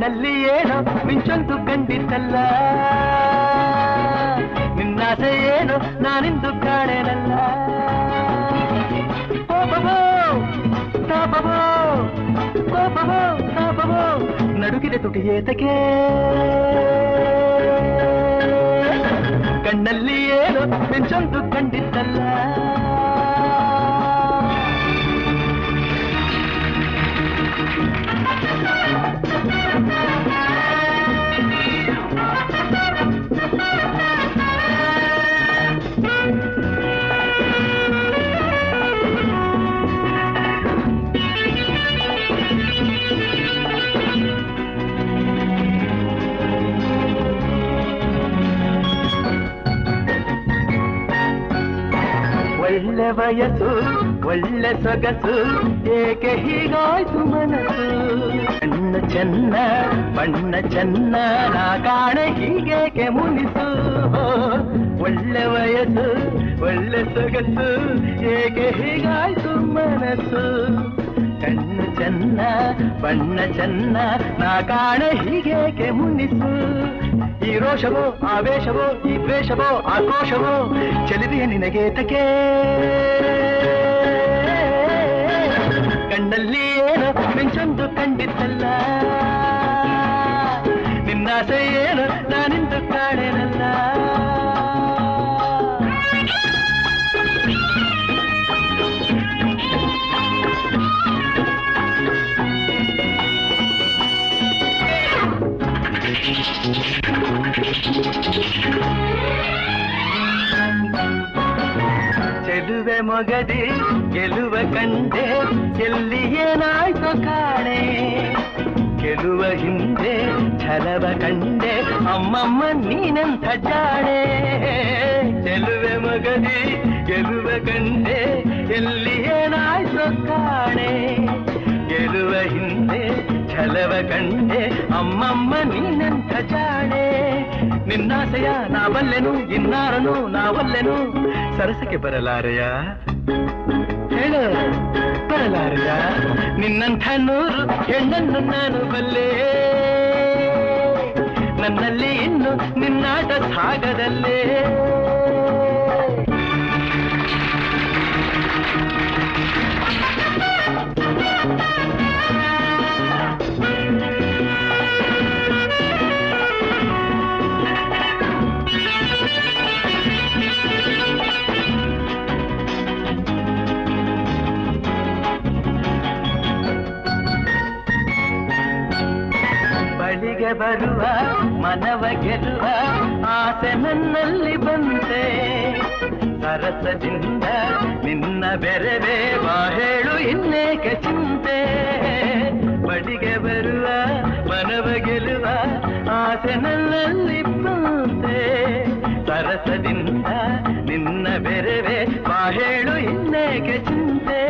ಕಣ್ಣಲ್ಲಿ ಏನೋ ಮಿಂಚೊಂದು ಕಂಡಿದ್ದಲ್ಲ ನಿನ್ನಾಸೆ ಏನು ನಾನಿಂದು ಕಾಣೆನಲ್ಲ. ಕೋಪವೋ, ತಾಪವೋ, ಕೋಪವೋ ನಡುಗಿದೆ ತುಟಿಯೇತಕ್ಕೆ ಕಣ್ಣಲ್ಲಿ ಏನೋ ಮಿಂಚೊಂದು ಕಂಡಿದ್ದಲ್ಲ ಒಳ್ಳೆ ವಯಸ್ಸು ಒಳ್ಳೆ ಸೊಗಸು, ಏಕೆ ಹೀಗಾಯ್ತು ಮನಸ್ಸು? ಕಣ್ಣ ಚೆನ್ನ, ಬಣ್ಣ ಚೆನ್ನ, ನಾ ಕಾಣೆ ಹೀಗೇಕೆ ಮುನಿಸು? ಒಳ್ಳೆ ವಯಸ್ಸು, ಒಳ್ಳೆ ಸೊಗಸು, ಏಕೆ ಹೀಗಾಯ್ತು ಮನಸ್ಸು? ಕಣ್ಣು ಚೆನ್ನ, ಬಣ್ಣ ಚೆನ್ನ, ನಾ ಕಾಣೆ ಹೀಗೇಕೆ ಮುನಿಸು? ಈ ರೋಷವೋ, ಆವೇಶವೋ, ಈ ದ್ವೇಷವೋ, ಆಕ್ರೋಶವೋ, ಚಲಿದೆಯ ನಿನಗೆ ತಕೆ ಕಣ್ಣಲ್ಲಿ ಏನು ಮಿಂಚೊಂದು ಕಂಡಿದ್ದಲ್ಲ ನಿನ್ನಾಸೆ ಏನು ನಾನಿಂದು ಕಾಣೆನಲ್ಲ ಚೆಲುವೆ ಮೊಗದಿ ಗೆಲುವ ಕಂಡೆ, ಎಲ್ಲಿ ಏನಾಯ್ತು ಕಾಣೆ. ಗೆಲುವ ಹಿಂದೆ, ಛಲವ ಕಂಡೆ, ಅಮ್ಮಮ್ಮ ನೀನಂತ ಜಾಣೆ. ಚೆಲುವೆ ಮಗದೆ ಗೆಲುವ ಕಂಡೆ, ಎಲ್ಲಿ ಏನಾಯ್ತು ಕಾಣೆ. ಗೆಲುವ ಹಿಂದೆ, ಛಲವ ಕಂಡೆ, ಅಮ್ಮಮ್ಮ ನೀನಂತ ಜಾಣೆ. ನಿನ್ನಾಸೆಯ ನಾವಲ್ಲೆನು, ಇನ್ನಾರನು ನಾವಲ್ಲೆನು. ಸರಸಕ್ಕೆ ಬರಲಾರೆಯ? ಹೇಳು. ಬರಲಾರದ ನಿನ್ನಂಥ ನೂರು ಹೆಣ್ಣನ್ನು ನಾನು ಬಲ್ಲೆ. ನನ್ನಲ್ಲಿ ಇನ್ನು ನಿನ್ನಾಟ ಸಾಗದಲ್ಲೇ. ಬಳಿಗೆ ಬರುವ, ಮನವ ಗೆಲ್ಲುವ ಆಸೆ ನನ್ನಲ್ಲಿ ಬಂತೆ. ಸರಸದಿಂದ ನಿನ್ನ ಬೆರೆವೆ ಹೇಳು ಇನ್ನೇಕೆ ಚಿಂತೆ. ಬಡಿಗೆ ಬರುವ, ಮನವ ಗೆಲ್ಲುವ ಆಸೆ ನನ್ನಲ್ಲಿ ಬಂತೆ. ಸರಸದಿಂದ ನಿನ್ನ ಬೆರೆವೆ ಹೇಳು ಇನ್ನೇಕೆ ಚಿಂತೆ.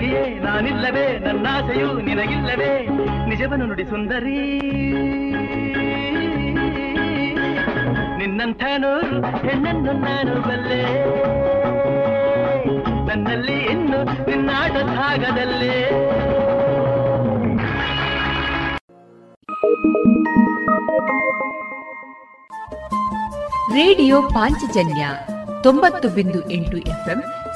ನಿನಗಾಗಿಯೇ ನಾನಿಲ್ಲವೇ, ನನ್ನಾಸೆಯು ನಿನಗಿಲ್ಲವೇ. ನಿಜವನ್ನು ನುಡಿ ಸುಂದರಿ. ನಿನ್ನಂಥ ಹೆಣ್ಣನ್ನು ನಾನು ಬಲ್ಲೆ. ನನ್ನಲ್ಲಿ ಇನ್ನು ನಿನ್ನಾಟ ಭಾಗದಲ್ಲೇ. ರೇಡಿಯೋ ಪಾಂಚಜನ್ಯ ತೊಂಬತ್ತು ಬಿಂದು ಎಂಟು ಎಫ್ಎಂ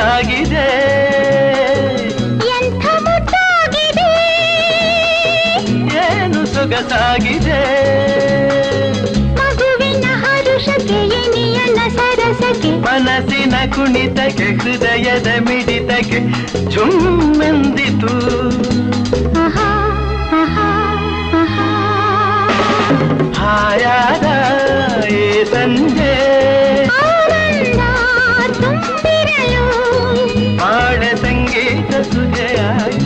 ಮುಟ್ಟಾಗಿದೆ. ಎಂಥ ಮುಟ್ಟಾಗಿದೆ? ಏನು ಸೊಗಸಾಗಿದೆ. ಮಗುವಿನ ಹರುಷಕ್ಕೆ ಎನಿಯನ ಸರಸಕ್ಕೆ. ಮನಸ್ಸಿನ ಕುಣಿತಕ್ಕೆ ಹೃದಯದ ಮಿಡಿತಕ್ಕೆ ಜುಮ್ಮೆಂದಿತು. ಹಾಯಾದ ಏ ಸಂಜೆ ಆನಂದ yeah.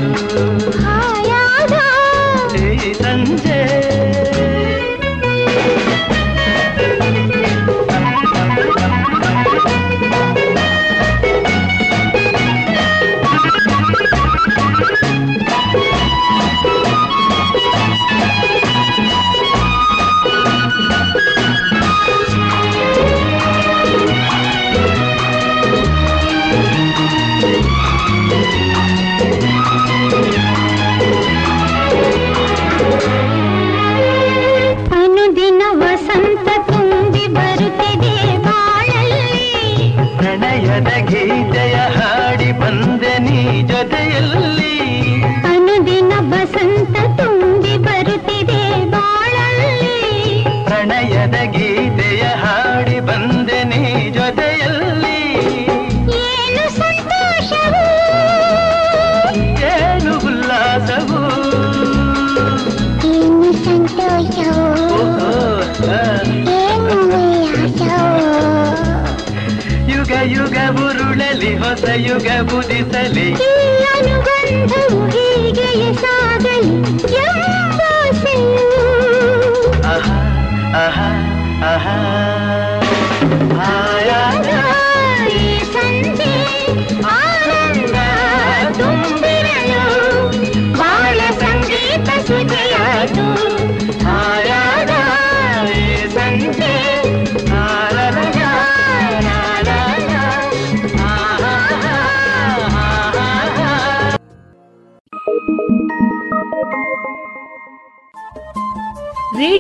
ಗೀತೆಯ ಹಾಡಿ ಬಂದೆ ನೀ ಜೊತೆಯಲ್ಲಿ. ಯುಗಯುಗ ಬುದಿಸಲಿ ಅನುಬಂಧವು ಹೀಗೆಯೇ ಸಾಗಲಿ ಎಂಬ ಆಹಾ ಆಹಾ ಆಹಾ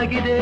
ಆಗಿದೆ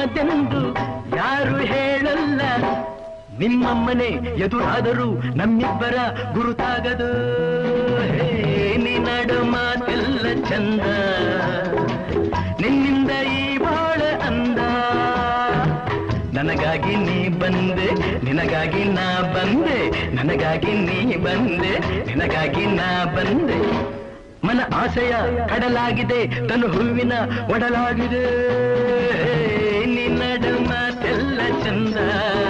ವೇಷ ನಮದೆಂದು ಯಾರು ಹೇಳಲ್ಲ. ನಿಮ್ಮ ಮನೆ ಎದುರಾದರೂ ನಮ್ಮಿಬ್ಬರ ಗುರುತಾಗದು. ನಿನ್ನಡ ಮಾತೆಲ್ಲ ಚಂದ. ನಿನ್ನಿಂದ ಈ ಬಾಳ ಅಂದ. ನನಗಾಗಿ ನೀ ಬಂದೆ, ನಿನಗಾಗಿ ನಾ ಬಂದೆ. ನನಗಾಗಿ ನೀ ಬಂದೆ, ನಿನಗಾಗಿ ನಾ ಬಂದೆ. ಮನ ಆಸೆಯ ಕಡಲಾಗಿದೆ, ತನು ಹೂವಿನ ಒಡಲಾಗಿದೆ. ಚಂದ